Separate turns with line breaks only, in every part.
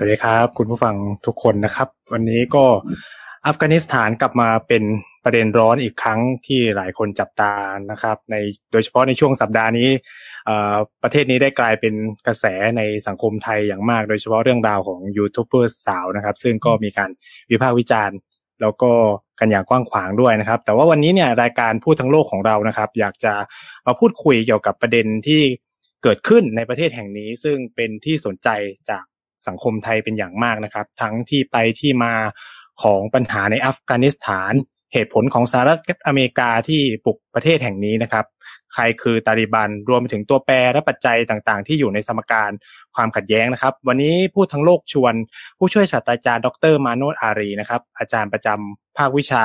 สวัสดีครับ คุณผู้ฟังทุกคนนะครับ วันนี้ก็อัฟกานิสถานกลับมาเป็นประเด็นร้อนอีกครั้งที่หลายคนจับตานะครับ ในโดยเฉพาะในช่วงสัปดาห์นี้ประเทศนี้ได้กลายเป็นกระแสในสังคมไทยอย่างมาก โดยเฉพาะเรื่องราวของยูทูบเบอร์สาวนะครับ ซึ่งก็มีการวิพากษ์วิจารณ์ แล้วก็กันอย่างกว้างขวางด้วยนะครับ แต่ว่าวันนี้เนี่ยรายการพูดทั้งโลกของเรานะครับ อยากจะมาพูดคุยเกี่ยวกับประเด็นที่เกิดขึ้นในประเทศแห่งนี้ ซึ่งเป็นที่สนใจจาก สังคมไทยเป็นอย่างมากนะครับ ทั้งที่ไปที่มาของปัญหาในอัฟกานิสถาน เหตุผลของสหรัฐอเมริกาที่ปลุกประเทศแห่งนี้นะครับ ใครคือตาลิบันรวมไปถึงตัวแปรและปัจจัยต่างๆ ที่อยู่ในสมการความขัดแย้งนะครับ วันนี้พูดทั้งโลกชวน ผู้ช่วยศาสตราจารย์ดรมาโนตอารีนะครับ อาจารย์ประจำภาควิชา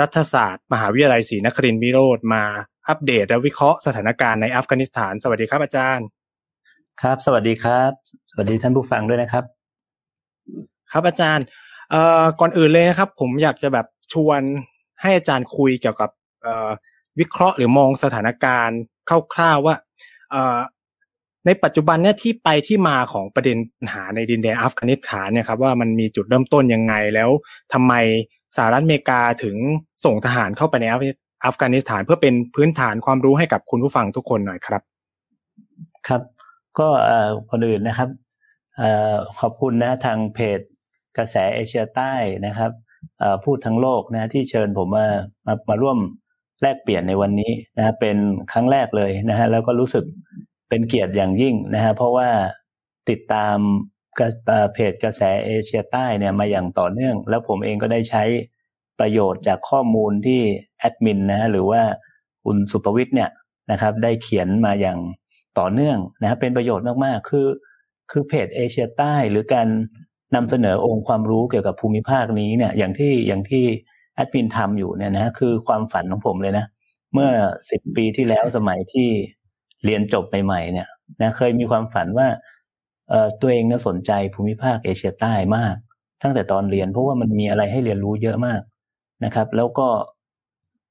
รัฐศาสตร์ มหาวิทยาลัยศรีนครินทร์วิโรธมาอัปเดตและวิเคราะห์สถานการณ์ในอัฟกานิสถาน สวัสดีครับอาจารย์
ครับ สวัสดีครับ สวัสดีท่านผู้ฟังด้วยนะครับ
ครับอาจารย์เอ่อก่อนอื่นเลยนะครับ ผมอยากจะแบบชวนให้อาจารย์คุยเกี่ยวกับเอ่อวิเคราะห์หรือมองสถานการณ์คร่าวๆว่าเอ่อในปัจจุบันเนี่ยที่ไปที่มาของประเด็นปัญหาในดินแดนอัฟกานิสถานเนี่ยครับว่ามันมีจุดเริ่มต้นยังไงแล้วทำไมสหรัฐอเมริกาถึงส่งทหารเข้าไปในอัฟกานิสถานเพื่อเป็นพื้นฐานความรู้ให้กับคุณผู้ฟังทุกคนหน่อยครับ
ครับ ก็คนอื่นนะครับขอบคุณนะทางเพจกระแสเอเชียใต้นะครับพูดทั้งโลกนะที่เชิญผมมามามาร่วมแลกเปลี่ยนในวันนี้นะเป็นครั้งแรกเลยนะฮะแล้วก็รู้สึกเป็นเกียรติอย่างยิ่งนะฮะเพราะว่าติดตามเพจกระแสเอเชียใต้เนี่ยมาอย่างต่อเนื่อง แล้วผมเองก็ได้ใช้ประโยชน์จากข้อมูลที่แอดมินนะฮะหรือว่าคุณสุภวิทย์เนี่ยนะครับ ได้เขียนมาอย่าง ต่อเนื่องนะครับเป็นประโยชน์มากๆ คือ คือเพจเอเชียใต้หรือการนำเสนอองค์ความรู้เกี่ยวกับภูมิภาคนี้เนี่ยอย่างที่อย่างที่แอดมินทำอยู่เนี่ยนะคือความฝันของผมเลยนะ เมื่อสิบปีที่แล้วสมัยที่เรียนจบใหม่ๆเนี่ยนะเคยมีความฝันว่าเอ่อตัวเองเนี่ยสนใจภูมิภาคเอเชียใต้มาก ตั้งแต่ตอนเรียนเพราะว่ามันมีอะไรให้เรียนรู้เยอะมากนะครับ แล้วก็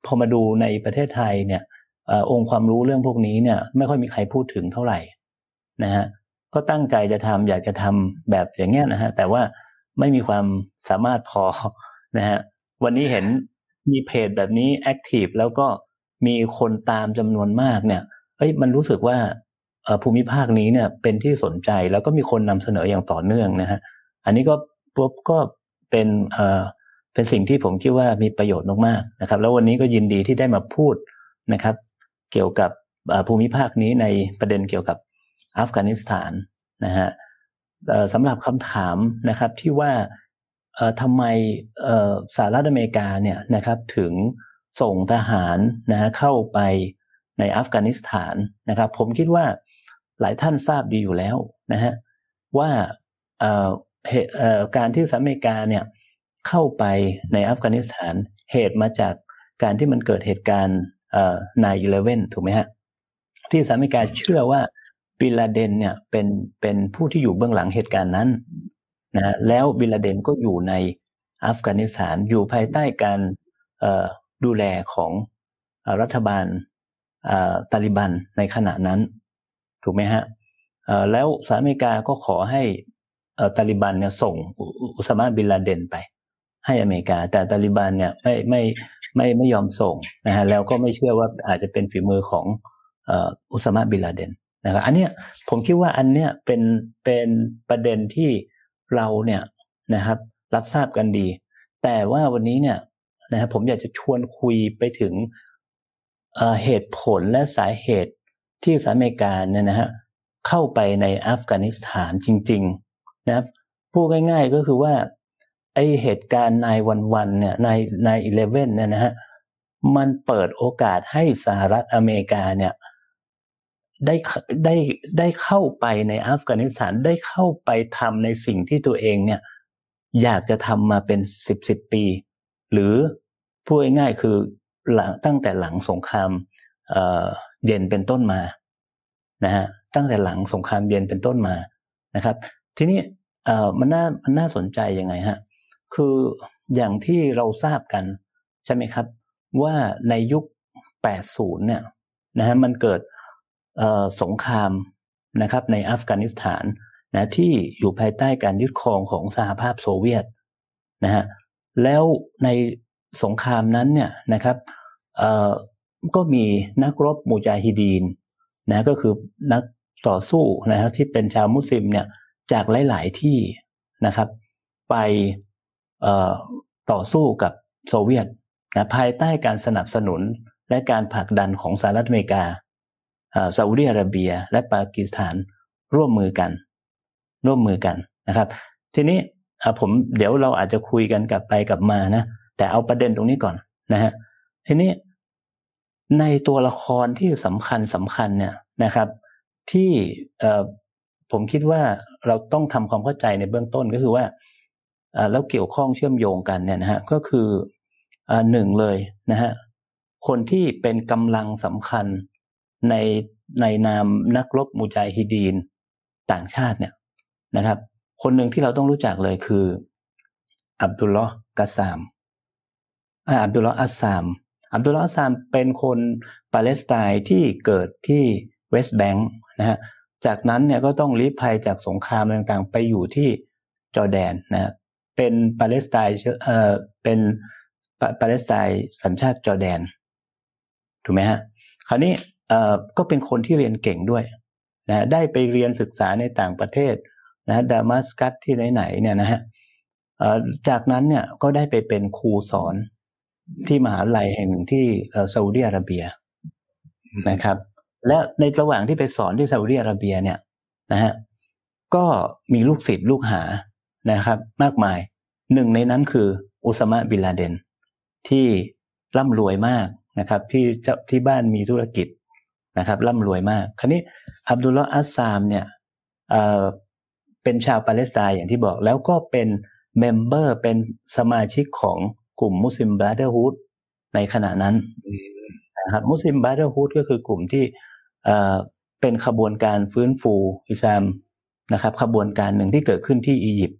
พอมาดูในประเทศไทยเนี่ย องค์ความรู้เรื่องพวกนี้เนี่ยไม่ค่อยมีใครพูดถึงเท่าไหร่นะฮะก็ตั้งใจจะทำอยากจะทำแบบอย่างเงี้ยนะฮะแต่ว่าไม่มีความสามารถพอนะฮะวันนี้เห็นมีเพจแบบนี้แอคทีฟแล้วก็มีคนตามจำนวนมากเนี่ยเอ้ยมันรู้สึกว่าภูมิภาคนี้เนี่ยเป็นที่สนใจแล้วก็มีคนนำเสนออย่างต่อเนื่องนะฮะอันนี้ก็ปุ๊บก็เป็นเอ่อเป็นสิ่งที่ผมคิดว่ามีประโยชน์มากๆนะครับ แล้ววันนี้ก็ยินดีที่ได้มาพูดนะครับ เกี่ยวกับภูมิภาคนี้ในประเด็นเกี่ยวกับอัฟกานิสถานนะฮะสำหรับคำถามนะครับที่ว่าทำไมสหรัฐอเมริกาเนี่ยนะครับถึงส่งทหารนะฮะเข้าไปในอัฟกานิสถานนะครับ ผมคิดว่าหลายท่านทราบดีอยู่แล้วนะฮะว่าการที่สหรัฐอเมริกาเนี่ยเข้าไปในอัฟกานิสถานเหตุมาจากการที่มันเกิดเหตุการณ์ นายอีเลเว่นถูกไหมฮะ ที่สหรัฐอเมริกาเชื่อว่าบิลลาเดนเนี่ยเป็นเป็นผู้ที่อยู่เบื้องหลังเหตุการณ์นั้นนะแล้วบิลลาเดนก็อยู่ในอัฟกานิสถานอยู่ภายใต้การดูแลของรัฐบาลตาลิบันในขณะนั้น ถูกไหมฮะแล้วสหรัฐอเมริกาก็ขอให้ตาลิบันเนี่ยส่งอุสมาบิลลาเดนไป ให้อเมริกา แต่ตาลิบันเนี่ยไม่ไม่ไม่ไม่ยอมส่งนะฮะแล้วก็ไม่เชื่อว่าอาจจะเป็นฝีมือของอุสมาบิลาเดนนะครับอันเนี้ยผมคิดว่าอันเนี้ยเป็นเป็นประเด็นที่เราเนี่ยนะครับ รับทราบกันดี แต่ว่าวันนี้เนี่ยนะครับผมอยากจะชวนคุยไปถึงเหตุผลและสาเหตุที่สหรัฐอเมริกาเนี่ยนะฮะเข้าไปในอัฟกานิสถานจริง ๆ นะครับพูดง่าย ๆก็คือว่า ไอเหตุการณ์นายวันวันเนี่ยนายนายอีเลเว่นเนี่ยนะฮะมันเปิดโอกาสให้สหรัฐอเมริกาเนี่ยได้ได้ได้เข้าไปในอัฟกานิสถานได้เข้าไปทำในสิ่งที่ตัวเองเนี่ย อยากจะทำมาเป็นสิบสิบปี หรือพูดง่ายๆคือหลังตั้งแต่หลังสงครามเเย็นเป็นต้นมานะฮะตั้งแต่หลังสงครามเย็นเป็นต้นมานะครับ ทีนี้เอ่อมันน่ามันน่าสนใจยังไงฮะ คืออย่างที่เราทราบกันใช่ไหมครับ ว่าในยุค 80 เนี่ยนะฮะมันเกิดสงครามนะครับในอัฟกานิสถานนะที่อยู่ภายใต้การยึดครองของสหภาพโซเวียตนะฮะแล้วในสงครามนั้นเนี่ยนะครับก็มีนักรบมูจาฮิดีนนะก็คือนักต่อสู้นะครับที่เป็นชาวมุสลิมเนี่ยจากหลาย ๆ ที่นะครับ ไป ต่อสู้กับโซเวียตนะภายใต้การสนับสนุนและการผลักดันของสหรัฐอเมริกาซาอุดิอาระเบีย และปากีสถานร่วมมือกัน ร่วมมือกันนะครับ ทีนี้ผมเดี๋ยวเราอาจจะคุยกันกลับไปกลับมานะแต่เอาประเด็นตรงนี้ก่อนนะฮะทีนี้ในตัวละครที่สำคัญสำคัญเนี่ยนะครับ ที่ผมคิดว่าเราต้องทำความเข้าใจในเบื้องต้นก็คือว่า แล้วเกี่ยวข้องเชื่อมโยงกันเนี่ยนะฮะก็คือหนึ่งเลยนะฮะคนที่เป็นกำลังสำคัญในในนามนักรบมุจาฮิดีนต่างชาติเนี่ยนะครับ คนหนึ่งที่เราต้องรู้จักเลยคือ อับดุลลอฮ์กาซามอับดุลลอฮ์อัสซาม อับดุลลอฮ์อัสซามเป็นคนปาเลสไตน์ที่เกิดที่เวสต์แบงค์นะฮะจากนั้นเนี่ยก็ต้องลี้ภัยจากสงครามต่างๆ ไปอยู่ที่จอร์แดนนะ เป็นปาเลสไตน์เอ่อเป็นปาเลสไตน์สัญชาติจอร์แดน ถูกไหมฮะคราวนี้เอ่อก็เป็นคนที่เรียนเก่งด้วยนะได้ไปเรียนศึกษาในต่างประเทศนะดามัสกัสที่ไหนๆเนี่ยนะฮะจากนั้นเนี่ยก็ได้ไปเป็นครูสอนที่มหาลัยแห่งหนึ่งที่ซาอุดิอาระเบียนะครับ และในระหว่างที่ไปสอนที่ซาอุดิอาระเบียเนี่ยนะฮะก็มีลูกศิษย์ลูกหานะครับ มากมาย หนึ่งในนั้นคืออุสมาบิลาเดน ที่ร่ำรวยมากนะครับที่ที่บ้านมีธุรกิจนะครับร่ำรวยมาก คราวนี้อับดุลลอฮ์อัสซามเนี่ยเป็นชาวปาเลสไตน์อย่างที่บอกแล้วก็เป็น member เป็นสมาชิกของกลุ่ม Muslim Brotherhood ในขณะนั้นนะครับ Muslim Brotherhood ก็คือกลุ่มที่เป็นขบวนการฟื้นฟูอิสลามนะครับ ขบวนการหนึ่งที่เกิดขึ้นที่อียิปต์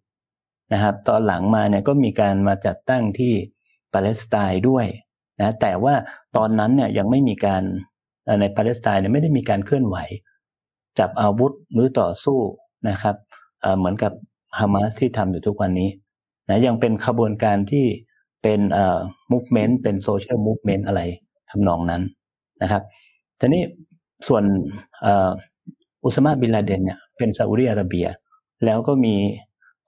นะครับ ตอนหลังมาเนี่ยก็มีการมาจัดตั้งที่ปาเลสไตน์ด้วยนะแต่ว่าตอนนั้นเนี่ยยังไม่มีการในปาเลสไตน์เนี่ยไม่ได้มีการเคลื่อนไหว จับอาวุธหรือต่อสู้นะครับเหมือนกับฮามาสที่ทำอยู่ทุกวันนี้นะยังเป็นขบวนการที่เป็นเอ่อ movement เป็น social movement อะไรทำนองนั้นนะครับทีนี้ส่วนอุสมาบินลาเดนเนี่ยเป็นซาอุดิอาระเบีย แล้วก็มี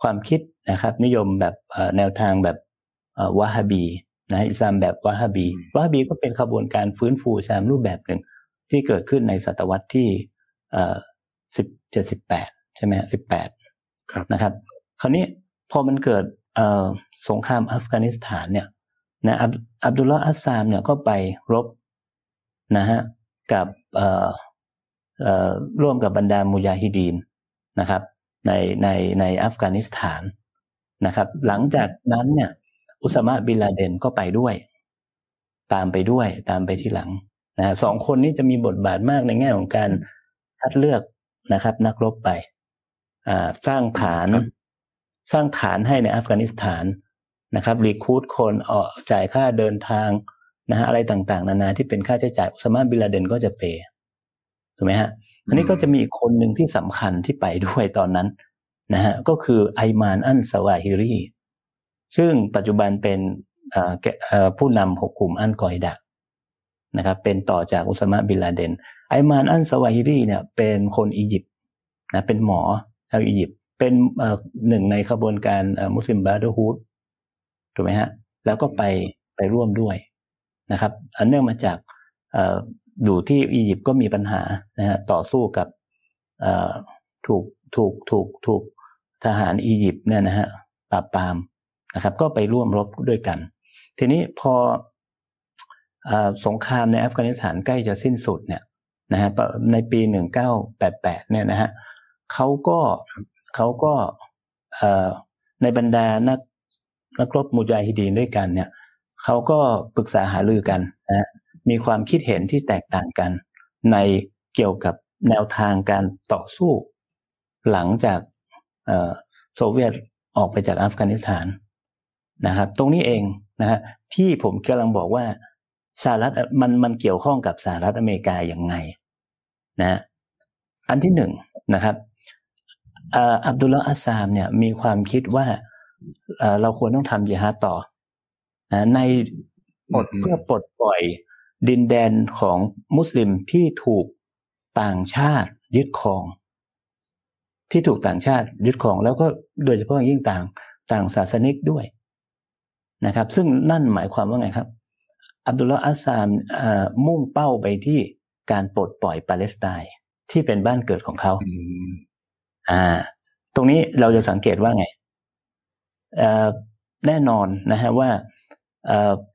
ความคิด นะครับ นิยมแบบแนวทางแบบวะฮาบีนะอิสลามแบบวะฮาบีวะฮาบีก็เป็นขบวนการฟื้นฟูอิสลามรูปแบบหนึ่งที่เกิดขึ้นในศตวรรษที่สิบเจ็ดสิบแปดใช่ไหมสิบแปดนะครับ คราวนี้พอมันเกิดสงครามอัฟกานิสถานเนี่ยนะอับดุลลาห์อัสซามเนี่ยก็ไปรบนะฮะกับร่วมกับบรรดามุยาฮิดีนนะครับ ในในในอัฟกานิสถาน นะครับ หลังจากนั้นเนี่ย อุสมาบินลาเดนก็ไปด้วย ตามไปด้วยตามไปที่หลังนะสองคนนี้จะมีบทบาทมากในแง่ของการคัดเลือกนะครับ นักรบไปสร้างฐาน สร้างฐานให้ในอัฟกานิสถานนะครับรีคูดคนออกจ่ายค่าเดินทางนะฮะอะไรต่างๆ นานาที่เป็นค่าใช้จ่ายอุสมาบินลาเดนก็จะเปย์ถูกไหมฮะอันนี้ก็จะมีอีกคนหนึ่งที่สำคัญที่ไปด้วยตอนนั้น นะฮะก็คือไอมานอันสวาฮิรีซึ่งปัจจุบันเป็นผู้นำของกลุ่มอัลกออิดะนะครับ เป็นต่อจากอุสมะบินลาเดน ไอมานอันสวาฮิรีเนี่ย เป็นคนอียิปต์นะเป็นหมอชาวอียิปต์เป็นหนึ่งในขบวนการ Muslim Brotherhood ถูกไหมฮะ แล้วก็ไปไปร่วมด้วยนะครับ อันเนื่องมาจากอยู่ที่อียิปต์ก็มีปัญหานะฮะต่อสู้กับถูกถูกถูกถูก ทหารอียิปต์เนี่ยนะฮะปราบปรามนะครับ ก็ไปร่วมรบด้วยกัน ทีนี้พออสงครามในอัฟกานิสถานใกล้จะสิ้นสุดเนี่ยนะฮะในปีหนึ่งเก้าแปดแปดเนี่ยนะฮะเขาก็เขาก็ในบรรดานักนักรบมุจาฮิดีนด้วยกันเนี่ยเขาก็ปรึกษาหารือกันนะมีความคิดเห็นที่แตกต่างกัน ในเกี่ยวกับแนวทางการต่อสู้ หลังจาก โซเวียตออกไปจากอัฟกานิสถานนะครับ ตรงนี้เองนะฮะที่ผมกำลังบอกว่าสหรัฐมันมันเกี่ยวข้องกับสหรัฐอเมริกาอย่างไงนะอันที่หนึ่งนะครับอับดุลลาอัสซามเนี่ยมีความคิดว่าเราควรต้องทำยิฮาดต่อนะในปลดเพื่อปลดปล่อยดินแดนของมุสลิมที่ถูกต่างชาติยึดครอง ที่ถูกต่างชาติยึดครองแล้วก็โดยเฉพาะยิ่งต่างต่างศาสนิกด้วยนะครับ ซึ่งนั่นหมายความว่าไงครับ อับดุลลาอัสซามมุ่งเป้าไปที่การปลดปล่อยปาเลสไตน์ที่เป็นบ้านเกิดของเขาอ่า ตรงนี้เราจะสังเกตว่าไงแน่นอนนะฮะว่า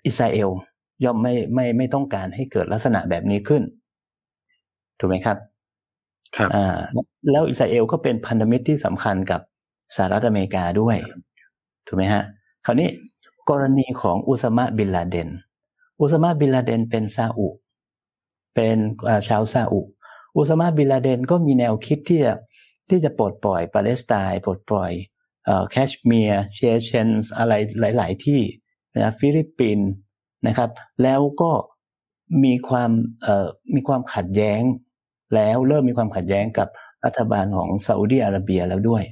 อิสราเอลย่อมไม่ไม่ไม่ต้องการให้เกิดลักษณะแบบนี้ขึ้น ถูกไหมครับ
ครับ
อ่า แล้วอิสราเอลก็เป็นพันธมิตรที่สำคัญกับสหรัฐอเมริกาด้วย ถูกไหมฮะ คราวนี้กรณีของอุสมาบินลาเดน อุสมาบินลาเดนเป็นซาอุ เป็นชาวซาอุ อุสมาบินลาเดนก็มีแนวคิดที่จะที่จะปลดปล่อยปาเลสไตน์ปลดปล่อยแคชเมียร์เชเชนส์อะไรหลาย ๆ ที่นะฟิลิปปินส์นะครับ แล้วก็มีความมีความขัดแย้ง แล้วเริ่มมีความขัดแย้งกับรัฐบาลของซาอุดีอาระเบียแล้วด้วย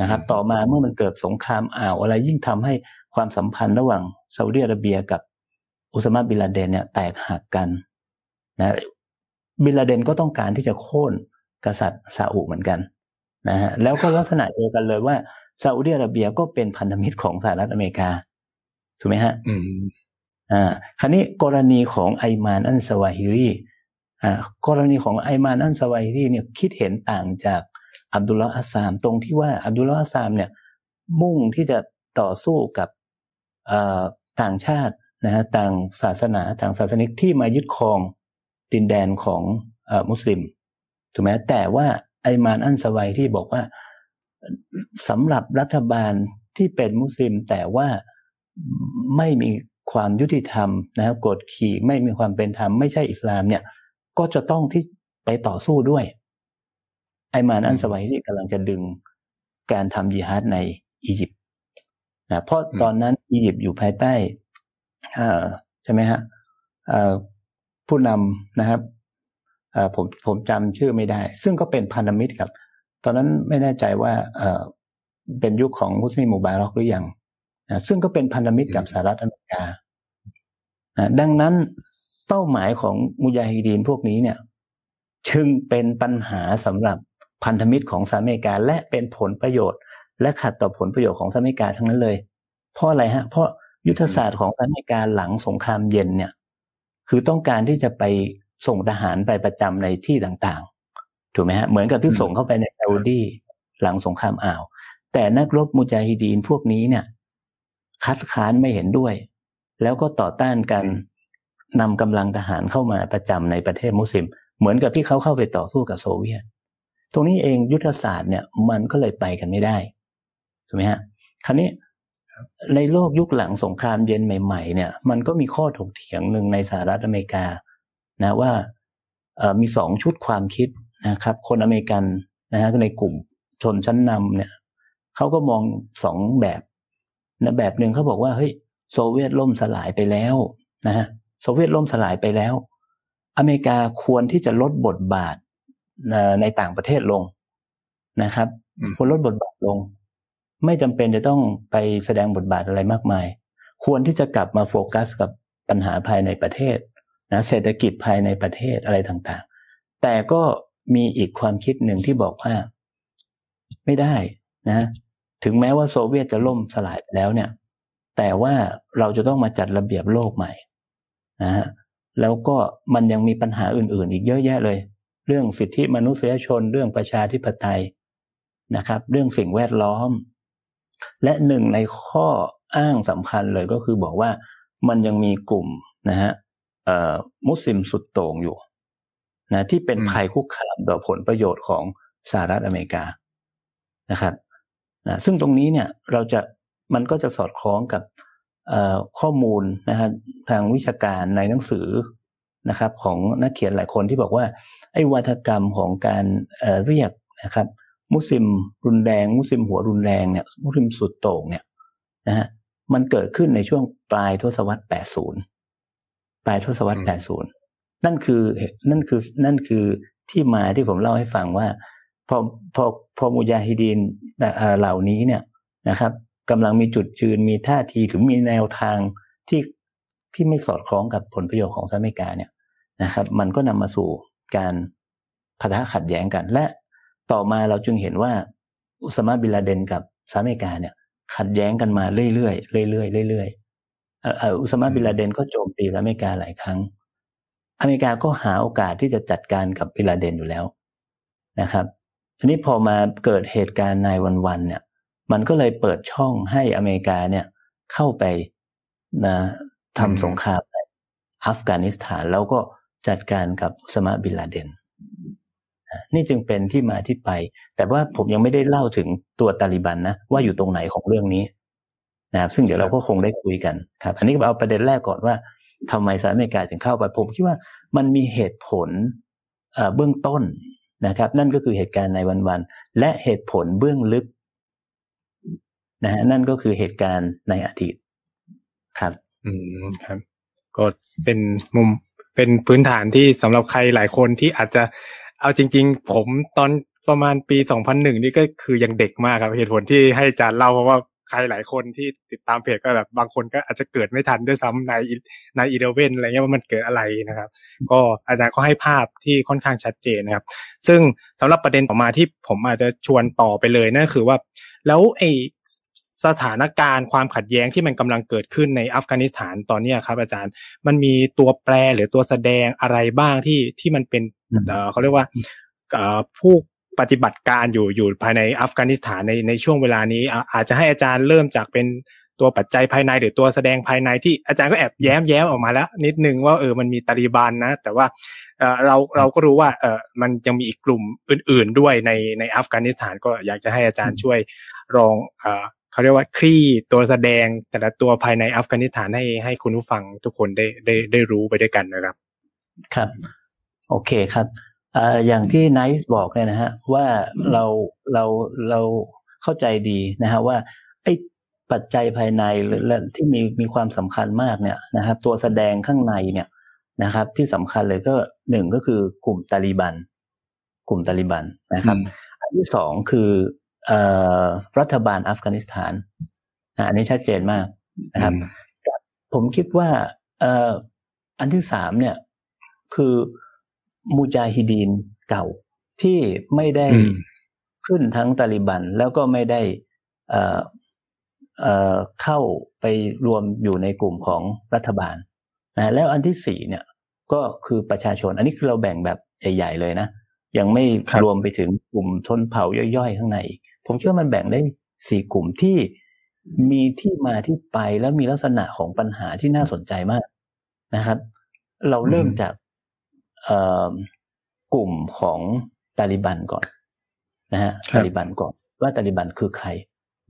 นะครับ ต่อมาเมื่อมันเกิดสงครามอ่าวอะไรยิ่งทำให้ความสัมพันธ์ระหว่างซาอุดีอาระเบียกับอุสมาบิลาเดนเนี่ยแตกหักกันนะบิลาเดนก็ต้องการที่จะโค่นกษัตริย์ซาอุเหมือนกันนะฮะแล้วก็ลักษณะเดียวกันเลยว่าซาอุดิอาระเบียก็เป็นพันธมิตรของสหรัฐอเมริกาถูกไหมฮะ
อืม
อ่า คราวนี้กรณีของไอมานอันสวาฮิรีอ่า กรณีของไอมานอันสวาฮิรีเนี่ยคิดเห็นต่างจากอับดุลลาอัสซาม ตรงที่ว่าอับดุลลาอัสซามเนี่ยมุ่งที่จะต่อสู้กับต่างชาตินะฮะต่างศาสนาต่างศาสนิกที่มายึดครองดินแดนของอมุสลิมถูกไหมแต่ว่าไอมานอันสวัยที่บอกว่าสำหรับรัฐบาลที่เป็นมุสลิมแต่ว่าไม่มีความยุติธรรมนะครับกดขี่ไม่มีความเป็นธรรมไม่ใช่อิสลามเนี่ย ก็จะต้องที่ไปต่อสู้ด้วย ไอมานอันสวัยที่กำลังจะดึงการทำยิฮาดในอียิปต์นะเพราะตอนนั้นอียิปต์อยู่ภายใต้ใช่ไหมฮะผู้นำนะครับผมผมจำชื่อไม่ได้ ซึ่งก็เป็นพันธมิตรกับ ตอนนั้นไม่แน่ใจว่าเอเป็นยุคของมุสลิมมูบารอกหรือยังซึ่งก็เป็นพันธมิตรกับสหรัฐอเมริกาดังนั้น เป้าหมายของมุยาฮิดีนพวกนี้เนี่ยจึงเป็นปัญหาสำหรับพันธมิตรของสหรัฐอเมริกา และเป็นผลประโยชน์ และขัดต่อผลประโยชน์ของสหรัฐอเมริกาทั้งนั้นเลย เพราะอะไรฮะ เพราะยุทธศาสตร์ของสหรัฐอเมริกาหลังสงครามเย็นเนี่ย คือต้องการที่จะไปส่งทหารไปประจำในที่ต่างๆ ถูกไหมฮะ เหมือนกับที่ส่งเข้าไปในซาอุดีหลังสงครามอ่าว แต่นักรบมุจาฮิดีนพวกนี้เนี่ย คัดค้านไม่เห็นด้วย แล้วก็ต่อต้านกัน นำกำลังทหารเข้ามาประจำในประเทศมุสลิม เหมือนกับที่เขาเข้าไปต่อสู้กับโซเวียต ตรงนี้เองยุทธศาสตร์เนี่ยมันก็เลยไปกันไม่ได้ถูกไหมฮะคราวนี้ในโลกยุคหลังสงครามเย็นใหม่ๆเนี่ย มันก็มีข้อถกเถียงหนึ่งในสหรัฐอเมริกา นะว่ามีสองชุดความคิดนะครับ คนอเมริกันนะฮะในกลุ่มชนชั้นนำเนี่ยเขาก็มองสองแบบนะแบบหนึ่งเขาบอกว่าเฮ้ยโซเวียตล่มสลายไปแล้วนะฮะ โซเวียตล่มสลายไปแล้ว อเมริกาควรที่จะลดบทบาทในต่างประเทศลงนะครับควรลดบทบาทลง ไม่จำเป็นจะต้องไปแสดงบทบาทอะไรมากมาย ควรที่จะกลับมาโฟกัสกับปัญหาภายในประเทศนะเศรษฐกิจภายในประเทศอะไรต่างๆ แต่ก็มีอีกความคิดหนึ่งที่บอกว่า ไม่ได้นะ ถึงแม้ว่าโซเวียตจะล่มสลายไปแล้วเนี่ย แต่ว่าเราจะต้องมาจัดระเบียบโลกใหม่ นะฮะแล้วก็มันยังมีปัญหาอื่นๆ อีกเยอะแยะเลย เรื่องสิทธิมนุษยชน เรื่องประชาธิปไตยนะครับ เรื่องสิ่งแวดล้อม และหนึ่งในข้ออ้างสำคัญเลยก็คือบอกว่ามันยังมีกลุ่มนะฮะมุสลิมสุดโต่งอยู่นะที่เป็นภัยคุกคามต่อผลประโยชน์ของสหรัฐอเมริกานะครับนะซึ่งตรงนี้เนี่ยเราจะมันก็จะสอดคล้องกับ ข้อมูลนะฮะทางวิชาการในหนังสือนะครับ ของนักเขียนหลายคนที่บอกว่าไอ้วัฒกรรมของการเเรียกนะครับ มุสลิมรุนแรง มุสลิมหัวรุนแรงเนี่ยมุสลิมสุดโต่งเนี่ยนะฮะมันเกิดขึ้นในช่วงปลายทศวรรษ 80 ปลายทศวรรษ 80 นั่นคือนั่นคือนั่นคือที่มาที่ผมเล่าให้ฟังว่า พอพอพอมุยาฮิดีนเหล่านี้เนี่ยนะครับ กำลังมีจุดยืนมีท่าทีถึงมีแนวทางที่ที่ไม่สอดคล้องกับผลประโยชน์ของสหรัฐอเมริกาเนี่ยนะครับ มันก็นำมาสู่การพัฒนาขัดแย้งกัน และต่อมาเราจึงเห็นว่าอุสมาบิลาเดนกับสหรัฐอเมริกาเนี่ย ขัดแย้งกันมาเรื่อยๆเรื่อยๆเรื่อยๆอุสมาบิลาเดนก็โจมตีสหรัฐอเมริกาหลายครั้ง อเมริกาก็หาโอกาสที่จะจัดการกับบิลาเดนอยู่แล้วนะครับทีนี้พอมาเกิดเหตุการณ์ในวันๆเนี่ย มันก็เลยเปิดช่องให้อเมริกาเนี่ยเข้าไปนะทำสงครามในอัฟกานิสถานแล้วก็จัดการกับสมาบิลลาเดนนี่จึงเป็นที่มาที่ไป แต่ว่าผมยังไม่ได้เล่าถึงตัวตาลิบันนะว่าอยู่ตรงไหนของเรื่องนี้นะครับซึ่งเดี๋ยวเราก็คงได้คุยกันครับ อันนี้ก็เอาประเด็นแรกก่อนว่าทำไมสหรัฐอเมริกาถึงเข้าไป ผมคิดว่ามันมีเหตุผลเบื้องต้นนะครับ นั่นก็คือเหตุการณ์ในวันๆและเหตุผลเบื้องลึก นะฮะนั่นก็คือเหตุการณ์ในอดีตครับ
อืมครับ ก็เป็นมุมเป็นพื้นฐานที่สำหรับใครหลายคนที่อาจจะเอาจริง ๆ ผมตอนประมาณปีสองพันหนึ่งนี่ก็คือยังเด็กมากครับ เหตุผลที่ให้อาจารย์เล่าเพราะว่าใครหลายคนที่ติดตามเพจก็แบบบางคนก็อาจจะเกิดไม่ทันด้วยซ้ำในในอีเดเวนอะไรเงี้ยว่ามันเกิดอะไรนะครับ ก็อาจารย์ก็ให้ภาพที่ค่อนข้างชัดเจนนะครับ ซึ่งสำหรับประเด็นต่อมาที่ผมอาจจะชวนต่อไปเลยนั่นคือว่า แล้วไอ สถานการณ์ความขัดแย้งที่มันกำลังเกิดขึ้นในอัฟกานิสถานตอนนี้ครับ อาจารย์มันมีตัวแปรหรือตัวแสดงอะไรบ้างที่ที่มันเป็นเขาเรียกว่าผู้ปฏิบัติการอยู่อยู่ภายในอัฟกานิสถานในในช่วงเวลานี้ อาจจะให้อาจารย์เริ่มจากเป็นตัวปัจจัยภายในหรือตัวแสดงภายในที่อาจารย์ก็แอบแย้มแย้มออกมาแล้ว นิดนึงว่าเออมันมีตาลีบันนะ แต่ว่าเราเราก็รู้ว่าเออมันยังมีอีกกลุ่มอื่น ๆด้วยในในอัฟกานิสถานก็อยากจะให้อาจารย์ช่วยรอง เออเขาเรียกว่าคลี่ตัวแสดงแต่ละตัวภายในอัฟกานิสถานให้ให้คุณผู้ฟังทุกคนได้ได้ได้รู้ไปด้วยกันนะครับ
ครับ โอเคครับออย่างที่ไนท์บอกเนี่ยนะฮะว่าเราเราเราเข้าใจดีนะฮะว่าไอ้ปัจจัยภายในและที่มีมีความสำคัญมากเนี่ยนะครับ ตัวแสดงข้างในเนี่ยนะครับ ที่สำคัญเลยก็หนึ่งก็คือกลุ่มตาลิบัน กลุ่มตาลิบันนะครับ อันที่สองคือ รัฐบาลอัฟกานิสถานอันนี้ชัดเจนมากนะครับ ผมคิดว่าอันที่สามเนี่ย คือมูจาฮิดีนเก่าที่ไม่ได้ขึ้นทั้งตาลิบัน แล้วก็ไม่ได้เข้าไปรวมอยู่ในกลุ่มของรัฐบาลนะแล้วอันที่สี่เนี่ย ก็คือประชาชน อันนี้คือเราแบ่งแบบใหญ่ๆเลยนะ ยังไม่รวมไปถึงกลุ่มทนเผ่าย่อยๆ ข้างใน ผมคิดว่ามันแบ่งได้สี่กลุ่มที่มีที่มาที่ไปแล้วมีลักษณะของปัญหาที่น่าสนใจมากนะครับ เราเริ่มจากกลุ่มของตาลิบันก่อนนะฮะตาลิบันก่อน ว่าตาลิบันคือใคร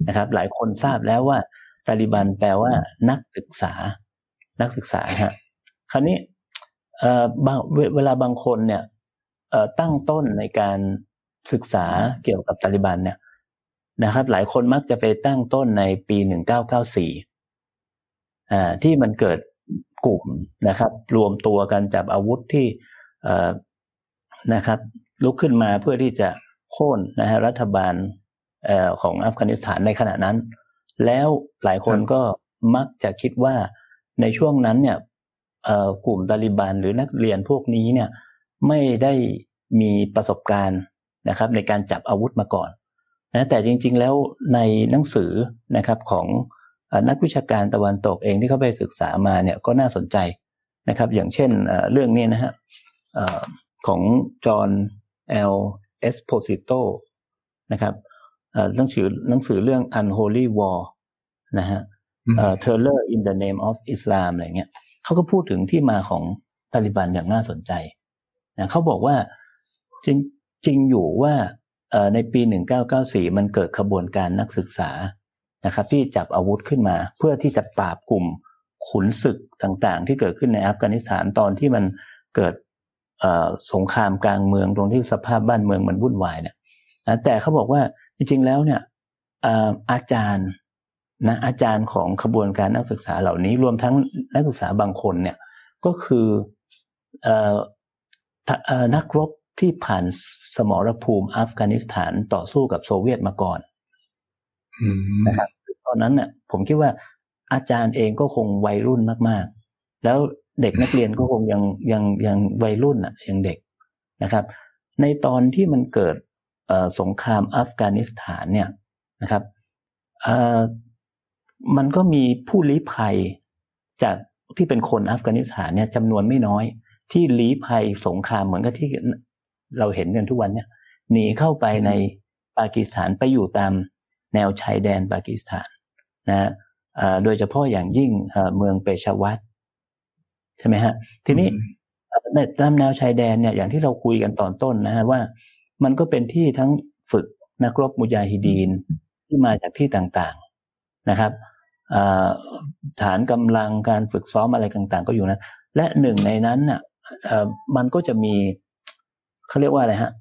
นะครับ หลายคนทราบแล้วว่าตาลิบันแปลว่านักศึกษา นักศึกษาฮะคราวนี้เอ่อบางเวลาบางคนเนี่ยเอ่อตั้งต้นในการศึกษาเกี่ยวกับตาลิบันเนี่ย นะครับ หลายคนมักจะไปตั้งต้นในปีหนึ่งเก้าเก้าสี่อ่าที่มันเกิดกลุ่มนะครับ รวมตัวกันจับอาวุธที่นะครับ ลุกขึ้นมาเพื่อที่จะโค่นนะฮะรัฐบาลของอัฟกานิสถานในขณะนั้น แล้วหลายคนก็มักจะคิดว่าในช่วงนั้นเนี่ยกลุ่มตาลิบันหรือนักเรียนพวกนี้เนี่ยไม่ได้มีประสบการณ์นะครับ ในการจับอาวุธมาก่อน นะแต่จริง ๆ แล้วในหนังสือนะครับของนักวิชาการตะวันตกเองที่เขาไปศึกษามาเนี่ยก็น่าสนใจนะครับ อย่างเช่นเรื่องนี้นะฮะของจอห์นเอลเอสโพซิโตนะครับหนังสือหนังสือเรื่อง Unholy War นะฮะ Terror in the Name of Islam อะไรเงี้ยเขาก็พูดถึงที่มาของตาลิบันอย่างน่าสนใจนะเขาบอกว่าจริงจริงอยู่ว่า ในปี 1994 มันเกิดขบวนการนักศึกษานะครับ ที่จับอาวุธขึ้นมา เพื่อที่จะปราบกลุ่มขุนศึกต่างๆ ที่เกิดขึ้นในอัฟกานิสถานตอนที่มันเกิดสงครามกลางเมืองตรงที่สภาพบ้านเมืองมันวุ่นวายเนี่ยแต่เขาบอกว่าจริงๆแล้วเนี่ยอาจารย์นะอาจารย์ของขบวนการนักศึกษาเหล่านี้ รวมทั้งนักศึกษาบางคนเนี่ยก็คือนักรบ ที่ผ่านสมรภูมิอัฟกานิสถานต่อสู้กับโซเวียตมาก่อนนะครับตอนนั้นเนี่ยผมคิดว่าอาจารย์เองก็คงวัยรุ่นมาก ๆ แล้วเด็กนักเรียนก็คงยังยังยังวัยรุ่นอะยังเด็กนะครับ ในตอนที่มันเกิดสงครามอัฟกานิสถานเนี่ยนะครับมันก็มีผู้ลี้ภัยจากที่เป็นคนอัฟกานิสถานเนี่ยจำนวนไม่น้อย ที่ลี้ภัยสงครามเหมือนกับที่ เราเห็นกันทุกวันเนี่ยหนีเข้าไปในปากีสถานไปอยู่ตามแนวชายแดนปากีสถานนะโดยเฉพาะอย่างยิ่งเมืองเปชาวัตใช่ไหมฮะ ทีนี้ในตามแนวชายแดนเนี่ยอย่างที่เราคุยกันตอนต้นนะฮะว่า มันก็เป็นที่ทั้งฝึกนักรบมุจาฮิดีนที่มาจากที่ต่างๆนะครับฐานกำลังการฝึกซ้อมอะไรต่าง ๆ ก็อยู่นะ และหนึ่งในนั้นน่ะมันก็จะมี เขาเรียกว่าอะไรฮะ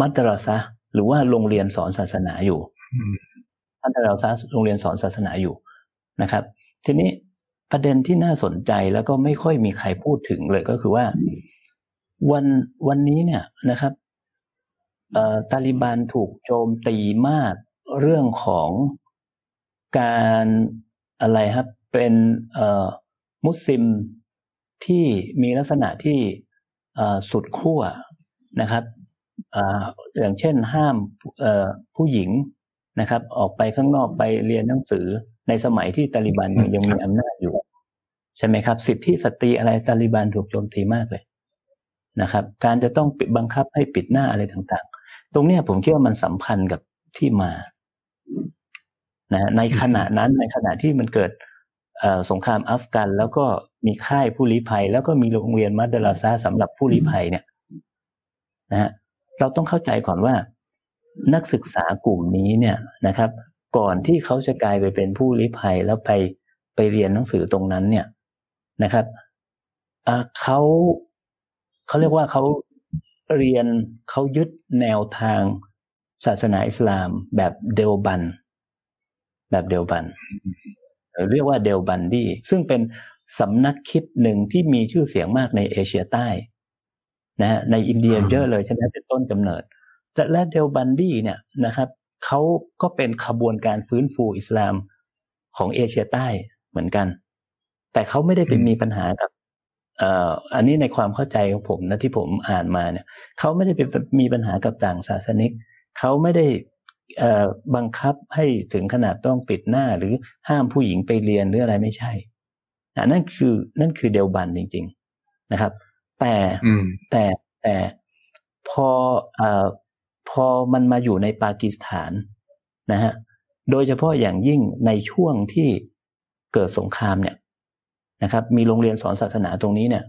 มัตตราซะหรือว่าโรงเรียนสอนศาสนาอยู่มัตตราซะโรงเรียนสอนศาสนาอยู่นะครับ ทีนี้ประเด็นที่น่าสนใจแล้วก็ไม่ค่อยมีใครพูดถึงเลยก็คือว่า วันวันนี้เนี่ยนะครับตาลิบันถูกโจมตีมากเรื่องของการอะไรครับ เป็นมุสลิมที่มีลักษณะที่สุดขั้ว นะครับอย่างเช่นห้ามผู้หญิงนะครับ ออกไปข้างนอกไปเรียนหนังสือในสมัยที่ตาลิบันยังมีอำนาจอยู่ ใช่ไหมครับ สิทธิสตรีอะไรตาลิบันถูกโจมตีมากเลยนะครับ การจะต้องปิดบังคับให้ปิดหน้าอะไรต่างๆ ตรงนี้ผมคิดว่ามันสัมพันธ์กับที่มานะในขณะนั้นในขณะที่มันเกิดสงครามอัฟกัน แล้วก็มีค่ายผู้ลี้ภัย แล้วก็มีโรงเรียนมัดเดลาซาสำหรับผู้ลี้ภัยเนี่ย นะฮะเราต้องเข้าใจก่อนว่า นักศึกษากลุ่มนี้เนี่ยนะครับ ก่อนที่เขาจะกลายไปเป็นผู้ลี้ภัยแล้วไปไปเรียนหนังสือตรงนั้นเนี่ยนะครับเขาเขาเรียกว่าเขาเรียนเขายึดแนวทางศาสนาอิสลามแบบเดวบัน แบบเดวบัน เรียกว่าเดวบันดีซึ่งเป็นสำนักคิดหนึ่งที่มีชื่อเสียงมากในเอเชียใต้ นะฮะในอินเดียเยอะเลยใช่ไหมเป็นต้นกำเนิดแต่และเดวบันดีเนี่ยนะครับเขาก็เป็นขบวนการฟื้นฟูอิสลามของเอเชียใต้เหมือนกัน แต่เขาไม่ได้เป็นมีปัญหากับเอ่ออันนี้ในความเข้าใจของผมนะที่ผมอ่านมาเนี่ยเขาไม่ได้เป็นมีปัญหากับต่างศาสนิกเขาไม่ได้บังคับให้ถึงขนาดต้องปิดหน้าหรือห้ามผู้หญิงไปเรียนหรืออะไรไม่ใช่นั่นคือนั่นคือเดลบันจริง ๆนะครับ แต่แต่แต่พออพอมันมาอยู่ในปากีสถานนะฮะโดยเฉพาะอย่างยิ่งในช่วงที่เกิดสงครามเนี่ยนะครับ มีโรงเรียนสอนศาสนาตรงนี้เนี่ย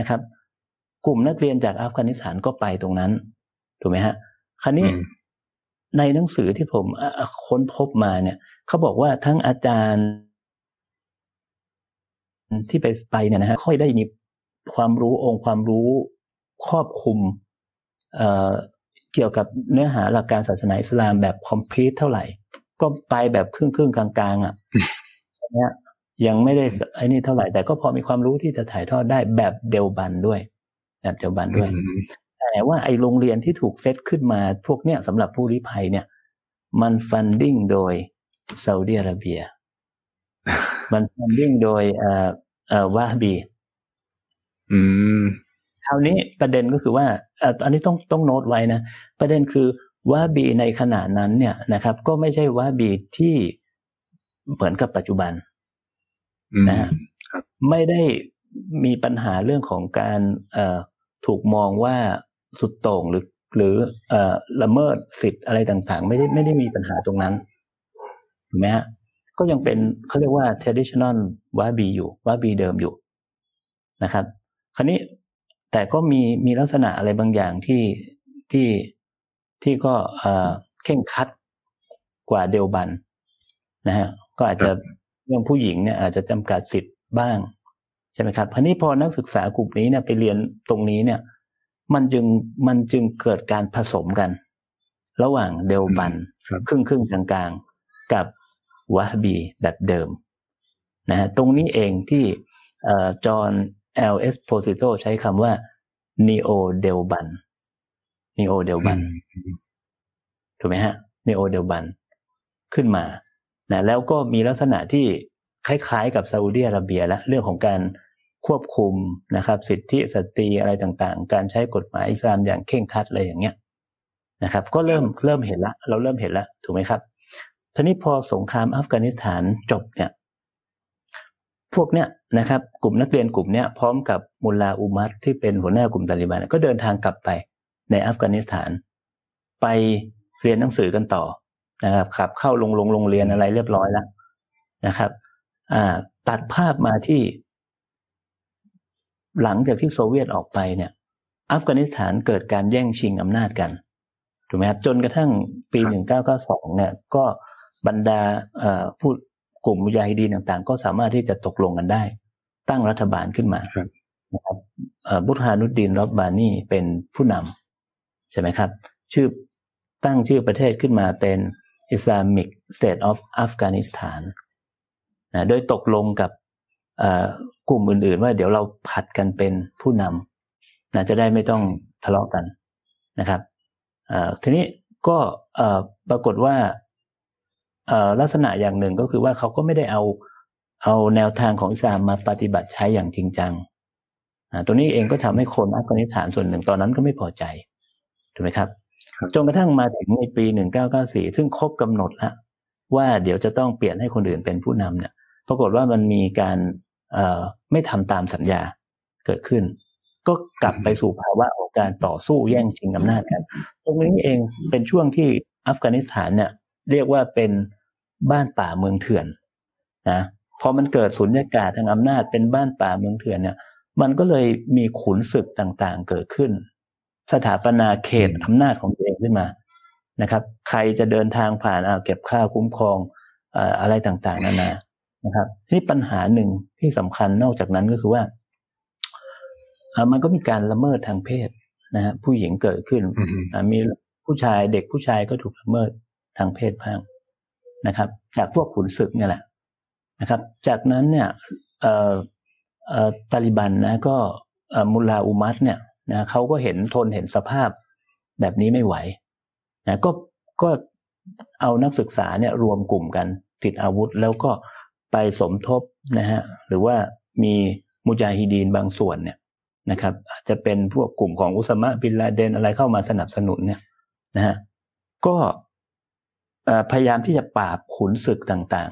นะครับ กลุ่มนักเรียนจากอัฟกานิสถานก็ไปตรงนั้นถูกไหมฮะคราวนี้ในหนังสือที่ผมค้นพบมาเนี่ยเขาบอกว่าทั้งอาจารย์ที่ไปไปเนี่ยนะฮะค่อยได้มี ความรู้องค์ความรู้ครอบคลุมเเกี่ยวกับเนื้อหาหลักการศาสนาอิสลามแบบคอมพลีทเท่าไหร่ ก็ไปแบบครึ่งครึ่งกลางๆอะเนี้ยยังไม่ได้ไอ้นี่เท่าไหร่ แต่ก็พอมีความรู้ที่จะถ่ายทอดได้แบบเดวบันด้วย แบบเดวบันด้วย แต่ว่าไอ้โรงเรียนที่ถูกเซตขึ้นมาพวกเนี้ยสำหรับผู้ลี้ภัยเนี่ย มัน funding โดยซาอุดิอาระเบีย มัน funding โดยเอ่อเอ่อวาฮาบี
อืม
คราวนี้ประเด็นก็คือว่าเอ่ออันนี้ต้องต้องโน้ตไว้นะ ประเด็นคือวาฮบีในขณะนั้นเนี่ยนะครับ ก็ไม่ใช่วาฮบีที่เหมือนกับปัจจุบัน
อืม
นะฮะไม่ได้มีปัญหาเรื่องของการเอ่อถูกมองว่าสุดโต่งหรือ หรือเอ่อละเมิดสิทธิ์อะไรต่างๆ ไม่ได้ไม่ได้มีปัญหาตรงนั้นถูกไหมฮะก็ยังเป็นเขาเรียกว่า traditional วาบีอยู่วาบีเดิมอยู่นะครับ คราวนี้แต่ก็มีมีลักษณะอะไรบางอย่างที่ที่ที่ก็เอ่อเข่งครัดกว่าเดลบันนะฮะก็อาจจะเรื่องผู้หญิงเนี่ยอาจจะจำกัดสิทธิ์บ้างใช่ไหมครับคราวนี้พอนักศึกษากลุ่มนี้เนี่ยไปเรียนตรงนี้เนี่ย มันจึงมันจึงเกิดการผสมกัน ระหว่างเดลบัน
ครับ
ครึ่งครึ่งๆกลางๆ กับวาฮบีแบบเดิมนะฮะตรงนี้เองที่จอห์น แอลเอสโพซิโตใช้คำว่า neo Deoband neo Deoband ถูกไหมฮะ neo Deoband ขึ้นมานะแล้วก็มีลักษณะที่คล้ายๆ กับซาอุดิอาระเบียและเรื่องของการควบคุมนะครับ สิทธิสตรีอะไรต่างๆ การใช้กฎหมายอิสลามอย่างเคร่งครัดอะไรอย่างเงี้ยนะครับ ก็เริ่มเริ่มเห็นละ เราเริ่มเห็นละถูกไหมครับทีนี้พอสงครามอัฟกานิสถานจบเนี่ย พวกเนี้ยนะครับกลุ่มนักเรียนกลุ่มเนี้ยพร้อมกับมุลลาอุมัตที่เป็นหัวหน้ากลุ่มตาลิบันก็เดินทางกลับไปในอัฟกานิสถาน ไปเรียนหนังสือกันต่อนะครับขับเข้าลงลงโรงเรียนอะไรเรียบร้อยแล้วนะครับ อ่า ตัดภาพมาที่ หลังจากที่โซเวียตออกไปเนี่ย อัฟกานิสถานเกิดการแย่งชิงอำนาจกันถูกไหมครับจนกระทั่งปี
ครับ
หนึ่งเก้าเก้าสองเนี่ย ก็บรรดาผู้ กลุ่มมุญาฮิดีนต่างๆ ก็สามารถที่จะตกลงกันได้ ตั้งรัฐบาลขึ้นมา
ครับ
นะครับเอ่อบุตฮานุดดินรอบบานีเป็นผู้นำใช่ไหมครับ ชื่อตั้งชื่อประเทศขึ้นมาเป็น Islamic State of Afghanistan นะโดยตกลงกับเอ่อกลุ่มอื่น ๆ ว่าเดี๋ยวเราผัดกันเป็นผู้นำนะจะได้ไม่ต้องทะเลาะกันนะครับเอ่อทีนี้ก็เอ่อปรากฏว่าเอ่อ ลักษณะอย่างหนึ่งก็คือว่าเขาก็ไม่ได้เอาเอาแนวทางของอิสลามมาปฏิบัติใช้อย่างจริงจังอ่าตัวนี้เองก็ทำให้คนอัฟกานิสถานส่วนหนึ่งตอนนั้นก็ไม่พอใจถูกไหมครับ
ครับ
จนกระทั่งมาถึงในปี 1994 ซึ่งครบกำหนดแล้วว่าเดี๋ยวจะต้องเปลี่ยนให้คนอื่นเป็นผู้นำเนี่ย ปรากฏว่ามันมีการเอ่อไม่ทำตามสัญญาเกิดขึ้น ก็กลับไปสู่ภาวะของการต่อสู้แย่งชิงอำนาจกัน ตรงนี้เองเป็นช่วงที่อัฟกานิสถานเนี่ยเรียกว่าเป็น บ้านป่าเมืองเถื่อนนะพอมันเกิดสุญญากาศทางอำนาจเป็นบ้านป่าเมืองเถื่อนเนี่ย มันก็เลยมีขุนศึกต่างๆเกิดขึ้น สถาปนาเขตอำนาจของตัวเองขึ้นมานะครับ ใครจะเดินทางผ่านเอาเก็บค่าคุ้มครองเอ่ออะไรต่างๆนานานะครับนี่ปัญหาหนึ่งที่สำคัญนอกจากนั้นก็คือว่าเอ่อมันก็มีการละเมิดทางเพศนะฮะผู้หญิงเกิดขึ้น
อืม
อ่ามีผู้ชายเด็กผู้ชายก็ถูกละเมิดทางเพศบ้าง นะครับ จากพวกขุนศึกเนี่ยแหละนะครับ จากนั้นเนี่ยอ่อเอ่อตาลิบันนะก็มุลลาอุมัตเนี่ยนะเขาก็เห็นทนเห็นสภาพแบบนี้ไม่ไหวนะก็ก็เอานักศึกษาเนี่ยรวมกลุ่มกันติดอาวุธแล้วก็ไปสมทบนะฮะหรือว่ามีมุจาฮิดีนบางส่วนเนี่ยนะครับอาจจะเป็นพวกกลุ่มของอุสมะบินลาเดนอะไรเข้ามาสนับสนุนเนี่ยนะฮะก็ พยายามที่จะปราบขุนศึกต่าง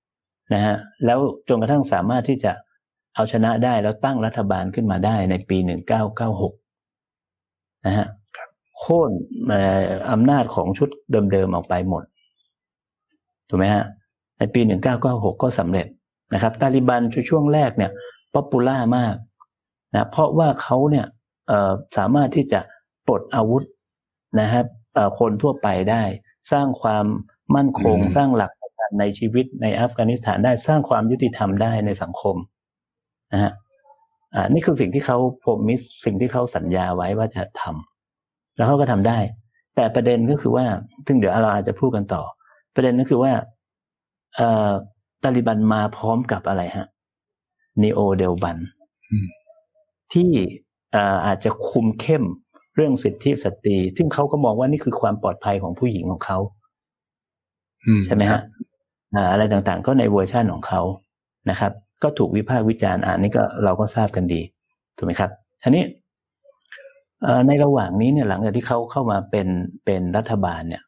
ๆนะฮะแล้วจนกระทั่งสามารถที่จะเอาชนะได้แล้วตั้งรัฐบาลขึ้นมาได้ในปีหนึ่งเก้าเก้าหกนะฮะโค่นอำนาจของชุดเดิมๆออกไปหมด ถูกไหมฮะ ในปีหนึ่งเก้าเก้าหกก็สำเร็จนะครับ ตาลิบันช่วงแรกเนี่ย popular มากนะเพราะว่าเขาเนี่ยสามารถที่จะปลดอาวุธนะครับคนทั่วไปได้ สร้างความมั่นคง
อืม
สร้างหลักประกันในชีวิตในอัฟกานิสถานได้สร้างความยุติธรรมได้ในสังคมนะฮะอ่านี่คือสิ่งที่เขาผมมิสสิ่งที่เขาสัญญาไว้ว่าจะทำแล้วเขาก็ทำได้ แต่ประเด็นก็คือว่าซึ่งเดี๋ยวเราอาจจะพูดกันต่อ ประเด็นก็คือว่าเอ่อตาลิบันมาพร้อมกับอะไรฮะนีโอเดลบัน
อืม
ที่เอ่ออาจจะคุมเข้ม เรื่องสิทธิสตรี ซึ่งเขาก็มองว่านี่คือความปลอดภัยของผู้หญิงของเขา
อื
ใช่ไหมฮะอ่าอะไรต่างๆ ก็ในเวอร์ชั่นของเขานะครับ ก็ถูกวิพากษ์วิจารณ์อ่านนี่ก็เราก็ทราบกันดีถูกไหมครับทีนี้ในระหว่างนี้เนี่ยหลังจากที่เขาเข้ามาเป็นเป็นรัฐบาลเนี่ย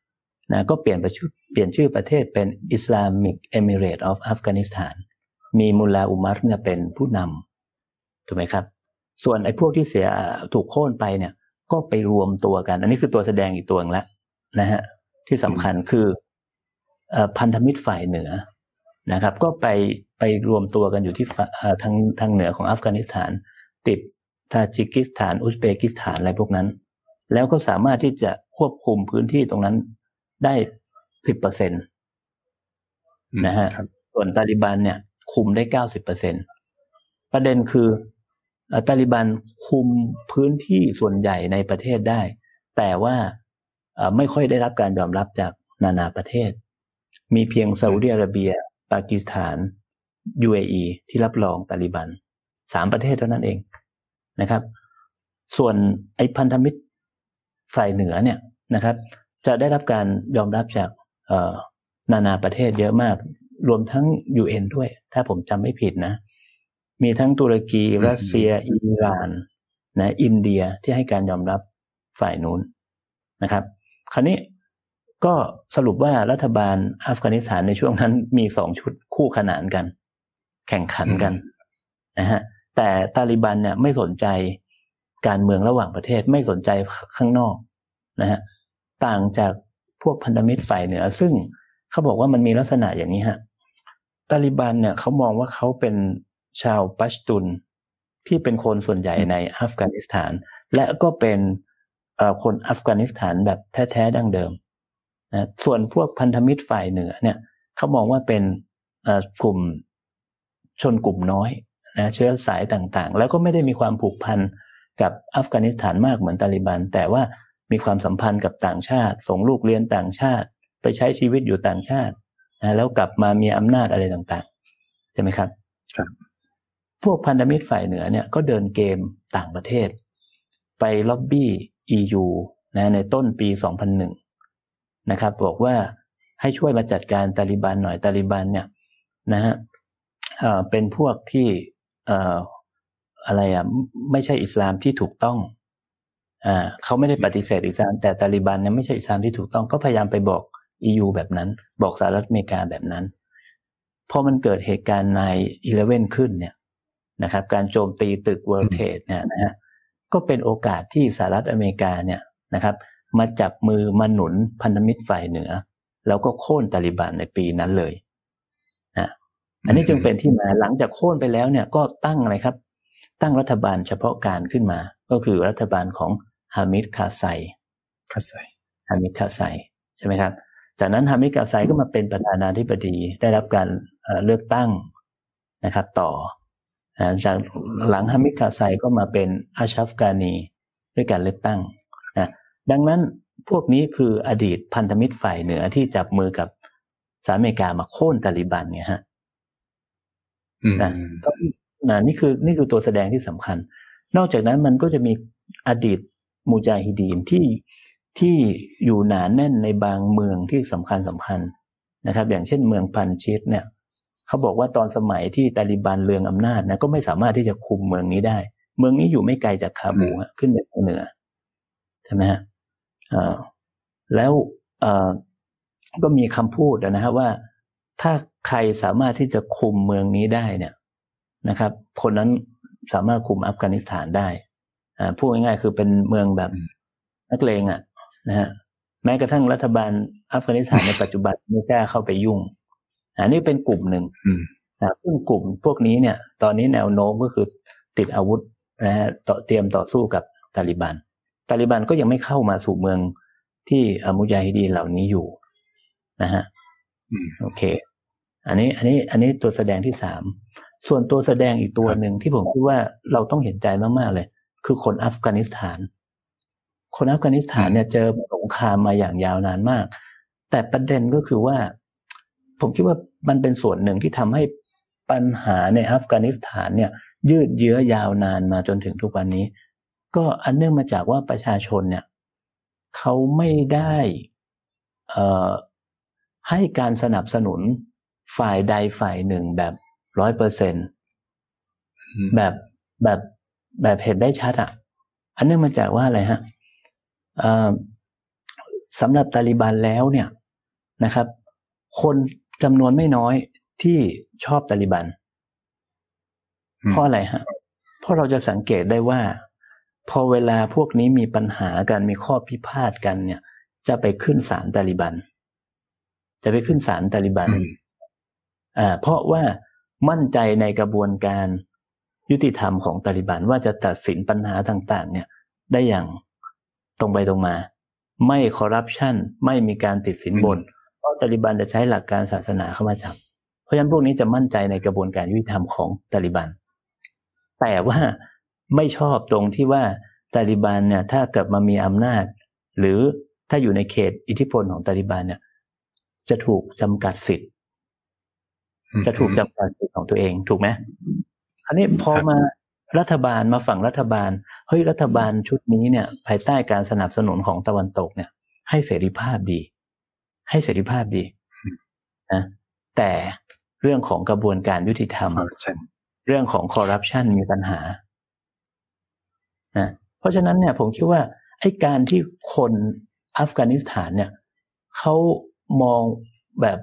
นะก็เปลี่ยนประชุเปลี่ยนชื่อประเทศเป็น Islamic Emirate of Afghanistan มีมุลลาอุมัรเนี่ยเป็นผู้นำถูกไหมครับ ส่วนไอ้พวกที่เสียถูกโค่นไปเนี่ย ก็ไปรวมตัวกัน อันนี้คือตัวแสดงอีกตัวนึงละนะฮะที่สำคัญคือพันธมิตรฝ่ายเหนือนะครับ ก็ไปไปรวมตัวกันอยู่ที่ทางทางเหนือของอัฟกานิสถาน ติดทาจิกิสถาน อุซเบกิสถานอะไรพวกนั้น แล้วก็สามารถที่จะควบคุมพื้นที่ตรงนั้นได้สิบเปอร์เซ็นตนะฮะส่วนตาลิบันเนี่ย คุมได้เก้าสิบเปอร์เซ็นประเด็นคือ ตาลิบันคุมพื้นที่ส่วนใหญ่ในประเทศได้ แต่ว่าไม่ค่อยได้รับการยอมรับจากนานาประเทศ มีเพียงซาอุดิอาระเบีย ปากีสถาน UAE ที่รับรองตาลิบันสามประเทศเท่านั้นเองนะครับ ส่วนไอ้พันธมิตรฝ่ายเหนือเนี่ยนะครับ จะได้รับการยอมรับจากนานาประเทศเยอะมาก รวมทั้ง UN ด้วย ถ้าผมจำไม่ผิดนะ มีทั้งตุรกีรัสเซียอิหร่านนะอินเดียที่ให้การยอมรับฝ่ายนู้นนะครับ คราวนี้ก็สรุปว่ารัฐบาลอัฟกานิสถานในช่วงนั้นมีสองชุดคู่ขนานกัน แข่งขันกันนะฮะแต่ตาลิบันเนี่ยไม่สนใจการเมืองระหว่างประเทศไม่สนใจข้างนอกนะฮะต่างจากพวกพันธมิตรฝ่ายเหนือ ซึ่งเขาบอกว่ามันมีลักษณะอย่างนี้ฮะตาลิบันเนี่ยเขามองว่าเขาเป็น ชาวปัชตุนที่เป็นคนส่วนใหญ่ในอัฟกานิสถาน และก็เป็นคนอัฟกานิสถานแบบแท้ๆดั้งเดิมนะส่วนพวกพันธมิตรฝ่ายเหนือเนี่ยเขามองว่าเป็นกลุ่มชนกลุ่มน้อยนะเชื้อสายต่างๆ แล้วก็ไม่ได้มีความผูกพันกับอัฟกานิสถานมากเหมือนตาลิบัน แต่ว่ามีความสัมพันธ์กับต่างชาติ ส่งลูกเรียนต่างชาติ ไปใช้ชีวิตอยู่ต่างชาตินะแล้วกลับมามีอำนาจอะไรต่างๆ ใช่ไหมครับ
ครับ
พวกพันธมิตรฝ่ายเหนือเนี่ยก็เดินเกมต่างประเทศ ไปล็อบบี้ EU นะในต้นปี 2001 นะครับ บอกว่าให้ช่วยมาจัดการตาลิบันหน่อยตาลิบันเนี่ยนะฮะเป็นพวกที่อะไรอะไม่ใช่อิสลามที่ถูกต้องอ่าเขาไม่ได้ปฏิเสธอิสลาม แต่ตาลิบันเนี่ยไม่ใช่อิสลามที่ถูกต้องก็พยายามไปบอก UN แบบนั้น บอกสหรัฐอเมริกาแบบนั้น พอมันเกิดเหตุการณ์ nine eleven ขึ้นเนี่ย นะครับ การโจมตีตึก World Trade เนี่ยนะฮะก็เป็นโอกาสที่สหรัฐอเมริกาเนี่ยนะครับ มาจับมือมาหนุนพันธมิตรฝ่ายเหนือ แล้วก็โค่นตาลิบันในปีนั้นเลยอันนี้จึงเป็นที่มาหลังจากโค่นไปแล้วเนี่ยก็ตั้งอะไรครับ ตั้งรัฐบาลเฉพาะการขึ้นมา ก็คือรัฐบาลของฮามิดคาไซ
คาไซ
ฮามิดคาไซใช่ไหมครับจากนั้นฮามิดคาไซก็มาเป็นประธานาธิบดีได้รับการเลือกตั้งนะครับ ต่อ จากหลังฮามิดคาไซก็มาเป็นอาชัฟกานีด้วยการเลือกตั้งนะดังนั้นพวกนี้คืออดีตพันธมิตรฝ่ายเหนือที่จับมือกับสหรัฐอเมริกามาโค่นตาลิบันเนี่ยฮะนะก็นะนี่คือนี่คือตัวแสดงที่สำคัญ นอกจากนั้นมันก็จะมีอดีตมูจาฮิดีนที่ที่อยู่หนานแน่นในบางเมืองที่สำคัญสำคัญนะครับ อย่างเช่นเมืองพันชิตเนี่ย เขาบอกว่าตอนสมัยที่ตาลิบันเรืองอำนาจนะก็ไม่สามารถที่จะคุมเมืองนี้ได้ เมืองนี้อยู่ไม่ไกลจากคาบูขึ้นไปทางเหนือใช่ไหมฮะแล้วก็มีคำพูดนะฮะว่า ถ้าใครสามารถที่จะคุมเมืองนี้ได้เนี่ยนะครับ คนนั้นสามารถคุมอัฟกานิสถานได้อ่าพูดง่ายๆคือเป็นเมืองแบบนักเลงอะนะฮะแม้กระทั่งรัฐบาลอัฟกานิสถานในปัจจุบันไม่กล้าเข้าไปยุ่ง อันนี้เป็นกลุ่มหนึ่งนะซึ่งกลุ่มพวกนี้เนี่ย ตอนนี้แนวโน้มก็คือติดอาวุธนะฮะต่อเตรียมต่อสู้กับตาลิบันตาลิบันก็ยังไม่เข้ามาสู่เมืองที่อามุยาฮิดีเหล่านี้อยู่นะฮะโอเค อันนี้ อันนี้ อันนี้ตัวแสดงที่สามส่วนตัวแสดงอีกตัวหนึ่งที่ผมคิดว่าเราต้องเห็นใจมากๆเลย คือคนอัฟกานิสถาน คนอัฟกานิสถานเนี่ยเจอสงครามมาอย่างยาวนานมาก แต่ประเด็นก็คือว่า ผมคิดว่ามันเป็นส่วนหนึ่งที่ทำให้ปัญหาในอัฟกานิสถานเนี่ย ยืดเยื้อยาวนานมาจนถึงทุกวันนี้ ก็อันเนื่องมาจากว่าประชาชนเนี่ยเขาไม่ได้ให้การสนับสนุนฝ่ายใดฝ่ายหนึ่งแบบร้อยเปอร์เซ็นแบบแบบแบบเห็นได้ชัดอะ อันนี้มาจากว่าอะไรฮะสำหรับตาลิบันแล้วเนี่ยนะครับ คน จำนวนไม่น้อยที่ชอบตาลิบัน เพราะอะไรฮะ เพราะเราจะสังเกตได้ว่า พอเวลาพวกนี้มีปัญหากันมีข้อพิพาทกันเนี่ย จะไปขึ้นศาลตาลิบัน จะไปขึ้นศาลตาลิบันอ่าเพราะว่ามั่นใจในกระบวนการยุติธรรมของตาลิบันว่าจะตัดสินปัญหาต่าง ๆ เนี่ย ได้อย่างตรงไปตรงมา ไม่คอร์รัปชันไม่มีการติดสินบน เพราะตาลิบันจะใช้หลักการศาสนาเข้ามาจับ เพราะฉะนั้นพวกนี้จะมั่นใจในกระบวนการยุติธรรมของตาลิบัน แต่ว่าไม่ชอบตรงที่ว่าตาลิบันเนี่ยถ้าเกิดมามีอำนาจ หรือถ้าอยู่ในเขตอิทธิพลของตาลิบันเนี่ยจะถูกจำกัดสิทธิ์ จะถูกจำกัดสิทธิ์ของตัวเอง ถูกไหมอันนี้พอมารัฐบาลมาฝั่งรัฐบาลเฮ้ยรัฐบาลชุดนี้เนี่ย ภายใต้การสนับสนุนของตะวันตกเนี่ย ให้เสรีภาพดี ให้เสรีภาพดีนะแต่เรื่องของกระบวนการยุติธรรม เรื่องของคอร์รัปชันมีปัญหานะเพราะฉะนั้นเนี่ยผมคิดว่าไอ้การที่คนอัฟกานิสถานเนี่ยเขามองแบบ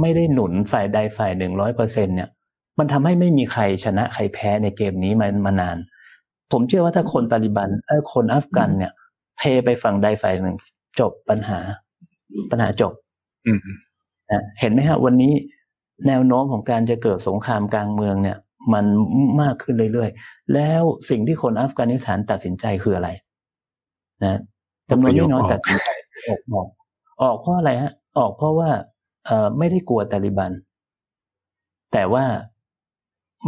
ไม่ได้หนุนฝ่ายใดฝ่ายหนึ่งร้อยเปอร์เซ็นเนี่ย มันทำให้ไม่มีใครชนะใครแพ้ในเกมนี้มามานาน ผมเชื่อว่าถ้าคนตาลิบันเออคนอัฟกันเนี่ย เทไปฝั่งใดฝ่ายหนึ่งจบปัญหา ปัญหาจบนะเห็นไหมฮะ วันนี้แนวโน้มของการจะเกิดสงครามกลางเมืองเนี่ย มันมากขึ้นเรื่อยๆ แล้วสิ่งที่คนอัฟกานิสถานตัดสินใจคืออะไร นะจำนวนไม่น้อยตัดสินใจออกออกออกเพราะอะไรฮะ ออกเพราะว่าเออไม่ได้กลัวตาลิบัน แต่ว่า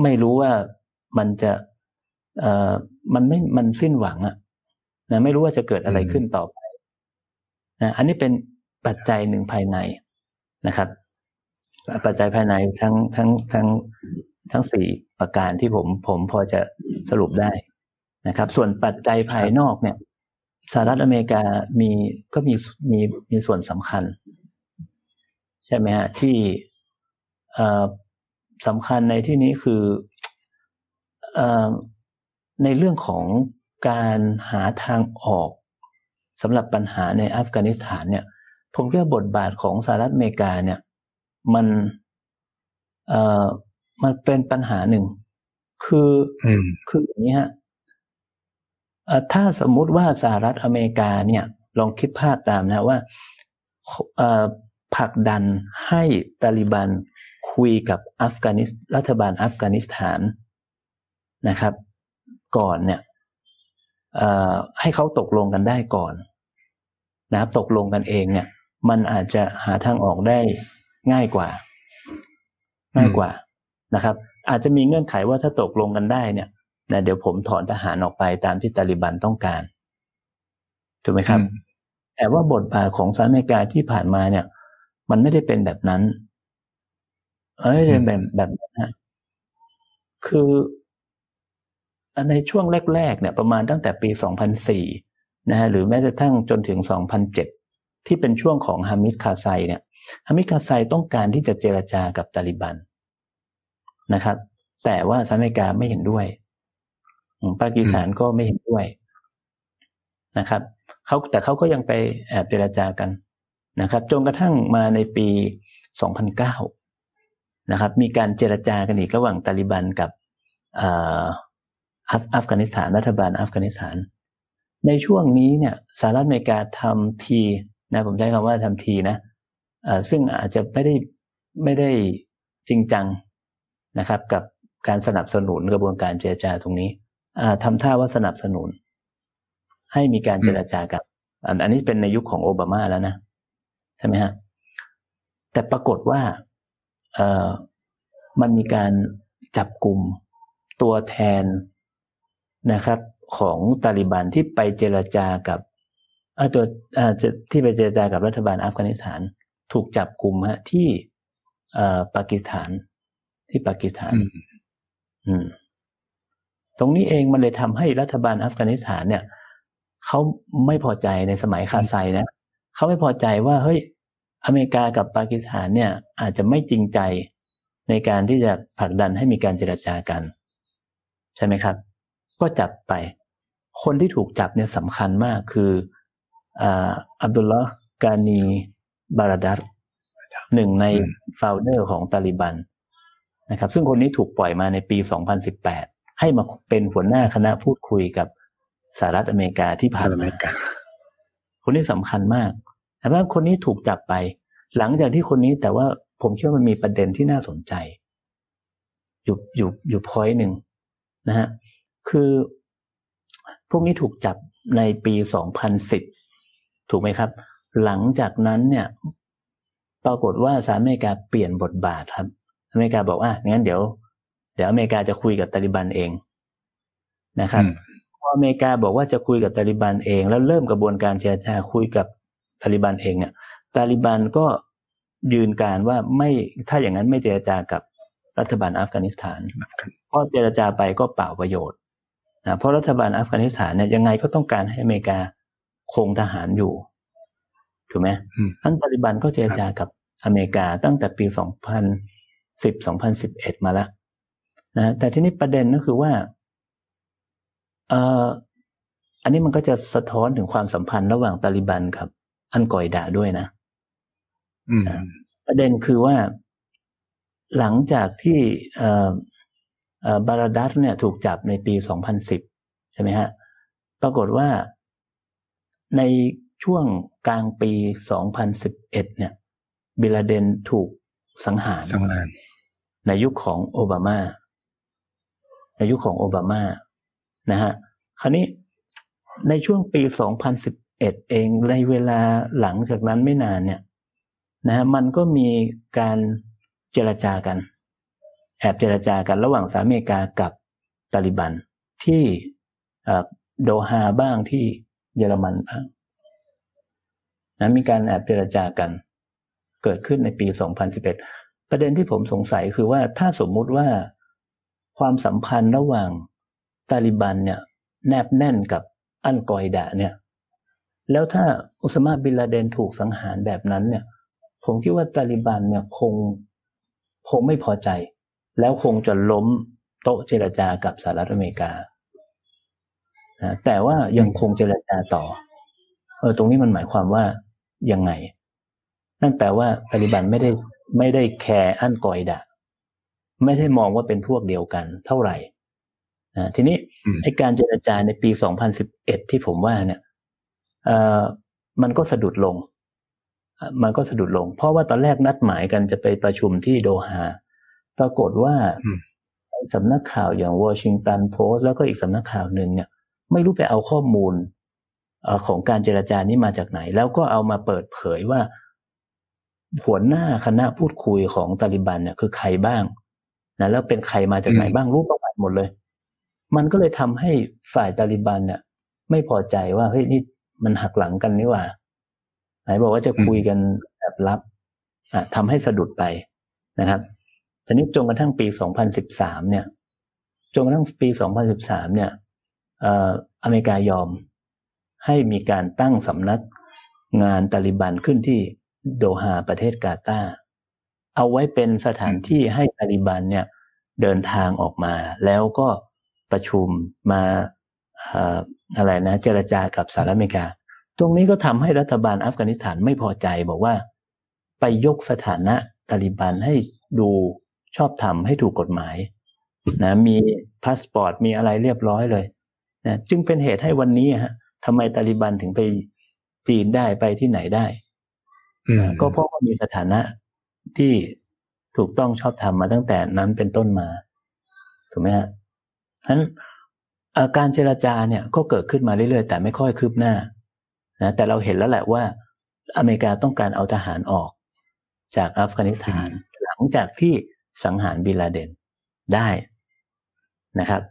ไม่รู้ว่ามันจะ เอ่อมันไม่มันสิ้นหวังอะนะไม่รู้ว่าจะเกิดอะไรขึ้นต่อไปนะอันนี้เป็น ปัจจัยหนึ่งภายในนะครับ ปัจจัยภายในทั้งทั้งทั้งทั้งสี่ประการที่ผมผมพอจะสรุปได้นะครับ ส่วนปัจจัยภายนอกเนี่ยสหรัฐอเมริกามีก็มีมีมีส่วนสำคัญ ใช่ไหมฮะที่สำคัญในที่นี้คืออในเรื่องของการหาทางออกสำหรับปัญหาในอัฟกานิสถานเนี่ย ผมคิดว่าบทบาทของสหรัฐอเมริกาเนี่ย มันเอ่อมันเป็นปัญหาหนึ่ง คือคืออย่างนี้ฮะถ้าสมมุติว่าสหรัฐอเมริกาเนี่ย ลองคิดภาพตามนะว่าผลักดันให้ตาลิบันคุยกับอัฟกานิสรัฐบาลอัฟกานิสถานนะครับ ก่อนเนี่ยให้เขาตกลงกันได้ก่อนนะครับตกลงกันเองเนี่ย มันอาจจะหาทางออกได้ง่ายกว่า ง่ายกว่านะครับ อาจจะมีเงื่อนไขว่าถ้าตกลงกันได้เนี่ยนะเดี๋ยวผมถอนทหารออกไปตามที่ตาลิบันต้องการถูกไหมครับ แต่ว่าบทบาทของสหรัฐอเมริกาที่ผ่านมาเนี่ย มันไม่ได้เป็นแบบนั้น เอ้ยแบบแบบนะคือในช่วงแรกๆเนี่ย ประมาณตั้งแต่ปี 2004 นะฮะหรือแม้กระทั่งจนถึง 2007 ที่เป็นช่วงของฮามิดคาไซเนี่ยฮามิดคาไซต้องการที่จะเจรจากับตาลิบันนะครับ แต่ว่าสหรัฐอเมริกาไม่เห็นด้วยปากีสถานก็ไม่เห็นด้วยนะครับเขาแต่เขาก็ยังไปแอบเจรจากันนะครับ จนกระทั่งมาในปี 2009 นะครับ มีการเจรจากันอีกระหว่างตาลิบันกับอัฟกานิสถานรัฐบาลอัฟกานิสถาน ในช่วงนี้เนี่ยสหรัฐอเมริกาทำที นะผมใช้คำว่าทำทีนะซึ่งอาจจะไม่ได้ไม่ได้จริงจังนะครับ กับการสนับสนุนกระบวนการเจรจาตรงนี้ทำท่าว่าสนับสนุน ให้มีการเจรจากับ อันนี้เป็นในยุคของโอบามาแล้วนะใช่ไหมฮะแต่ปรากฏว่าเออมันมีการจับกลุ่มตัวแทนนะครับ ของตาลิบันที่ไปเจรจากับ ตัวที่ไปเจรจากับรัฐบาลอัฟกานิสถาน ถูกจับกลุ่มฮะที่ปากีสถาน ที่ปากีสถาน อืม ตรงนี้เองมันเลยทำให้รัฐบาลอัฟกานิสถานเนี่ยเขาไม่พอใจในสมัยคาไซนะเขาไม่พอใจว่าเฮ้ยอเมริกากับปากีสถานเนี่ย อาจจะไม่จริงใจในการที่จะผลักดันให้มีการเจรจากัน ใช่ไหมครับ ก็จับไป คนที่ถูกจับเนี่ยสำคัญมากคือ อับดุลละกานีบาราดัตหนึ่งในโฟลเดอร์ของตาลิบันนะครับ ซึ่งคนนี้ถูกปล่อยมาในปี 2018 ให้มาเป็นหัวหน้าคณะพูดคุยกับสหรัฐอเมริกาที่ผ่านมาคนนี้สำคัญมาก แต่ว่าคนนี้ถูกจับไป หลังจากที่คนนี้แต่ว่าผมคิดว่ามันมีประเด็นที่น่าสนใจ อยู่อยู่อยู่พอยต์หนึ่งนะฮะ คือพวกนี้ถูกจับในปี 2010 ถูกไหมครับ หลังจากนั้นเนี่ยปรากฏว่าสหรัฐอเมริกาเปลี่ยนบทบาทครับ อเมริกาบอกว่างั้นเดี๋ยว เดี๋ยวอเมริกาจะคุยกับตาลิบันเองนะครับพออเมริกาบอกว่าจะคุยกับตาลิบันเอง แล้วเริ่มกระบวนการเจรจาคุยกับตาลิบันเองเนี่ยตาลิบันก็ยืนการว่าไม่ถ้าอย่างนั้นไม่เจรจากับรัฐบาลอัฟกานิสถานเพราะเจรจาไปก็เปล่าประโยชน์นะเพราะรัฐบาลอัฟกานิสถานเนี่ยยังไงก็ต้องการให้อเมริกา คงทหารอยู่ ถูกไหมทั้นตาลิบันก็เจรจากับอเมริกาตั้งแต่ปี 2010 2011 มาแล้วนะแต่ที่นี้ประเด็นก็คือว่าเอ่ออันนี้มันก็จะสะท้อนถึงความสัมพันธ์ระหว่างตาลิบันกับ อันกอยดาด้วยนะประเด็นคือว่า หลังจากที่บาราดัสเนี่ย ถูกจับในปี 2010 ใช่ไหมฮะ ปรากฏว่า ในช่วงกลางปี 2011 เนี่ย บิลาเดนถูกสังหาร
สังหาร
ในยุคของโอบามา ในยุคของโอบามา นะฮะ คราวนี้ในช่วงปี 2011 เองในเวลาหลังจากนั้นไม่นานเนี่ย นะฮะ มันก็มีการเจรจากัน แอบเจรจากันระหว่างสหรัฐอเมริกากับตาลิบันที่โดฮาบ้างที่ เยอรมันบ้างนะมีการแอบเจรจากัน เกิดขึ้นในปี 2011 ประเด็นที่ผมสงสัยคือว่าถ้าสมมุติว่าความสัมพันธ์ระหว่างตาลิบันเนี่ยแนบแน่นกับอันกอยดะเนี่ย แล้วถ้าอุสมาบินลาเดนถูกสังหารแบบนั้นเนี่ย ผมคิดว่าตาลิบันเนี่ยคงคงไม่พอใจ แล้วคงจะล้มโต๊ะเจรจากับสหรัฐอเมริกา นะแต่ว่ายังคงเจรจาต่อ เออ ตรงนี้มันหมายความว่ายังไง นั่นแปลว่าตาลิบันไม่ได้ไม่ได้แคร์อันกอยดะ ไม่ได้มองว่าเป็นพวกเดียวกันเท่าไหร่นะทีนี้ไอการเจรจาในปี 2011 ที่ผมว่าเนี่ยเออมันก็สะดุดลง มันก็สะดุดลง เพราะว่าตอนแรกนัดหมายกันจะไปประชุมที่โดฮาปรากฏว่าสำนักข่าวอย่างวอชิงตันโพสต์แล้วก็อีกสำนักข่าวหนึ่งเนี่ย ไม่รู้ไปเอาข้อมูลของการเจรจานี้มาจากไหน แล้วก็เอามาเปิดเผยว่า หัวหน้าคณะพูดคุยของตาลิบันเนี่ยคือใครบ้างนะแล้วเป็นใครมาจากไหนบ้างรู้ประวัติหมดเลย มันก็เลยทำให้ฝ่ายตาลิบันเนี่ย ไม่พอใจว่าเฮ้ยนี่มันหักหลังกันนี่ว่า ไหนบอกว่าจะคุยกันแบบลับอะทำให้สะดุดไปนะครับทีนี้จนกระทั่งปี 2013 เนี่ยจนกระทั่งปี 2013 เนี่ย อเมริกายอมให้มีการตั้งสำนักงานตาลิบันขึ้นที่โดฮาประเทศกาตาร์เอาไว้เป็นสถานที่ให้ตาลิบันเนี่ยเดินทางออกมา แล้วก็ประชุมมาอะไรนะ เจรจากับสหรัฐอเมริกา ตรงนี้ก็ทำให้รัฐบาลอัฟกานิสถานไม่พอใจบอกว่า ไปยกสถานะตาลิบันให้ดูชอบธรรมให้ถูกกฎหมายนะมีพาสปอร์ตมีอะไรเรียบร้อยเลย นะจึงเป็นเหตุให้วันนี้ฮะทำไมตาลิบันถึงไปจีนได้ไปที่ไหนได้ก็เพราะว่ามีสถานะที่ถูกต้องชอบธรรมมาตั้งแต่นั้นเป็นต้นมา ถูกไหมฮะฉะนั้นการเจรจาเนี่ยก็เกิดขึ้นมาเรื่อยๆ แต่ไม่ค่อยคืบหน้านะแต่เราเห็นแล้วแหละว่า อเมริกาต้องการเอาทหารออก จากอัฟกานิสถาน หลังจากที่สังหารบิลาเดนได้นะครับ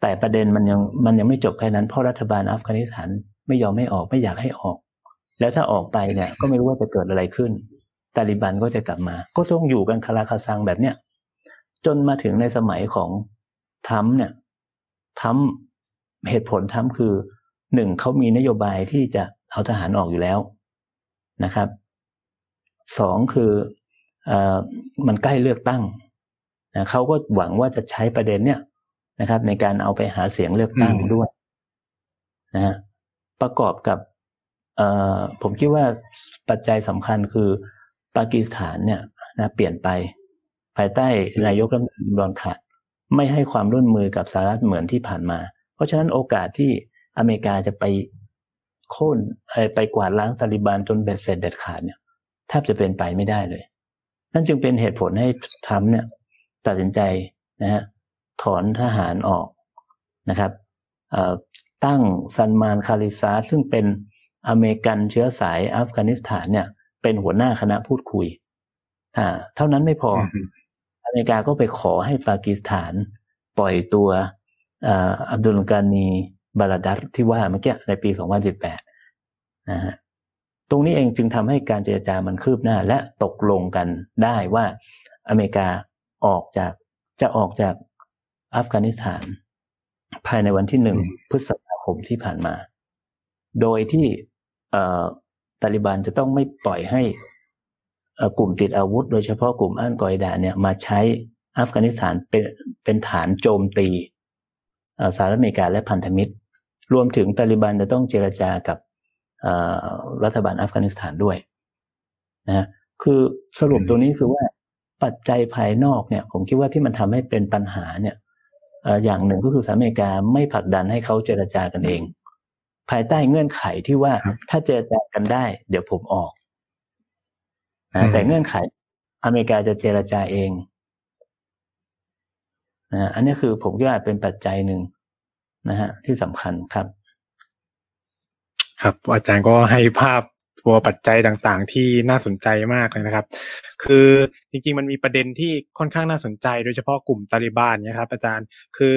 แต่ประเด็นมันยังมันยังไม่จบแค่นั้นเพราะรัฐบาลอัฟกานิสถานไม่ยอมไม่ออกไม่อยากให้ออก แล้วถ้าออกไปเนี่ย ก็ไม่รู้ว่าจะเกิดอะไรขึ้นตาลิบันก็จะกลับมา ก็ต้องอยู่กันคาราคาซังแบบเนี้ยจนมาถึงในสมัยของทัมเนี่ยทัมเหตุผลทัมคือหนึ่งเขามีนโยบายที่จะเอาทหารออกอยู่แล้วนะครับสองคืออมันใกล้เลือกตั้งนะเขาก็หวังว่าจะใช้ประเด็นเนี่ย นะครับ ในการเอาไปหาเสียงเลือกตั้งด้วยนะฮะประกอบกับเอ่อผมคิดว่าปัจจัยสำคัญคือปากีสถานเนี่ยนะเปลี่ยนไปภายใต้นายกรัฐมนตรีรอนขาดไม่ให้ความร่วมมือกับสหรัฐเหมือนที่ผ่านมา เพราะฉะนั้นโอกาสที่อเมริกาจะไปโค่นไปกวาดล้างตาลิบันจนเบ็ดเสร็จเด็ดขาดเนี่ยแทบจะเป็นไปไม่ได้เลย นั่นจึงเป็นเหตุผลให้ทำเนี่ย ตัดสินใจนะฮะ ถอนทหารออกนะครับตั้งซันมานคาริซาซึ่งเป็นอเมริกันเชื้อสายอัฟกานิสถานเนี่ย เป็นหัวหน้าคณะพูดคุยอ่าเท่านั้นไม่พอ อเมริกาก็ไปขอให้ปากีสถาน ปล่อยตัวอับดุลกานีบาลาดัตที่ว่าเมื่อกี้ในปี 2018นะฮะตรงนี้เองจึงทำให้การเจรจามันคืบหน้า และตกลงกันได้ว่าอเมริกาออกจากจะออกจาก อัฟกานิสถาน ภายในวันที่หนึ่งพฤษภาคมที่ผ่านมา โดยที่ตาลิบันจะต้องไม่ปล่อยให้กลุ่มติดอาวุธ โดยเฉพาะกลุ่มอันกอยดาเนี่ยมาใช้อัฟกานิสถานเป็นเป็นฐานโจมตีสหรัฐอเมริกาและพันธมิตร รวมถึงตาลิบันจะต้องเจรจากับรัฐบาลอัฟกานิสถานด้วยนะคือสรุปตรงนี้คือว่าปัจจัยภายนอกเนี่ย ผมคิดว่าที่มันทำให้เป็นปัญหาเนี่ย อย่างหนึ่งก็คือสหรัฐอเมริกาไม่ผลักดันให้เขาเจรจากันเอง ภายใต้เงื่อนไขที่ว่าถ้าเจรจากันได้ เดี๋ยวผมออกนะแต่เงื่อนไขอเมริกาจะเจรจาเองนะอันนี้คือผมคิดว่าเป็นปัจจัยหนึ่งนะฮะที่สำคัญครับ
ครับ อาจารย์ก็ให้ภาพ ตัวปัจจัยต่างๆ ที่น่าสนใจมากเลยนะครับ คือจริงๆมันมีประเด็นที่ค่อนข้างน่าสนใจ โดยเฉพาะกลุ่มตาลิบันเนี่ยครับอาจารย์คือ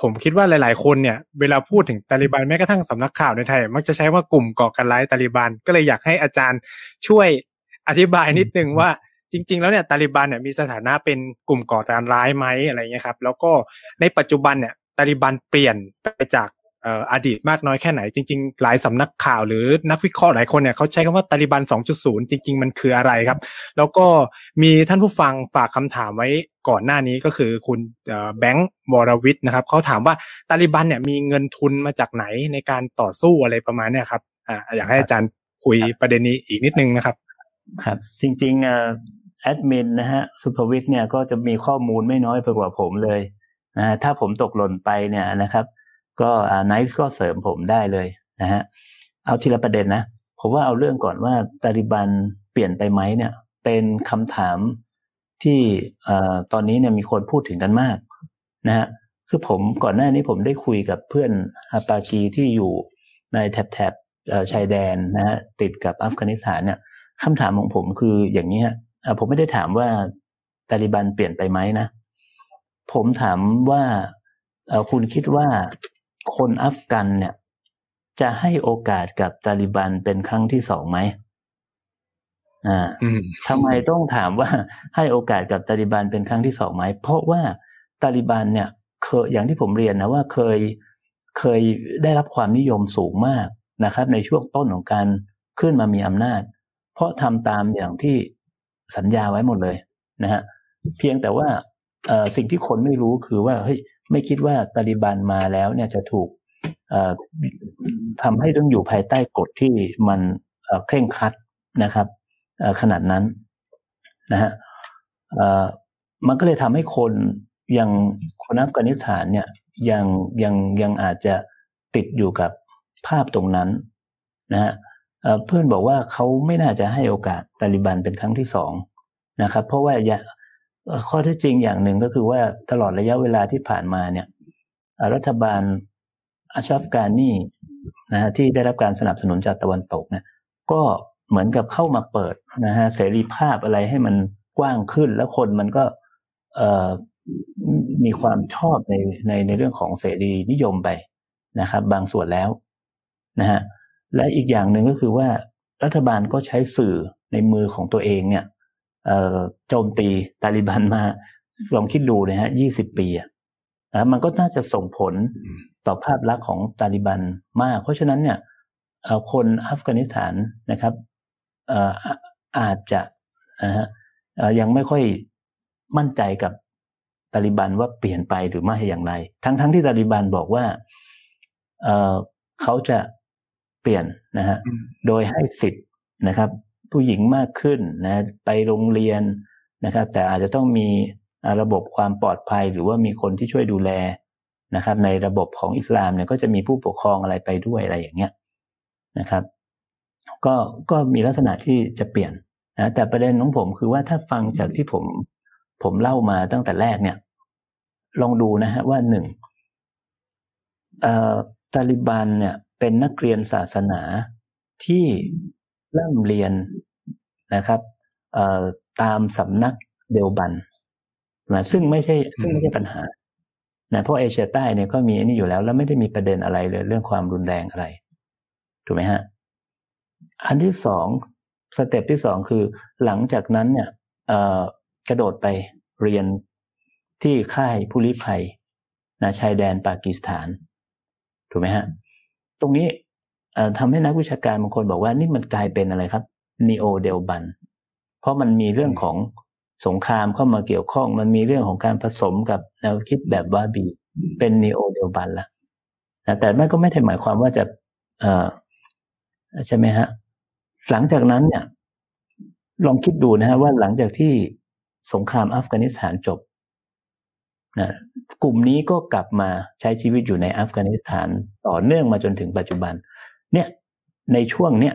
ผมคิดว่าหลายๆ คนเนี่ยเวลาพูดถึงตาลิบันแม้กระทั่งสำนักข่าวในไทย มักจะใช้ว่ากลุ่มก่อการร้ายตาลิบันก็เลยอยากให้อาจารย์ช่วยอธิบายนิดนึงว่าจริง ๆ แล้วเนี่ยตาลิบันเนี่ยมีสถานะเป็นกลุ่มก่อการร้ายไหมอะไรเงี้ยครับ แล้วก็ในปัจจุบันเนี่ยตาลิบันเปลี่ยนไปจาก อดีตมากน้อยแค่ไหนจริง ๆ หลายสำนักข่าวหรือนักวิเคราะห์หลายคนเนี่ยเขาใช้คำว่าตาลิบัน 2.0 จริง ๆ มันคืออะไรครับ แล้วก็มีท่านผู้ฟังฝากคำถามไว้ก่อนหน้านี้ก็คือคุณแบงค์วรวิทย์นะครับเขาถามว่าตาลิบันเนี่ยมีเงินทุนมาจากไหนในการต่อสู้อะไรประมาณนี้ครับอ่าอยากให้อาจารย์คุยประเด็นนี้อีกนิดนึงนะครับ
ครับ จริงๆแอดมินนะฮะสุภวิทย์เนี่ยก็จะมีข้อมูลไม่น้อยไปกว่าผมเลยนะถ้าผมตกหล่นไปเนี่ยนะครับ ก็ไนท์ก็เสริมผมได้เลยนะฮะเอาทีละประเด็นนะผมว่าเอาเรื่องก่อนว่าตาลิบันเปลี่ยนไปไหมเนี่ย เป็นคำถามที่ตอนนี้เนี่ยมีคนพูดถึงกันมากนะฮะคือผมก่อนหน้านี้ผมได้คุยกับเพื่อนฮาปากีที่อยู่ในแถบแถบชายแดนนะฮะติดกับอัฟกานิสถานเนี่ยคำถามของผมคืออย่างนี้ฮะผมไม่ได้ถามว่าตาลิบันเปลี่ยนไปไหมนะ ผมถามว่าคุณคิดว่า คนอัฟกันเนี่ย จะให้โอกาสกับตาลิบันเป็นครั้งที่สองไหมอ่าทำไมต้องถามว่าให้โอกาสกับตาลิบันเป็นครั้งที่สองไหม เพราะว่าตาลิบันเนี่ย เคยอย่างที่ผมเรียนนะว่าเคยเคยได้รับความนิยมสูงมากนะครับ ในช่วงต้นของการขึ้นมามีอำนาจ เพราะทำตามอย่างที่สัญญาไว้หมดเลยนะฮะเพียงแต่ว่าสิ่งที่คนไม่รู้คือว่าเฮ้ย ไม่คิดว่าตาลิบันมาแล้วเนี่ยจะถูกทำให้ต้องอยู่ภายใต้กฎที่มันเคร่งครัดนะครับขนาดนั้นนะฮะมันก็เลยทำให้คนยังคนอัฟกานิสถานเนี่ยยังยังยังอาจจะติดอยู่กับภาพตรงนั้นนะฮะเพื่อนบอกว่าเขาไม่น่าจะให้โอกาสตาลิบันเป็นครั้งที่สองนะครับ เพราะว่า ข้อที่จริงอย่างหนึ่งก็คือว่าตลอดระยะเวลาที่ผ่านมาเนี่ย รัฐบาลอาชัฟกานีนะฮะที่ได้รับการสนับสนุนจากตะวันตกเนี่ยก็เหมือนกับเข้ามาเปิดนะฮะเสรีภาพอะไรให้มันกว้างขึ้น แล้วคนมันก็เอมีความชอบในในในเรื่องของเสรีนิยมไปนะครับ บางส่วนแล้วนะฮะและอีกอย่างหนึ่งก็คือว่ารัฐบาลก็ใช้สื่อในมือของตัวเองเนี่ย โจมตีตาลิบันมา ลองคิดดูนะฮะยี่สิบปีอะมันก็น่าจะส่งผลต่อภาพลักษณ์ของตาลิบันมาก เพราะฉะนั้นเนี่ยคนอัฟกานิสถานนะครับอาจจะนะฮะยังไม่ค่อยมั่นใจกับตาลิบันว่าเปลี่ยนไปหรือไม่อย่างไร ทั้งๆทที่ตาลิบันบอกว่าเออเขาจะเปลี่ยนนะฮะโดยให้สิทธิ์นะครับ ผู้หญิงมากขึ้นนะไปโรงเรียนนะครับ แต่อาจจะต้องมีระบบความปลอดภัยหรือว่ามีคนที่ช่วยดูแลนะครับ ในระบบของอิสลามเนี่ยก็จะมีผู้ปกครองอะไรไปด้วยอะไรอย่างเงี้ยนะครับ ก็ก็มีลักษณะที่จะเปลี่ยนนะแต่ประเด็นของผมคือว่าถ้าฟังจากที่ผมผมเล่ามาตั้งแต่แรกเนี่ย ลองดูนะฮะว่าหนึ่งตาลิบันเนี่ยเป็นนักเรียนศาสนาที่ เริ่มเรียนนะครับตามสำนักเดลบันนะซึ่งไม่ใช่ซึ่งไม่ใช่ปัญหานะเพราะเอเชียใต้เนี่ยก็มีอันนี้อยู่แล้ว แล้วไม่ได้มีประเด็นอะไรเลย เรื่องความรุนแรงอะไรถูกไหมฮะ อันที่สอง step ที่สองคือ หลังจากนั้นเนี่ยกระโดดไปเรียนที่ค่ายผู้ลี้ภัยนะชายแดนปากีสถาน ถูกไหมฮะ ตรงนี้ ทำให้นักวิชาการบางคนบอกว่านี่มันกลายเป็นอะไรครับ neo Deoband เพราะมันมีเรื่องของสงครามเข้ามาเกี่ยวข้อง มันมีเรื่องของการผสมกับแนวคิดแบบวาฮาบี เป็นนีโอเดลบันละแต่ไม่ก็ไม่ได้หมายความว่าจะเออใช่ไหมฮะ หลังจากนั้นเนี่ย ลองคิดดูนะฮะว่าหลังจากที่สงครามอัฟกานิสถานจบนะกลุ่มนี้ก็กลับมาใช้ชีวิตอยู่ในอัฟกานิสถานต่อเนื่องมาจนถึงปัจจุบัน เนี่ยในช่วงเนี้ย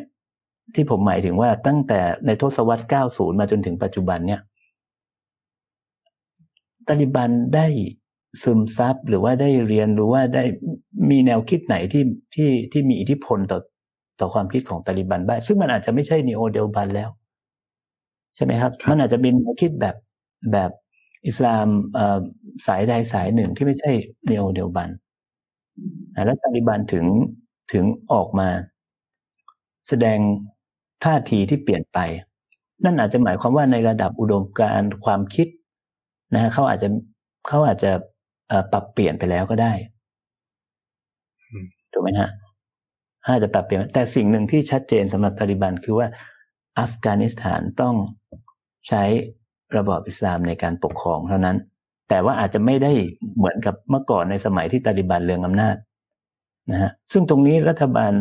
ที่ผมหมายถึงว่าตั้งแต่ในทศวรรษ 90 มาจนถึงปัจจุบันเนี่ยตาลิบันได้ซึมซับหรือว่าได้เรียนหรือว่าได้มีแนวคิดไหนที่ที่ที่มีอิทธิพลต่อต่อความคิดของตาลิบันบ้างซึ่งมันอาจจะไม่ใช่นีโอเดลบันแล้ว ใช่ไหมครับ มันอาจจะเป็นแนวคิดแบบแบบอิสลามสายใดสายหนึ่งที่ไม่ใช่นีโอเดลบันแล้วตาลิบันถึง ถึงออกมา แสดงท่าทีที่เปลี่ยนไป นั่นอาจจะหมายความว่าในระดับอุดมการณ์ความคิดนะฮะเขาอาจจะเขาอาจจะปรับเปลี่ยนไปแล้วก็ได้ถูกไหมฮะอาจจะปรับเปลี่ยน แต่สิ่งหนึ่งที่ชัดเจนสำหรับตาลิบันคือว่าอัฟกานิสถานต้องใช้ระบอบอิสลามในการปกครองเท่านั้น แต่ว่าอาจจะไม่ได้เหมือนกับเมื่อก่อนในสมัยที่ตาลิบันเรืองอำนาจ นะฮะซึ่งตรงนี้รัฐบาล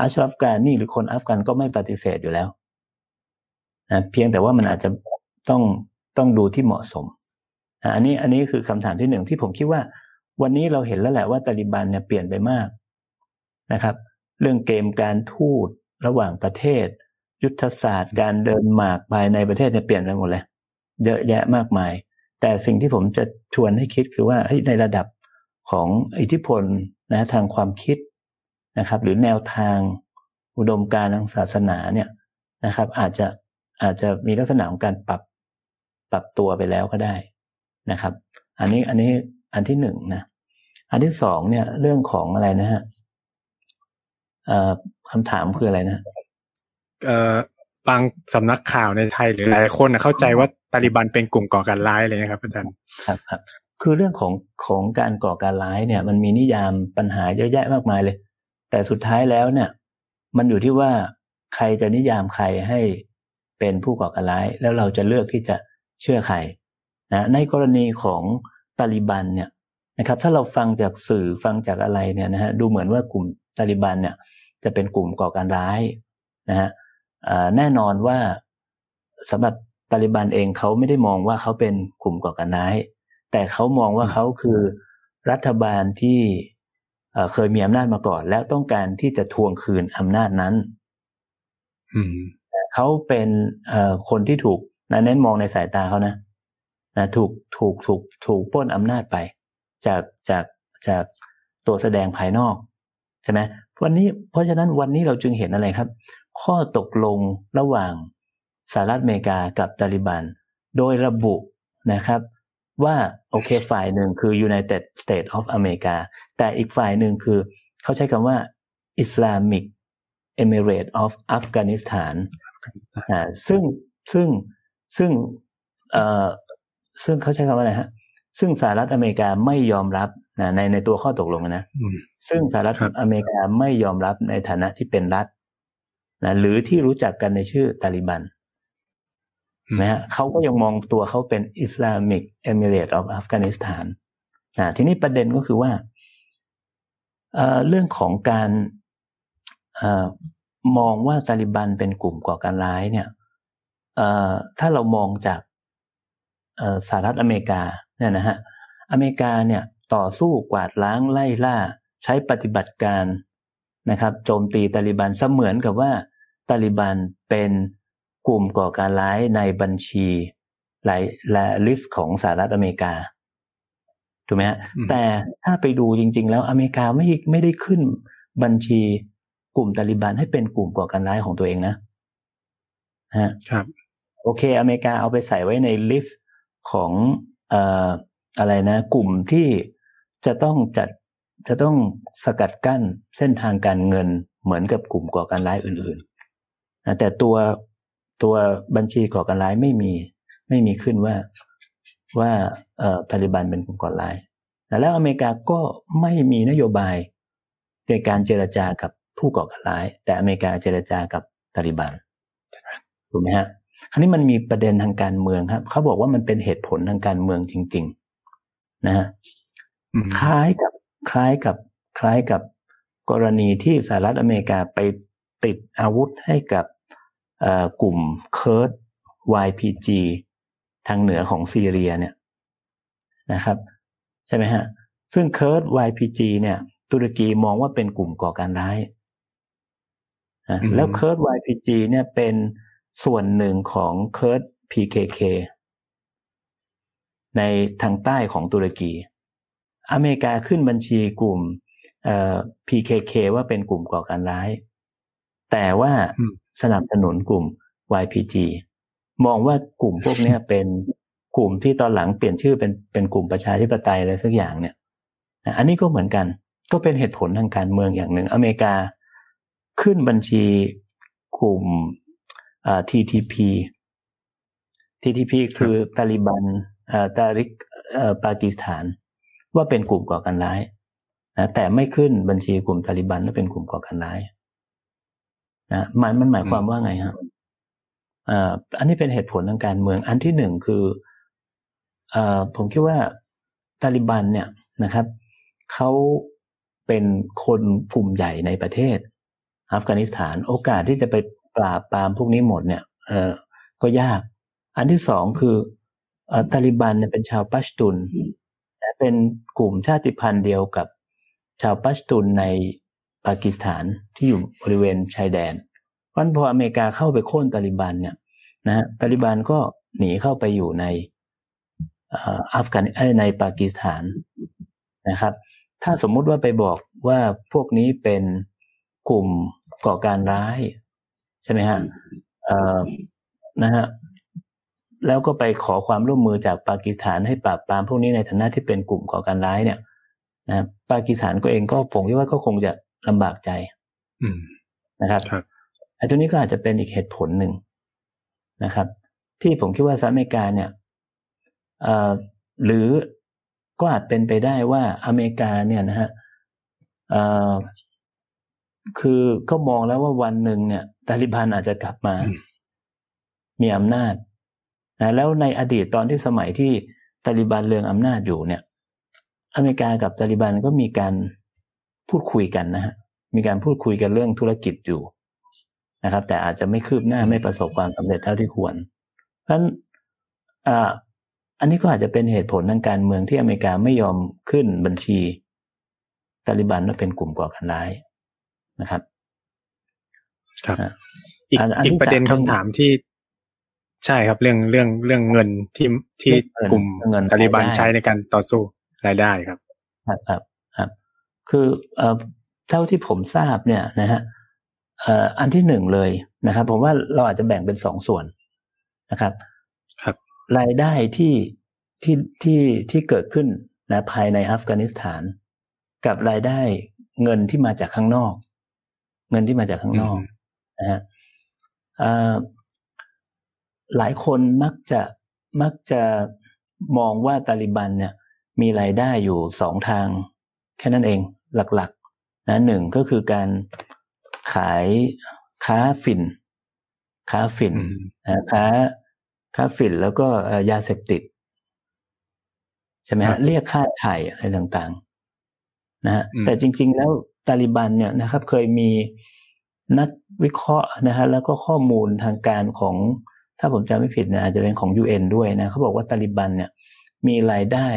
อัชรัฟกานี่หรือคนอัฟกันก็ไม่ปฏิเสธอยู่แล้วนะเพียงแต่ว่ามันอาจจะต้องต้องดูที่เหมาะสมนะอันนี้อันนี้คือคำถามที่หนึ่งที่ผมคิดว่า วันนี้เราเห็นแล้วแหละว่าตาลิบันเนี่ยเปลี่ยนไปมากนะครับ เรื่องเกมการทูตระหว่างประเทศ ยุทธศาสตร์ การเดินหมากภายในประเทศเนี่ยเปลี่ยนไปหมดเลยเยอะแยะมากมาย แต่สิ่งที่ผมจะชวนให้คิดคือว่าในระดับ ของอิทธิพลนะทางความคิดนะครับ หรือแนวทางอุดมการทางศาสนาเนี่ยนะครับ อาจจะอาจจะมีลักษณะของการปรับปรับตัวไปแล้วก็ได้นะครับ อันนี้อันนี้อันที่หนึ่งนะอันที่สองเนี่ยเรื่องของอะไรนะฮะคำถามคืออะไรนะ
เอ่อบางสำนักข่าวในไทยหรือหลายคนเข้าใจว่าตาลิบันเป็นกลุ่มก่อการร้ายอะไรเงี้ยครับอาจารย์
ครับครับ คือเรื่องของของการก่อการร้ายเนี่ยมันมีนิยามปัญหาเยอะแยะมากมายเลย แต่สุดท้ายแล้วเนี่ย มันอยู่ที่ว่าใครจะนิยามใครให้เป็นผู้ก่อการร้าย แล้วเราจะเลือกที่จะเชื่อใครนะในกรณีของตาลิบันเนี่ยนะครับ ถ้าเราฟังจากสื่อฟังจากอะไรเนี่ยนะฮะดูเหมือนว่ากลุ่มตาลิบันเนี่ย จะเป็นกลุ่มก่อการร้ายนะฮะแน่นอนว่าสำหรับตาลิบันเองเขาไม่ได้มองว่าเขาเป็นกลุ่มก่อการร้าย แต่เขามองว่าเขาคือรัฐบาลที่เคยมีอำนาจมาก่อน แล้วต้องการที่จะทวงคืนอำนาจนั้นเขาเป็นคนที่ถูกนะเน้นมองในสายตาเขานะนะถูกถูกถูกถูกป้นอำนาจไป จากจากจากตัวแสดงภายนอกใช่ไหมวันนี้เพราะฉะนั้นวันนี้เราจึงเห็นอะไรครับ ข้อตกลงระหว่างสหรัฐอเมริกากับตาลิบัน โดยระบุนะครับ ว่าโอเคฝ่ายหนึ่งคือ United States of America แต่อีกฝ่ายหนึ่งคือเขาใช้คำว่า Islamic Emirate of Afghanistan อ่าซึ่งซึ่งซึ่งเอ่อซึ่งเขาใช้คำว่าอะไรฮะ ซึ่งสหรัฐอเมริกาไม่ยอมรับนะในในตัวข้อตกลงนะซึ่งสหรัฐอเมริกาไม่ยอมรับในฐานะที่เป็นรัฐนะหรือที่รู้จักกันในชื่อตาลิบัน นะฮะเขาก็ยังมองตัวเขาเป็น Islamic Emirate of Afghanistan นะทีนี้ประเด็นก็คือว่าเเรื่องของการอมองว่าตาลิบันเป็นกลุ่มก่อการร้ายเนี่ยถ้าเรามองจากสหรัฐอเมริกาเนี่ยนะฮะอเมริกาเนี่ยต่อสู้กวาดล้างไล่ล่า ใช้ปฏิบัติการนะครับ โจมตีตาลิบันเสมือนกับว่าตาลิบันเป็น กลุ่มก่อการร้ายในบัญชีหลายและลิสต์ของสหรัฐอเมริกาถูกไหมฮะแต่ถ้าไปดูจริง ๆ แล้วอเมริกาไม่ไม่ได้ขึ้นบัญชีกลุ่มตาลิบันให้เป็นกลุ่มก่อการร้ายของตัวเองนะฮะ
ครับ
โอเค อเมริกาเอาไปใส่ไว้ใน list ของเอ่ออะไรนะ กลุ่มที่จะต้องจัดจะต้องสกัดกั้นเส้นทางการเงินเหมือนกับกลุ่มก่อการร้ายอื่นๆนะแต่ตัว ตัวบัญชีก่อการร้ายไม่มีไม่มีขึ้นว่าว่าเอ่อตาลิบันเป็นกลุ่มก่อการร้ายแล้วอเมริกาก็ไม่มีนโยบายในการเจรจากับผู้ก่อการร้าย แต่อเมริกาเจรจากับตาลิบันถูกไหมฮะคราวนี้มันมีประเด็นทางการเมืองครับ เขาบอกว่ามันเป็นเหตุผลทางการเมืองจริง ๆ นะฮะคล้ายกับคล้ายกับคล้ายกับกรณีที่สหรัฐอเมริกาไปติดอาวุธให้กับ กลุ่มเคิร์ด YPG ทางเหนือของซีเรียเนี่ยนะครับ ใช่ไหมฮะ ซึ่งเคิร์ด YPG เนี่ย ตุรกีมองว่าเป็นกลุ่มก่อการร้ายแล้วเคิร์ด YPG เนี่ยเป็นส่วนหนึ่งของเคิร์ด PKK ในทางใต้ของตุรกี อเมริกาขึ้นบัญชีกลุ่ม PKK ว่าเป็นกลุ่มก่อการร้าย แต่ว่า สนับสนุนกลุ่ม YPG มองว่ากลุ่มพวกนี้เป็นกลุ่มที่ตอนหลังเปลี่ยนชื่อเป็นเป็นกลุ่มประชาธิปไตยอะไรสักอย่างเนี่ยอันนี้ก็เหมือนกัน ก็เป็นเหตุผลทางการเมืองอย่างหนึ่ง อเมริกาขึ้นบัญชีกลุ่ม TTP TTP คือตาลิบันตาริกปากีสถาน ว่าเป็นกลุ่มก่อการร้ายนะแต่ไม่ขึ้นบัญชีกลุ่มตาลิบันว่าเป็นกลุ่มก่อการร้าย นะมันมันหมายความว่าไงครับอันนี้เป็นเหตุผลทางการเมือง อันที่หนึ่งคืออผมคิดว่าตาลิบันเนี่ยนะครับเขาเป็นคนกลุ่มใหญ่ในประเทศ อัฟกานิสถานโอกาสที่จะไปปราบปรามพวกนี้หมดเนี่ยเออก็ยาก อันที่สองคือตาลิบันเนี่ยเป็นชาวปัชตุนและเป็นกลุ่มชาติพันธุ์เดียวกับชาวปัชตุนใน ปากีสถานที่อยู่บริเวณชายแดนเพราะพออเมริกาเข้าไปโค่นตาลิบันเนี่ยนะฮะตาลิบันก็หนีเข้าไปอยู่ในอัฟกานในปากีสถานนะครับ ถ้าสมมุติว่าไปบอกว่าพวกนี้เป็นกลุ่มก่อการร้ายใช่ไหมฮะนะฮะแล้วก็ไปขอความร่วมมือจากปากีสถานให้ปราบปรามพวกนี้ในฐานะที่เป็นกลุ่มก่อการร้ายเนี่ยนะปากีสถานก็เองก็ผมคิดว่าก็คงจะ ลำบากใจ
อืม
นะครับ
ครับ
ไอ้ตัวนี้ก็อาจจะเป็นอีกเหตุผลหนึ่งนะครับ ที่ผมคิดว่าสหรัฐอเมริกาเนี่ยหรือก็อาจเป็นไปได้ว่าอเมริกาเนี่ยนะฮะคือก็มองแล้วว่าวันหนึ่งเนี่ยตาลิบันอาจจะกลับมา มีอำนาจนะแล้วในอดีตตอนที่สมัยที่ตาลิบันเรืองอำนาจอยู่เนี่ย อเมริกากับตาลิบันก็มีการ พูดคุยกันนะฮะมีการพูดคุยกันเรื่องธุรกิจอยู่นะครับ แต่อาจจะไม่คืบหน้าไม่ประสบความสำเร็จเท่าที่ควร เพราะฉะนั้นอันนี้ก็อาจจะเป็นเหตุผลทางการเมืองที่อเมริกาไม่ยอมขึ้นบัญชีตาลิบันว่าเป็นกลุ่มก่อการร้ายนะครับ
ครับอีกอีกประเด็นคำถามที่ใช่ครับ เรื่องเรื่องเรื่องเงินที่ที่กลุ่มตาลิบันใช้ในการต่อสู้รายได้ครับ
ครับ ครับครับคือเอ่อเท่าที่ผมทราบเนี่ยนะฮะอันที่หนึ่งเลยนะครับ ผมว่าเราอาจจะแบ่งเป็นสองส่วนนะครับ
ครับ
รายได้ที่ที่ที่ที่เกิดขึ้นนะภายในอัฟกานิสถาน กับรายได้เงินที่มาจากข้างนอก เงินที่มาจากข้างนอกนะฮะหลายคนมักจะมักจะมองว่าตาลิบันเนี่ย มีรายได้อยู่สองทาง แค่นั้นเอง หลักๆนะหนึ่งก็คือการขายค้าฝิ่น ค้าฝิ่นนะค้าค้าฝิ่นแล้วก็ยาเสพติด ใช่ไหมฮะเรียกค่าไถ่อะไรต่างๆ นะฮะแต่จริง ๆ แล้วตาลิบันเนี่ยนะครับ เคยมีนักวิเคราะห์นะฮะแล้วก็ข้อมูลทางการของ ถ้าผมจำไม่ผิดนะอาจจะเป็นของยูเอ็นด้วยนะเขาบอกว่าตาลิบันเนี่ย มีรายได้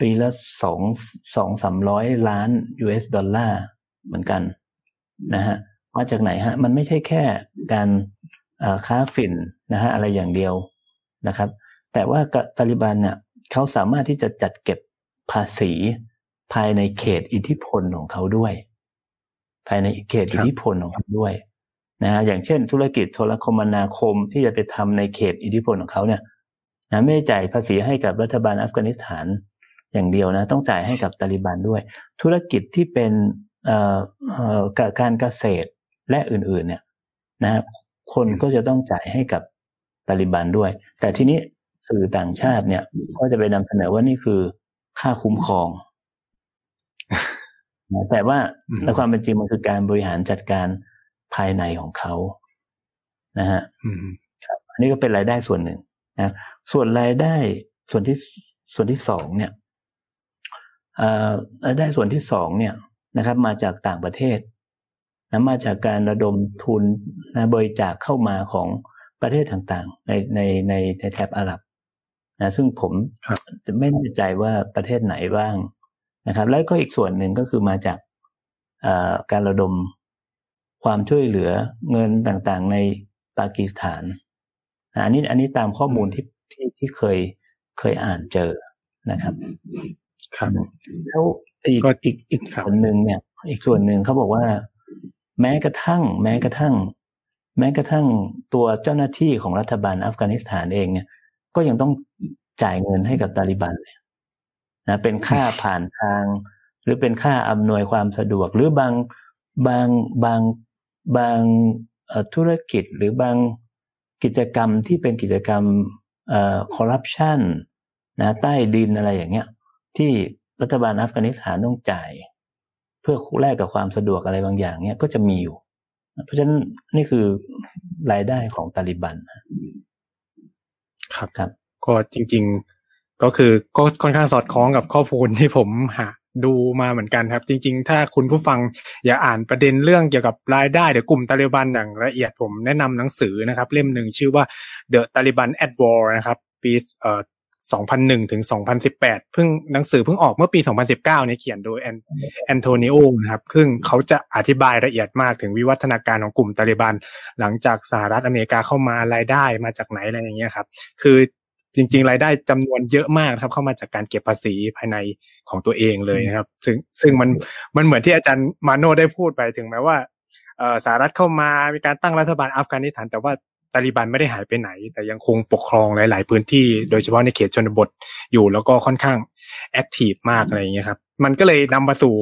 ปีละสองสองสามร้อยล้าน US ดอลลาร์เหมือนกันนะฮะมาจากไหนฮะ มันไม่ใช่แค่การค้าฝิ่นนะฮะอะไรอย่างเดียวนะครับ แต่ว่าตาลิบันเนี่ยเขาสามารถที่จะจัดเก็บภาษีภายในเขตอิทธิพลของเขาด้วย ภายในเขตอิทธิพลของเขาด้วยนะฮะอย่างเช่น ธุรกิจโทรคมนาคมที่จะไปทำในเขตอิทธิพลของเขาเนี่ยนะไม่จ่ายภาษีให้กับรัฐบาลอัฟกานิสถาน อย่างเดียวนะ ต้องจ่ายให้กับตาลิบันด้วย ธุรกิจที่เป็นการเกษตรและอื่นๆ เนี่ยนะคนก็จะต้องจ่ายให้กับตาลิบันด้วย แต่ทีนี้สื่อต่างชาติเนี่ย ก็จะไปนำเสนอว่านี่คือค่าคุ้มครอง แต่ว่าในความเป็นจริงมันคือการบริหารจัดการภายในของเขานะฮะครับอันนี้ก็เป็นรายได้ส่วนหนึ่งนะส่วนรายได้ส่วนที่ส่วนที่สองเนี่ย รายได้ส่วนที่สองเนี่ยนะครับ มาจากต่างประเทศนะมาจากการระดมทุนนะบริจาคเข้ามาของประเทศต่างๆ ในในในในแถบอาหรับนะซึ่งผมจะไม่แน่ใจว่าประเทศไหนบ้างนะครับ แล้วก็อีกส่วนหนึ่งก็คือมาจากการระดมความช่วยเหลือเงินต่างๆ ในปากีสถานอันนี้อันนี้ตามข้อมูลที่ที่ที่เคยเคยอ่านเจอนะครับ
ครับ
แล้วอีกอีกอีกส่วนหนึ่งเนี่ย อีกส่วนหนึ่งเขาบอกว่า แม้กระทั่ง แม้กระทั่ง แม้กระทั่งตัวเจ้าหน้าที่ของรัฐบาลอัฟกานิสถานเองเนี่ย ก็ยังต้องจ่ายเงินให้กับตาลิบันเลยนะเป็นค่าผ่านทาง หรือเป็นค่าอำนวยความสะดวก หรือบางบางบางบางธุรกิจหรือบางกิจกรรมที่เป็นกิจกรรมคอร์รัปชันนะใต้ดินอะไรอย่างเงี้ย ที่รัฐบาลอัฟกานิสถานต้องจ่าย เพื่อแลกกับความสะดวกอะไรบางอย่างเนี้ยก็จะมีอยู่ เพราะฉะนั้นนี่คือรายได้ของตาลิบัน
ครับครับ ก็จริง ๆก็คือก็ค่อนข้างสอดคล้องกับข้อมูลที่ผมหาดูมาเหมือนกันครับ จริง ๆ ถ้าคุณผู้ฟังอยากอ่านประเด็นเรื่องเกี่ยวกับรายได้เดี๋ยวกลุ่มตาลิบันอย่างละเอียดผมแนะนำหนังสือนะครับ เล่มหนึ่งชื่อว่า The Taliban at War นะครับ ปีเอ่อ 2001 ถึง 2018 เพิ่งหนังสือเพิ่งออกเมื่อปี 2019 เนี่ยเขียนโดยแอนแอนโทนิโอนะครับซึ่งเขาจะอธิบายละเอียดมากถึงวิวัฒนาการของกลุ่มตาลิบัน หลังจากสหรัฐอเมริกาเข้ามารายได้มาจากไหนอะไรอย่างเงี้ยครับ คือจริง ๆ รายได้จำนวนเยอะมากครับ เข้ามาจากการเก็บภาษีภายในของตัวเองเลยนะครับ ซึ่งซึ่งมันมันเหมือนที่อาจารย์มาโนได้พูดไปถึงแม้ว่าสหรัฐเข้ามามีการตั้งรัฐบาลอัฟกานิสถาน แต่ว่า ตาลิบันไม่ได้หายไปไหน แต่ยังคงปกครองหลาย ๆ พื้นที่โดยเฉพาะในเขตชนบทอยู่แล้วก็ค่อนข้างแอคทีฟมากอะไรอย่างเงี้ยครับ มันก็เลยนำมาสู่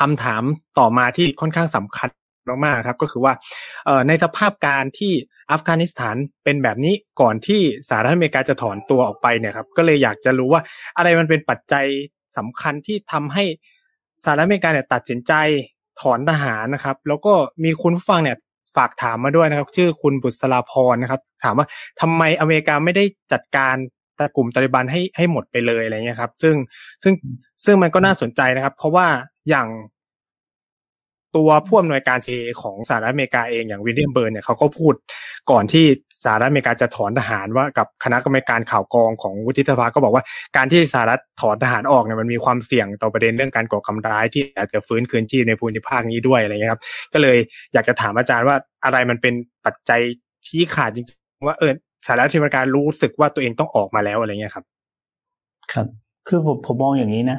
คำถามต่อมาที่ค่อนข้างสำคัญมากๆครับ ก็คือว่าในสภาพการที่อัฟกานิสถานเป็นแบบนี้ก่อนที่สหรัฐอเมริกาจะถอนตัวออกไปเนี่ยครับ ก็เลยอยากจะรู้ว่าอะไรมันเป็นปัจจัยสำคัญที่ทำให้สหรัฐอเมริกาเนี่ยตัดสินใจถอนทหารนะครับ แล้วก็มีคุณผู้ฟังเนี่ย ฝากถามมาด้วยนะครับ ชื่อคุณบุษราพรนะครับ ถามว่าทำไมอเมริกาไม่ได้จัดการตกลุ่มตาลิบันให้ให้หมดไปเลยอะไรเงี้ยครับ ซึ่งซึ่งซึ่งมันก็น่าสนใจนะครับ เพราะว่าอย่าง ตัวผู้อำนวยการซีของสหรัฐอเมริกาเองอย่างวิลเลียมเบิร์นเนี่ยเขาก็พูดก่อนที่สหรัฐอเมริกาจะถอนทหารว่ากับคณะกรรมการข่าวกองของวุฒิสภาก็บอกว่าการที่สหรัฐถอนทหารออกเนี่ยมันมีความเสี่ยงต่อประเด็นเรื่องการก่อการร้ายที่อาจจะฟื้นคืนชีพในภูมิภาคนี้ด้วยอะไรเงี้ยครับ ก็เลยอยากจะถามอาจารย์ว่าอะไรมันเป็นปัจจัยชี้ขาดจริงๆว่าเออสหรัฐอเมริการู้สึกว่าตัวเองต้องออกมาแล้วอะไรเงี้ยครับ
ครับ คือผมผมมองอย่างนี้นะ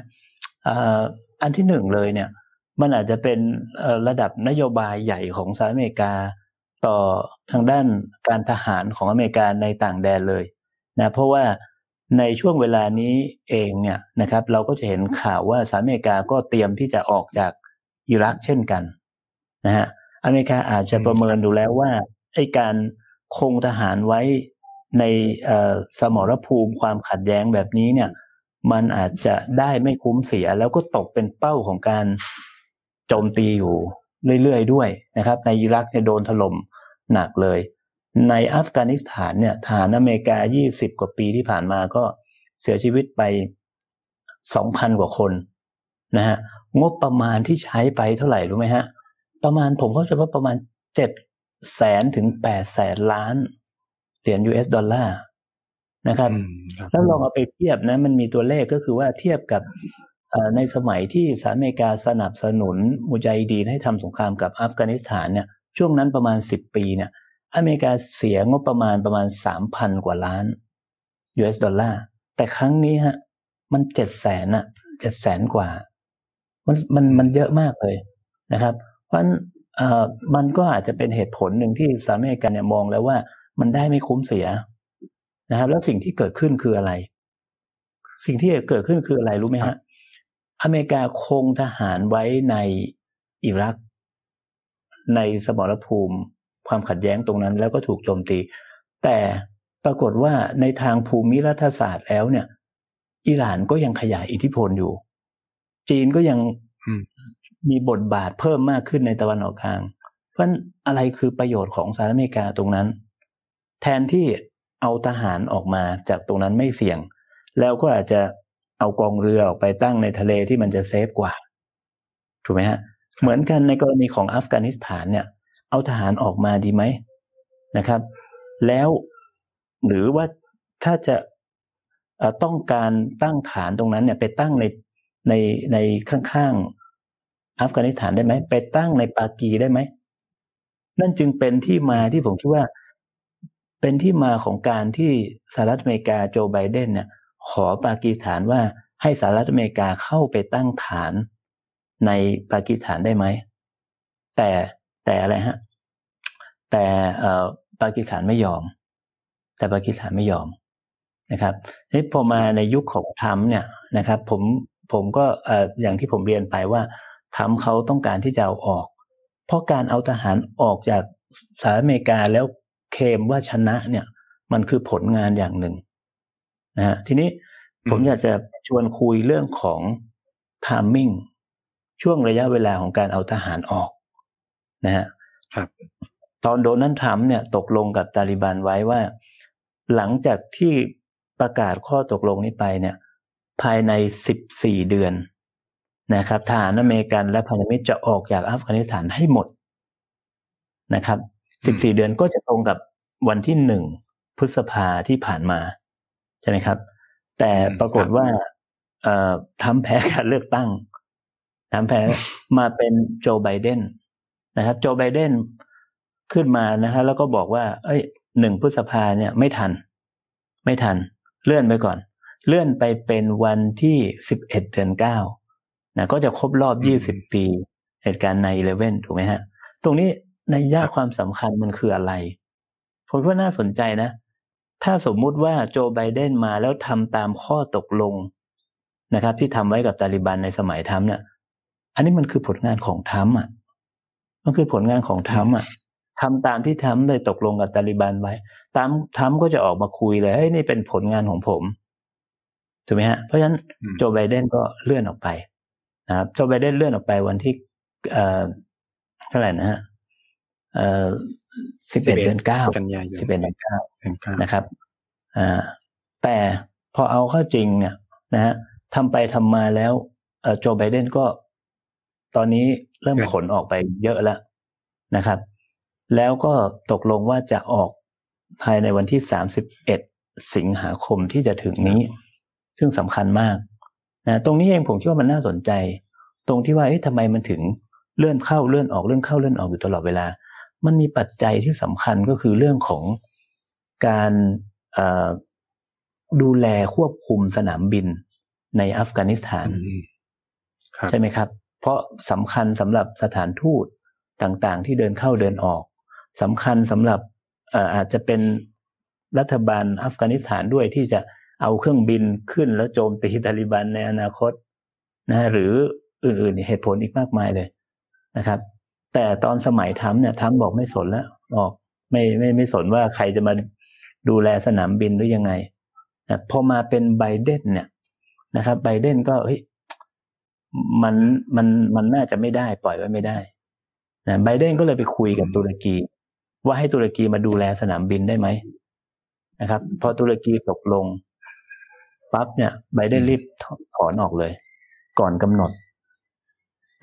อันที่หนึ่งเลยเนี่ย มันอาจจะเป็นระดับนโยบายใหญ่ของสหรัฐอเมริกา ต่อทางด้านการทหารของอเมริกาในต่างแดนเลยนะเพราะว่าในช่วงเวลานี้เองเนี่ยนะครับเราก็จะเห็นข่าวว่าสหรัฐอเมริกาก็เตรียมที่จะออกจากอิรักเช่นกันนะฮะอเมริกาอาจจะประเมินดูแล้วว่าไอ้การคงทหารไว้ในสมรภูมิความขัดแย้งแบบนี้เนี่ยมันอาจจะได้ไม่คุ้มเสียแล้วก็ตกเป็นเป้าของการ จมตีอยู่เรื่อยๆด้วยนะครับ ในอิรักเนี่ยโดนถล่มหนักเลย ในอัฟกานิสถานเนี่ยฐานอเมริกา 20 กว่าปีที่ผ่านมาก็เสียชีวิตไป 2,000 กว่าคนนะฮะงบประมาณที่ใช้ไปเท่าไหร่รู้ไหมฮะ ประมาณผมเข้าใจว่าประมาณเจ็ดแสนถึงแปดแสนล้านเหรียญ US ดอลลาร์นะครับ แล้วลองเอาไปเทียบนะ มันมีตัวเลขก็คือว่าเทียบกับ ในสมัยที่สหรัฐอเมริกาสนับสนุนมุจัยดีนให้ทำสงครามกับอัฟกานิสถานเนี่ยช่วงนั้นประมาณสิบปีเนี่ยอเมริกาเสียงบประมาณประมาณสามพันกว่าล้าน US ดอลลาร์แต่ครั้งนี้ฮะมันเจ็ดแสนอะเจ็ดแสนกว่า มันมันมันเยอะมากเลยนะครับ เพราะฉะนั้นเอ่อมันก็อาจจะเป็นเหตุผลหนึ่งที่สหรัฐอเมริกาเนี่ยมองแล้วว่ามันได้ไม่คุ้มเสียนะครับ แล้วสิ่งที่เกิดขึ้นคืออะไร สิ่งที่เกิดขึ้นคืออะไรรู้ไหมฮะ อเมริกาคงทหารไว้ในอิรัก ในสมรภูมิความขัดแย้งตรงนั้นแล้วก็ถูกโจมตี แต่ปรากฏว่าในทางภูมิรัฐศาสตร์แล้วเนี่ย อิหร่านก็ยังขยายอิทธิพลอยู่ จีนก็ยังมีบทบาทเพิ่มมากขึ้นในตะวันออกกลาง เพราะอะไรคือประโยชน์ของสหรัฐอเมริกาตรงนั้น แทนที่เอาทหารออกมาจากตรงนั้นไม่เสี่ยง แล้วก็อาจจะ เอากองเรือออกไปตั้งในทะเลที่มันจะเซฟกว่า ถูกไหมฮะ เหมือนกันในกรณีของอัฟกานิสถานเนี่ย เอาทหารออกมาดีไหมนะครับ แล้วหรือว่าถ้าจะต้องการตั้งฐานตรงนั้นเนี่ย ไปตั้งในในในข้างๆอัฟกานิสถานได้ไหมไปตั้งในปากีได้ไหมนั่นจึงเป็นที่มาที่ผมคิดว่า เป็นที่มาของการที่สหรัฐอเมริกาโจไบเดนเนี่ย ขอปากีสถานว่าให้สหรัฐอเมริกาเข้าไปตั้งฐานในปากีสถานได้ไหม แต่แต่อะไรฮะ แต่เอ่อปากีสถานไม่ยอม แต่ปากีสถานไม่ยอมนะครับนี่พอมาในยุคของทัมเนี่ยนะครับ ผมผมก็เอ่ออย่างที่ผมเรียนไปว่าทัมเขาต้องการที่จะเอาออก เพราะการเอาทหารออกจากสหรัฐอเมริกาแล้วเคมว่าชนะเนี่ย มันคือผลงานอย่างหนึ่ง นะฮะทีนี้ผมอยากจะชวนคุยเรื่องของทามมิ่งช่วงระยะเวลาของการเอาทหารออกนะฮะ
ครับ
ตอนโดนัลด์ทรัมป์เนี่ยตกลงกับตาลิบันไว้ว่า หลังจากที่ประกาศข้อตกลงนี้ไปเนี่ย ภายในสิบสี่เดือนนะครับทหารอเมริกันและพันธมิตรจะออกจากอัฟกานิสถานให้หมดนะครับสิบสี่เดือนก็จะตรงกับวันที่หนึ่งพฤษภาที่ผ่านมา ใช่ไหมครับ แต่ปรากฏว่าเอ่อทำแพ้การเลือกตั้งทำแพ้มาเป็นโจไบเดนนะครับ โจไบเดนขึ้นมานะฮะแล้วก็บอกว่า เอ้ยหนึ่งพฤษภาเนี่ยไม่ทัน ไม่ทัน เลื่อนไปก่อน เลื่อนไปเป็นวันที่สิบเอ็ดเดือนเก้านะก็จะครบรอบยี่สิบปีเหตุการณ์ในเลเว่นถูกไหมฮะ ตรงนี้ในย่าความสำคัญมันคืออะไรผมว่าน่าสนใจนะ ถ้าสมมุติว่าโจไบเดนมาแล้วทำตามข้อตกลงนะครับ ที่ทำไว้กับตาลิบันในสมัยทัมเนี่ยอันนี้มันคือผลงานของทัมอะ มันคือผลงานของทัมอะทำตามที่ทัมได้ตกลงกับตาลิบันไว้ตามทัมก็จะออกมาคุยเลยเฮ้ยนี่เป็นผลงานของผมถูกไหมฮะเพราะฉะนั้นโจไบเดนก็เลื่อนออกไปนะครับโจไบเดนเลื่อนออกไปวันที่เอ่อเท่าไหร่นะฮะเอ่อ สิบเอ็ดเดือนเก้า
กันยายน
สิบเอ็ดเดือนเก้านะครับอ่าแต่พอเอาเข้าจริงเนี่ยนะฮะทำไปทำมาแล้วโจไบเดนก็ตอนนี้เริ่มขนออกไปเยอะแล้วนะครับ แล้วก็ตกลงว่าจะออกภายในวันที่สามสิบเอ็ดสิงหาคมที่จะถึงนี้ ซึ่งสำคัญมากนะตรงนี้เองผมคิดว่ามันน่าสนใจ ตรงที่ว่าเอ๊ะทำไมมันถึงเลื่อนเข้าเลื่อนออกเลื่อนเข้าเลื่อนออกอยู่ตลอดเวลา มันมีปัจจัยที่สำคัญก็คือเรื่องของการดูแลควบคุมสนามบินในอัฟกานิสถานใช่ไหมครับ เพราะสำคัญสำหรับสถานทูตต่างๆ ที่เดินเข้าเดินออกสำคัญสำหรับอาจจะเป็นรัฐบาลอัฟกานิสถานด้วยที่จะเอาเครื่องบินขึ้นแล้วโจมตีตาลิบันในอนาคตนะหรืออื่นๆเหตุผลอีกมากมายเลยนะครับ แต่ตอนสมัยทำเนี่ยทำบอกไม่สนแล้วออกไม่ไม่ไม่สนว่าใครจะมาดูแลสนามบินหรือยังไงนะพอมาเป็นไบเดนเนี่ยนะครับไบเดนก็เฮ้ยมันมันมันน่าจะไม่ได้ปล่อยไว้ไม่ได้นะไบเดนก็เลยไปคุยกับตุรกี ว่าให้ตุรกีมาดูแลสนามบินได้ไหมนะครับ พอตุรกีตกลงปั๊บเนี่ยไบเดนรีบถอนออกเลย ก่อนกำหนด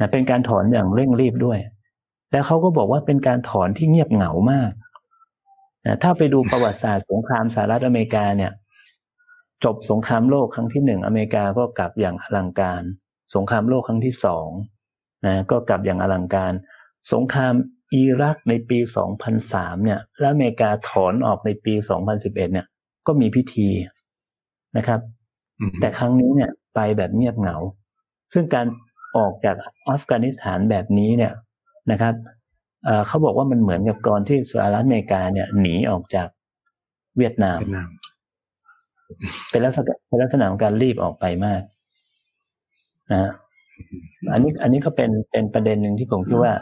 นะเป็นการถอนอย่างเร่งรีบด้วย แล้วเขาก็บอกว่าเป็นการถอนที่เงียบเหงามากนะถ้าไปดูประวัติศาสตร์สงครามสหรัฐอเมริกาเนี่ย จบสงครามโลกครั้งที่หนึ่งอเมริกาก็กลับอย่างอลังการ สงครามโลกครั้งที่สองนะก็กลับอย่างอลังการ สงครามอิรักในปี 2003 เนี่ย แล้วอเมริกาถอนออกในปี 2011 เนี่ย ก็มีพิธีนะครับ แต่ครั้งนี้เนี่ยไปแบบเงียบเหงา ซึ่งการออกจากอัฟกานิสถานแบบนี้เนี่ย นะครับเขาบอกว่ามันเหมือนกับก่อนที่สหรัฐอเมริกาเนี่ยหนีออกจากเวียดนาม เป็นลักษณะเป็นลักษณะของการรีบออกไปมากนะอันนี้อันนี้ก็เป็นเป็นประเด็นหนึ่งที่ผมคิดว่า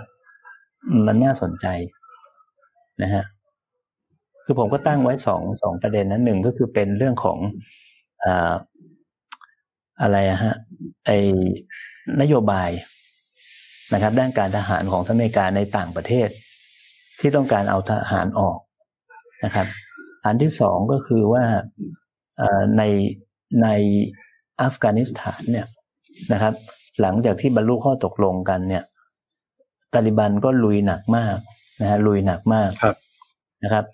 มันน่าสนใจนะฮะคือผมก็ตั้งไว้สองสองประเด็นนั้นหนึ่งก็คือเป็นเรื่องของอ่าอะไรฮะไอนโยบาย นะครับ ด้านการทหารของสหรัฐอเมริกาในต่างประเทศ ที่ต้องการเอาทหารออกนะครับ อันที่สองก็คือว่าในในอัฟกานิสถานเนี่ยนะครับ หลังจากที่บรรลุข้อตกลงกันเนี่ยตาลิบันก็ลุยหนักมากนะฮะลุยหนักมาก
ครับ
นะครับ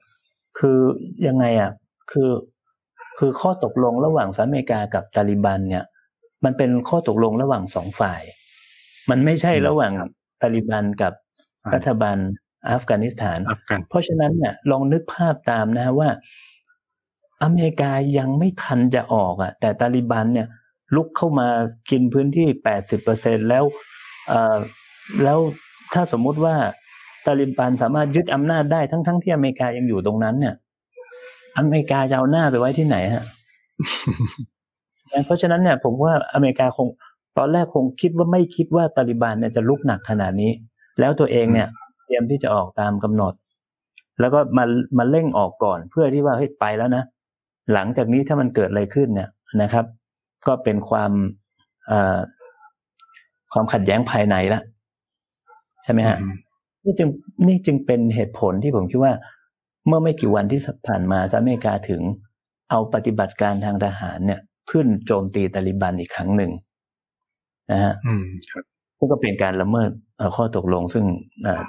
คือยังไงอะคือคือข้อตกลงระหว่างสหรัฐอเมริกากับตาลิบันเนี่ย มันเป็นข้อตกลงระหว่างสองฝ่าย มันไม่ใช่ระหว่างตาลิบันกับรัฐบาลอัฟกานิสถาน เพราะฉะนั้นเนี่ยลองนึกภาพตามนะฮะว่า อเมริกายังไม่ทันจะออกอะ แต่ตาลิบันเนี่ย ลุกเข้ามากินพื้นที่แปดสิบเปอร์เซ็นแล้วเอ่อแล้วถ้าสมมุติว่าตาลิบันสามารถยึดอำนาจได้ทั้งๆทที่อเมริกายังอยู่ตรงนั้นเนี่ย อเมริกาจะเอาหน้าไปไว้ที่ไหนฮะเพราะฉะนั้นเนี่ย ผมว่าอเมริกาคง ตอนแรกคงคิดว่าไม่คิดว่าตาลิบันเนี่ยจะลุกหนักขนาดนี้ แล้วตัวเองเนี่ยเตรียมที่จะออกตามกำหนด แล้วก็มามาเร่งออกก่อน เพื่อที่ว่าเฮ้ยไปแล้วนะ หลังจากนี้ถ้ามันเกิดอะไรขึ้นเนี่ยนะครับ ก็เป็นความความขัดแย้งภายในละใช่ไหมฮะนี่จึงนี่จึงเป็นเหตุผลที่ผมคิดว่า เมื่อไม่กี่วันที่ผ่านมาสหรัฐอเมริกาถึงเอาปฏิบัติการทางทหารเนี่ย ขึ้นโจมตีตาลิบันอีกครั้งหนึ่ง นะฮะ
อืมครับ
ก็เป็นการละเมิดข้อตกลง ซึ่ง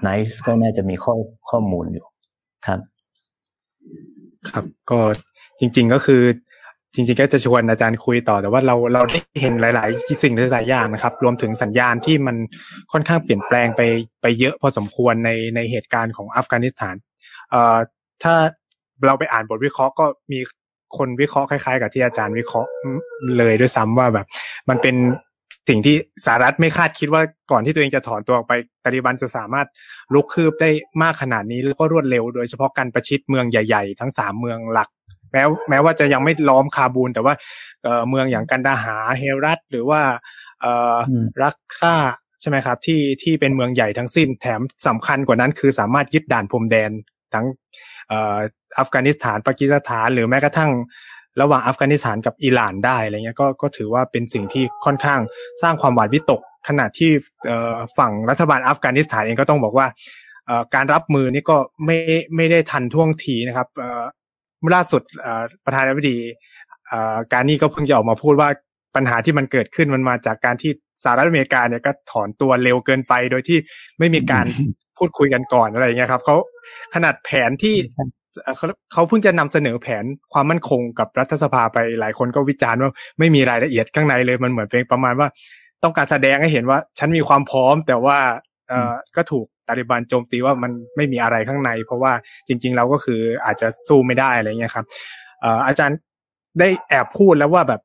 ไนท์ก็น่าจะมีข้อข้อมูลอยู่ครับ
ครับก็จริง ๆก็คือ จริง ๆ ก็จะชวนอาจารย์คุยต่อ แต่ว่าเราเราได้เห็นหลาย ๆ สิ่งหลายอย่างนะครับ รวมถึงสัญญาณที่มันค่อนข้างเปลี่ยนแปลงไปไปเยอะพอสมควรในในเหตุการณ์ของอัฟกานิสถานเอ่อถ้าเราไปอ่านบทวิเคราะห์ก็มีคนวิเคราะห์คล้ายๆ กับที่อาจารย์วิเคราะห์เลยด้วยซ้ำว่าแบบ มันเป็น สิ่งที่สหรัฐไม่คาดคิดว่าก่อนที่ตัวเองจะถอนตัวออกไปตาลิบันจะสามารถลุกคืบได้มากขนาดนี้แล้วก็รวดเร็วโดยเฉพาะการประชิดเมืองใหญ่ๆ ทั้งสามเมืองหลัก แม้แม้ว่าจะยังไม่ล้อมคาบูล แต่ว่าเมืองอย่างกันดาหาเฮรัตหรือว่ารักค่าใช่ไหมครับ ที่ที่เป็นเมืองใหญ่ทั้งสิ้นแถมสำคัญกว่านั้นคือสามารถยึดด่านพรมแดนทั้งอัฟกานิสถานปากีสถาน หรือแม้กระทั่ง ระหว่างอัฟกานิสถานกับอิหร่านได้อะไรเงี้ยก็ก็ถือว่าเป็นสิ่งที่ค่อนข้างสร้างความหวาดวิตก ขณะที่ฝั่งรัฐบาลอัฟกานิสถานเองก็ต้องบอกว่าการรับมือนี่ก็ไม่ไม่ได้ทันท่วงทีนะครับล่าสุดประธานาธิบดีการนี่ก็เพิ่งจะออกมาพูดว่า ปัญหาที่มันเกิดขึ้นมันมาจากการที่สหรัฐอเมริกาเนี่ยก็ถอนตัวเร็วเกินไป โดยที่ไม่มีการพูดคุยกันก่อนอะไรเงี้ยครับเขาขนาดแผนที่เขาเขาเพิ่งจะนำเสนอแผนความมั่นคงกับรัฐสภาไปหลายคนก็วิจารณ์ว่าไม่มีรายละเอียดข้างในเลยมันเหมือนเป็นประมาณว่า ต้องการแสดงให้เห็นว่า ฉันมีความพร้อม แต่ว่าเออก็ถูกตาลิบันโจมตีว่ามันไม่มีอะไรข้างใน เพราะว่าจริง ๆ เราก็คืออาจจะสู้ไม่ได้อะไรเงี้ยครับอาจารย์ได้แอบพูดแล้วว่าแบบ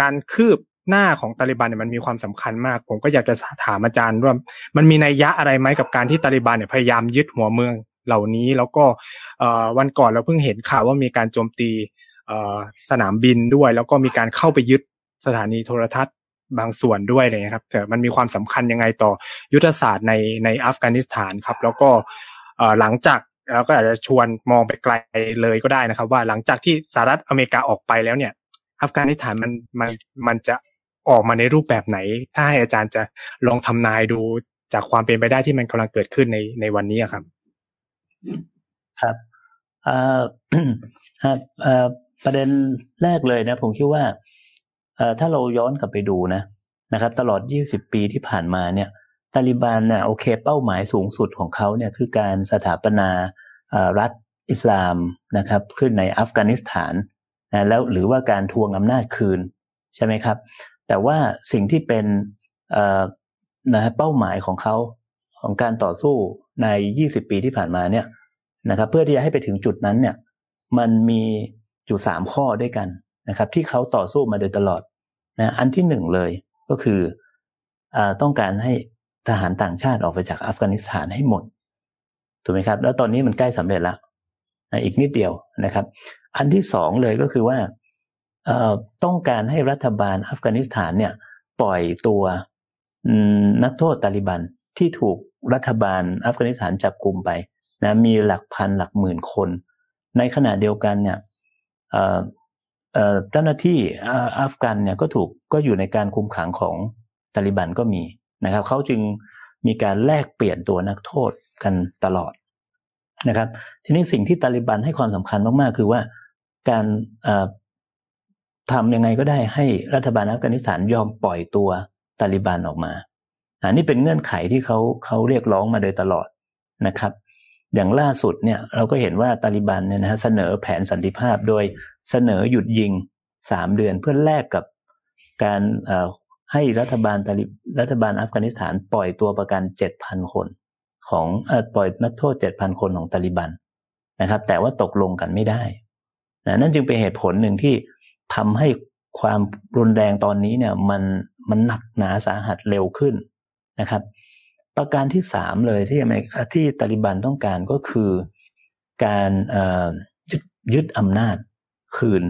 การคืบหน้าของตาลิบันเนี่ยมันมีความสำคัญมาก ผมก็อยากจะถามอาจารย์ว่ามันมีนัยยะอะไรไหมกับการที่ตาลิบันเนี่ยพยายามยึดหัวเมืองเหล่านี้ แล้วก็วันก่อนเราเพิ่งเห็นข่าวว่ามีการโจมตีสนามบินด้วย แล้วก็มีการเข้าไปยึดสถานีโทรทัศน์บางส่วนด้วยเลยครับแต่มันมีความสำคัญยังไงต่อยุทธศาสตร์ในในอัฟกานิสถานครับ แล้วก็หลังจากเราก็อาจจะชวนมองไปไกลเลยก็ได้นะครับ ว่าหลังจากที่สหรัฐอเมริกาออกไปแล้วเนี่ย อัฟกานิสถานมันมันมันจะออกมาในรูปแบบไหน ถ้าให้อาจารย์จะลองทำนายดูจากความเป็นไปได้ที่มันกำลังเกิดขึ้นในในวันนี้ครับ
ครับประเด็นแรกเลยนะ ผมคิดว่าถ้าเราย้อนกลับไปดูนะนะครับ ตลอด 20 ปีที่ผ่านมาเนี่ยตาลิบันเนี่ยโอเค เป้าหมายสูงสุดของเขาเนี่ยคือการสถาปนารัฐอิสลามนะครับ ขึ้นในอัฟกานิสถาน นะแล้วหรือว่าการทวงอำนาจคืนใช่ไหมครับ แต่ว่าสิ่งที่เป็นนะเป้าหมายของเขาของการต่อสู้ใน 20 ปีที่ผ่านมาเนี่ยนะครับเพื่อที่จะให้ไปถึงจุดนั้นเนี่ยมันมีอยู่สามข้อด้วยกันนะครับที่เขาต่อสู้มาโดยตลอดนะอันที่หนึ่งเลยก็คืออต้องการให้ทหารต่างชาติออกไปจากอัฟกานิสถานให้หมดถูกไหมครับ แล้วตอนนี้มันใกล้สำเร็จแล้วอีกนิดเดียวนะครับ อันที่สองเลยก็คือว่าต้องการให้รัฐบาลอัฟกานิสถานเนี่ยปล่อยตัวนักโทษตาลิบันที่ถูกรัฐบาลอัฟกานิสถานจับกลุ่มไปนะมีหลักพันหลักหมื่นคน ในขณะเดียวกันเนี่ยเจ้าหน้าที่อัฟกันเนี่ยก็ถูกก็อยู่ในการคุมขังของตาลิบันก็มีนะครับเขาจึงมีการแลกเปลี่ยนตัวนักโทษกันตลอดนะครับ ทีนี้สิ่งที่ตาลิบันให้ความสำคัญมากๆ คือว่า การทำยังไงก็ได้ให้รัฐบาลอัฟกานิสถานยอมปล่อยตัวตาลิบันออกมาอันนี้เป็นเงื่อนไขที่เขาเขาเรียกร้องมาโดยตลอดนะครับ อย่างล่าสุดเนี่ยเราก็เห็นว่าตาลิบันเนี่ยนะฮะเสนอแผนสันติภาพโดยเสนอหยุดยิงสามเดือนเพื่อแลกกับการให้รัฐบาลตาลิรัฐบาลอัฟกานิสถานปล่อยตัวประกันเจ็ดพันคนของปล่อยนักโทษเจ็ดพันคนของตาลิบันนะครับ แต่ว่าตกลงกันไม่ได้ นะนั่นจึงเป็นเหตุผลหนึ่งที่ทำให้ความรุนแรงตอนนี้เนี่ยมันมันหนักหนาสาหัสเร็วขึ้นนะครับ ประการที่สามเลยที่ที่ตาลิบันต้องการก็คือการยึดยึดอำนาจคืน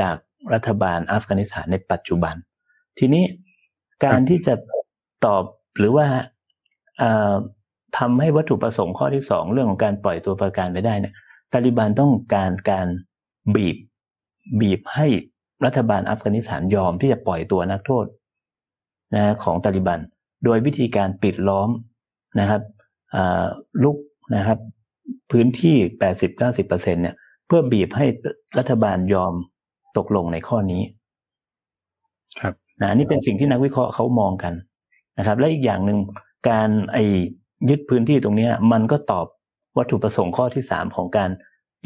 จากรัฐบาลอัฟกานิสถานในปัจจุบัน ทีนี้การที่จะตอบหรือว่าทำให้วัตถุประสงค์ข้อที่สองเรื่องของการปล่อยตัวประกันไปได้เนี่ยตาลิบันต้องการการ บีบ บีบให้รัฐบาลอัฟกานิสถานยอมที่จะปล่อยตัวนักโทษนะของตาลิบัน โดยวิธีการปิดล้อมนะครับลุกนะครับ พื้นที่ 80-90%เนี่ยเพื่อบีบให้รัฐบาลยอมตกลงในข้อนี้
ครับ
นะนี่เป็นสิ่งที่นักวิเคราะห์เขามองกันนะครับ และอีกอย่างหนึ่งการไอยึดพื้นที่ตรงนี้มันก็ตอบวัตถุประสงค์ข้อที่สามของการ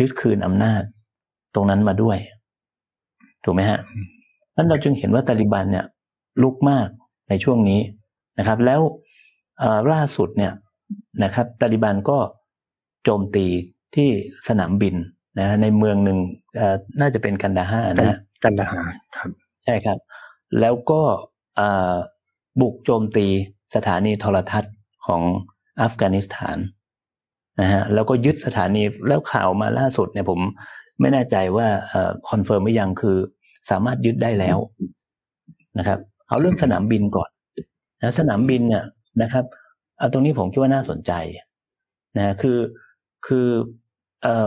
ยึดคืนอำนาจ ตรงนั้นมาด้วย ถูกไหมฮะนั้นเราจึงเห็นว่าตาลิบันเนี่ย ลุกมากในช่วงนี้นะครับ แล้วล่าสุดเนี่ยนะครับตาลิบันก็โจมตีที่สนามบินนะในเมืองหนึ่งน่าจะเป็นกันดาฮาร์นะ
กันดาฮาร์ครับ
ใช่ครับ แล้วก็บุกโจมตีสถานีโทรทัศน์ของอัฟกานิสถานนะฮะแล้วก็ยึดสถานีแล้วข่าวมาล่าสุดเนี่ยผม ไม่แน่ใจว่า confirm หรือยังคือสามารถยึดได้แล้วนะครับ เอาเรื่องสนามบินก่อนนะสนามบินเนี่ยนะครับเอาตรงนี้ผมคิดว่าน่าสนใจนะคือคือเอ่อ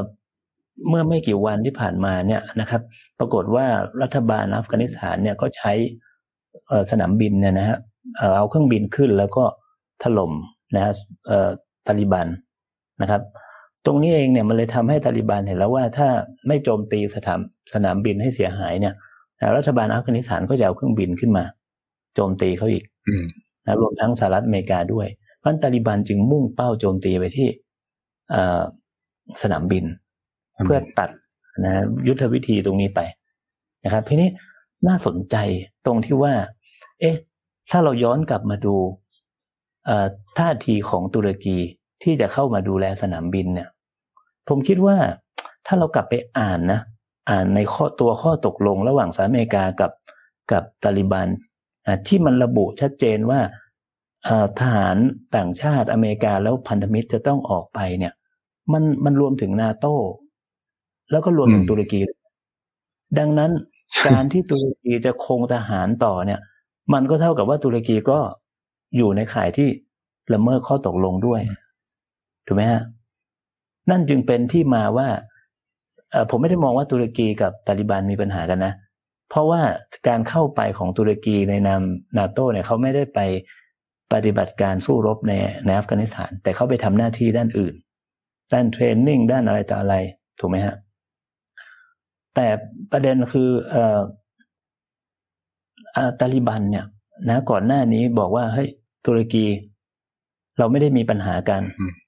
เมื่อไม่กี่วันที่ผ่านมาเนี่ยนะครับ ปรากฏว่ารัฐบาลอัฟกานิสถานเนี่ยก็ใช้สนามบินเนี่ยนะฮะเอาเครื่องบินขึ้นแล้วก็ถล่มนะฮะตาลิบันนะครับ ตรงนี้เองเนี่ยมันเลยทำให้ตาลิบันเห็นแล้วว่าถ้าไม่โจมตีสถานสนามบินให้เสียหายเนี่ยรัฐบาลอัฟกานิสถานก็จะเอาเครื่องบินขึ้นมา โจมตีเขาอีกนะรวมทั้งสหรัฐอเมริกาด้วยเพราะตาลิบันจึงมุ่งเป้าโจมตีไปที่สนามบิน เพื่อตัดนะยุทธวิธีตรงนี้ไปนะครับทีนี้น่าสนใจตรงที่ว่า เอ๊ะ ถ้าเราย้อนกลับมาดูท่าทีของตุรกีที่จะเข้ามาดูแลสนามบินเนี่ย ผมคิดว่าถ้าเรากลับไปอ่านนะ อ่านในข้อตัวข้อตกลงระหว่างสหรัฐอเมริกากับกับตาลิบันที่มันระบุชัดเจนว่าทหารต่างชาติอเมริกาแล้วพันธมิตรจะต้องออกไปเนี่ย มันมันรวมถึงนาโตแล้วก็รวมถึงตุรกี ดังนั้นการที่ตุรกีจะคงทหารต่อเนี่ย มันก็เท่ากับว่าตุรกีก็อยู่ในข่ายที่ละเมิดข้อตกลงด้วย ถูกไหมฮะ นั่นจึงเป็นที่มาว่าผมไม่ได้มองว่าตุรกีกับตาลิบันมีปัญหากันนะ เพราะว่าการเข้าไปของตุรกีในนามนาโตเนี่ยเขาไม่ได้ไปปฏิบัติการสู้รบในในอัฟกานิสถาน แต่เขาไปทำหน้าที่ด้านอื่น ด้านเทรนนิ่งด้านอะไรต่ออะไร ถูกไหมฮะ แต่ประเด็นคือเอ่อตาลิบันเนี่ย นะ ก่อนหน้านี้บอกว่าเฮ้ยตุรกี เราไม่ได้มีปัญหากัน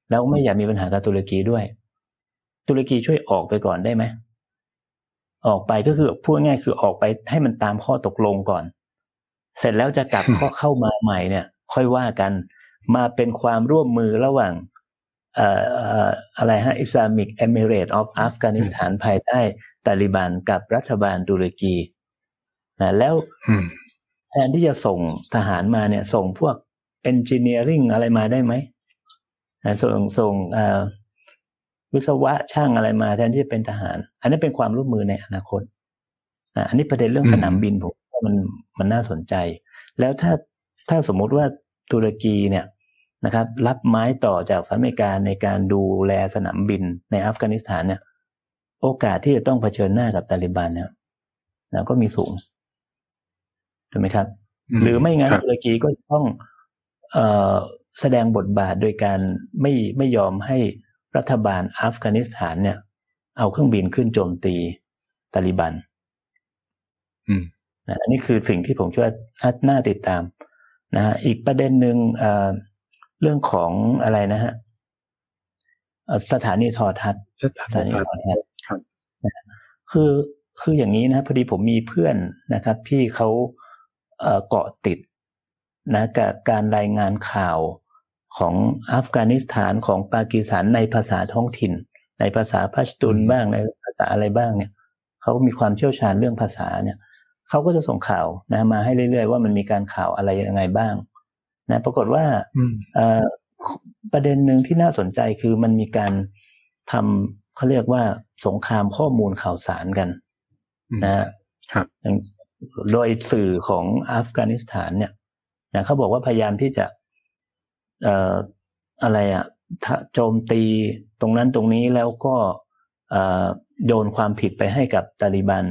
แล้วไม่อยากมีปัญหากับตุรกีด้วย ตุรกีช่วยออกไปก่อนได้ไหมออกไปก็คือพูดง่ายคือออกไปให้มันตามข้อตกลงก่อน เสร็จแล้วจะกลับเข้ามาใหม่เนี่ย ค่อยว่ากันมาเป็นความร่วมมือระหว่างเอ่ออะไรฮะอิสลามิกเอมิเรตออฟอัฟกานิสถานภายใต้ตาลิบันกับรัฐบาลตุรกีนะแล้วแทนที่จะส่งทหารมาเนี่ย ส่งพวกเอนจิเนียริงอะไรมาได้ไหมนะ ส่งส่งวิศวะช่างอะไรมาแทนที่จะเป็นทหาร อันนี้เป็นความร่วมมือในอนาคตอันนี้ประเด็นเรื่องสนามบินผมว่ามันมันน่าสนใจ แล้วถ้าถ้าสมมุติว่าตุรกีเนี่ยนะครับ รับไม้ต่อจากสหรัฐอเมริกาในการดูแลสนามบินในอัฟกานิสถานเนี่ย โอกาสที่จะต้องเผชิญหน้ากับตาลิบันเนี่ยนะก็มีสูงถูกไหมครับ หรือไม่งั้นตุรกีก็ต้อง เอ่อ แสดงบทบาทโดยการไม่ไม่ยอมให้รัฐบาลอัฟกานิสถานเนี่ย เอาเครื่องบินขึ้นโจมตีตาลิบัน
อืม
อันนี้คือสิ่งที่ผมคิดว่าน่าติดตามนะฮะอีกประเด็นหนึ่งเรื่องของอะไรนะฮะสถานีโทรทัศน์
สถานีโทรทัศน์ครับ
คือคืออย่างนี้นะพอดีผมมีเพื่อนนะครับ ที่เขาเกาะติดนะกับการรายงานข่าว ของอัฟกานิสถานของปากีสถานในภาษาท้องถิ่น ในภาษาพัชตุนบ้างในภาษาอะไรบ้างเนี่ยเขามีความเชี่ยวชาญเรื่องภาษาเนี่ยเขาก็จะส่งข่าวนะมาให้เรื่อยๆ ว่ามันมีการข่าวอะไรยังไงบ้าง นะ ปรากฏว่าประเด็นหนึ่งที่น่าสนใจคือมันมีการทำเขาเรียกว่าสงครามข้อมูลข่าวสารกันนะครับโดยสื่อของอัฟกานิสถานเนี่ยนะเขาบอกว่าพยายามที่จะเอ่ออะไรอะโจมตีตรงนั้นตรงนี้แล้วก็โยนความผิดไปให้กับตาลิบัน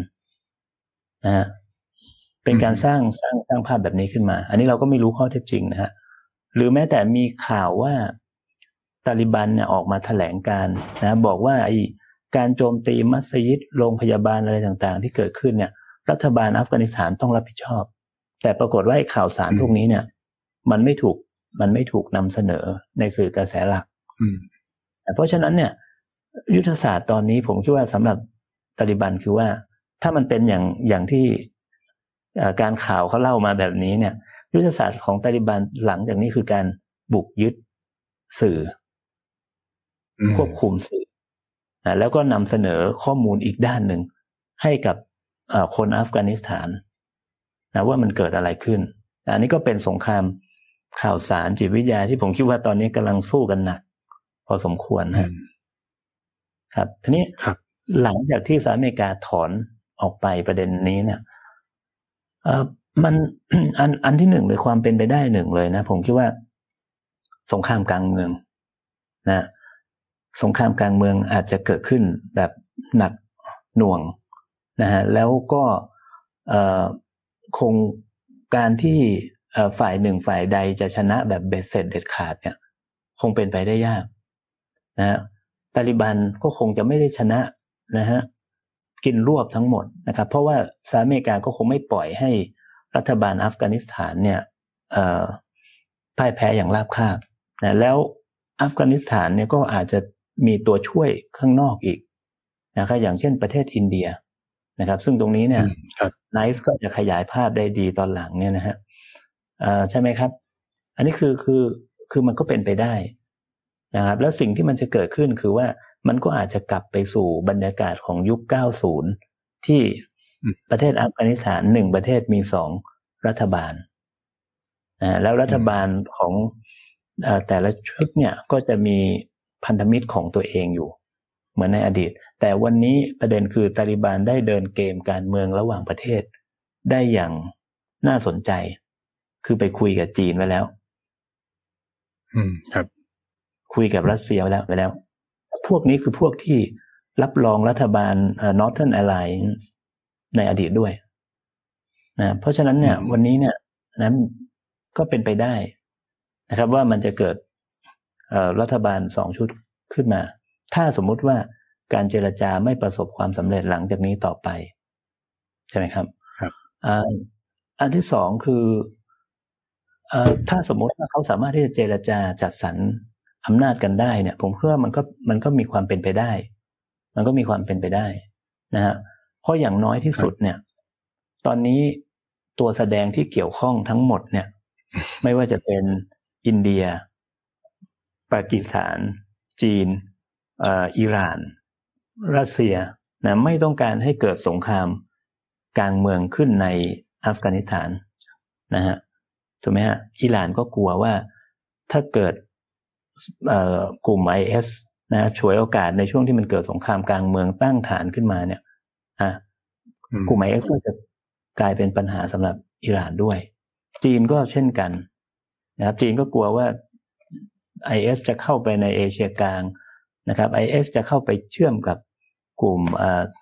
นะฮะเป็นการสร้างสร้างสร้างภาพแบบนี้ขึ้นมา อันนี้เราก็ไม่รู้ข้อเท็จจริงนะฮะหรือแม้แต่มีข่าวว่าตาลิบันเนี่ยออกมาแถลงการนะบอกว่าไอ้การโจมตีมัสยิดโรงพยาบาลอะไรต่างๆ ที่เกิดขึ้นเนี่ย รัฐบาลอัฟกานิสถานต้องรับผิดชอบ แต่ปรากฏว่าไอ้ข่าวสารพวกนี้เนี่ย มันไม่ถูก มันไม่ถูกนำเสนอในสื่อกระแสหลักเพราะฉะนั้นเนี่ย ยุทธศาสตร์ตอนนี้ผมคิดว่าสำหรับตาลิบันคือว่า ถ้ามันเป็นอย่างอย่างที่การข่าวเขาเล่ามาแบบนี้เนี่ย ยุทธศาสตร์ของตาลิบันหลังจากนี้คือการบุกยึดสื่อ ควบคุมสื่อแล้วก็นำเสนอข้อมูลอีกด้านหนึ่งให้กับคนอัฟกานิสถานนะว่ามันเกิดอะไรขึ้น อันนี้ก็เป็นสงคราม ข่าวสารจิตวิทยาที่ผมคิดว่าตอนนี้กำลังสู้กันหนักพอสมควรนะครับทีนี้หลังจากที่สหรัฐอเมริกาถอนออกไปประเด็นนี้เนี่ยเออมันอันอันที่หนึ่งเลยความเป็นไปได้หนึ่งเลยนะ ผมคิดว่า สงครามกลางเมืองนะสงครามกลางเมืองอาจจะเกิดขึ้นแบบหนักหน่วงนะฮะแล้วก็คงการที่ ฝ่ายหนึ่งฝ่ายใดจะชนะแบบเบ็ดเสร็จเด็ดขาดเนี่ย คงเป็นไปได้ยากนะฮะตาลิบันก็คงจะไม่ได้ชนะนะฮะกินรวบทั้งหมดนะครับ เพราะว่าสหรัฐอเมริกาก็คงไม่ปล่อยให้รัฐบาลอัฟกานิสถานเนี่ยพ่ายแพ้อย่างราบคาบนะแล้วอัฟกานิสถานเนี่ยก็อาจจะมีตัวช่วยข้างนอกอีกนะครับอย่างเช่นประเทศอินเดียนะครับ ซึ่งตรงนี้เนี่ยไนซ์ก็จะขยายภาพได้ดีตอนหลังเนี่ยนะฮะ ใช่ไหมครับ อันนี้คือคือคือมันก็เป็นไปได้นะครับ แล้วสิ่งที่มันจะเกิดขึ้นคือว่ามันก็อาจจะกลับไปสู่บรรยากาศของยุค 90 ที่ประเทศอัฟกานิสถานหนึ่งประเทศมีสองรัฐบาลนะแล้วรัฐบาลของแต่ละชุดเนี่ยก็จะมีพันธมิตรของตัวเองอยู่ เหมือนในอดีต แต่วันนี้ประเด็นคือตาลิบันได้เดินเกมการเมืองระหว่างประเทศ ได้อย่างน่าสนใจ คือไปคุยกับจีนไว้แล้ว
อืมครับ
คุยกับรัสเซียไว้แล้วไปแล้ว พวกนี้คือพวกที่รับรองรัฐบาล Northern Alliance ในอดีตด้วยนะเพราะฉะนั้นเนี่ย วันนี้เนี่ยนะก็เป็นไปได้นะครับ ว่ามันจะเกิดรัฐบาลสองชุดขึ้นมา ถ้าสมมุติว่าการเจรจาไม่ประสบความสำเร็จหลังจากนี้ต่อไป ใช่ไหมครับ
ครับ
อันที่สองคืออ ถ้าสมมติว่าเขาสามารถที่จะเจรจาจัดสรรอำนาจกันได้เนี่ย ผมเชื่อมันก็มันก็มีความเป็นไปได้ มันก็มีความเป็นไปได้นะฮะเพราะอย่างน้อยที่สุดเนี่ย ตอนนี้ตัวแสดงที่เกี่ยวข้องทั้งหมดเนี่ย ไม่ว่าจะเป็นอินเดีย ปากีสถาน จีนอิหร่าน รัสเซียนะไม่ต้องการให้เกิดสงครามกลางเมืองขึ้นในอัฟกานิสถานนะฮะ ถูกไหมฮะอิหร่านก็กลัวว่าถ้าเกิดกลุ่มไอเอสนะฉวยโอกาสในช่วงที่มันเกิดสงครามกลางเมืองตั้งฐานขึ้นมาเนี่ยอะกลุ่มไอเอสก็จะกลายเป็นปัญหาสำหรับอิหร่านด้วย จีนก็เช่นกันนะครับ จีนก็กลัวว่าไอเอสจะเข้าไปในเอเชียกลางนะครับไอเอสจะเข้าไปเชื่อมกับกลุ่ม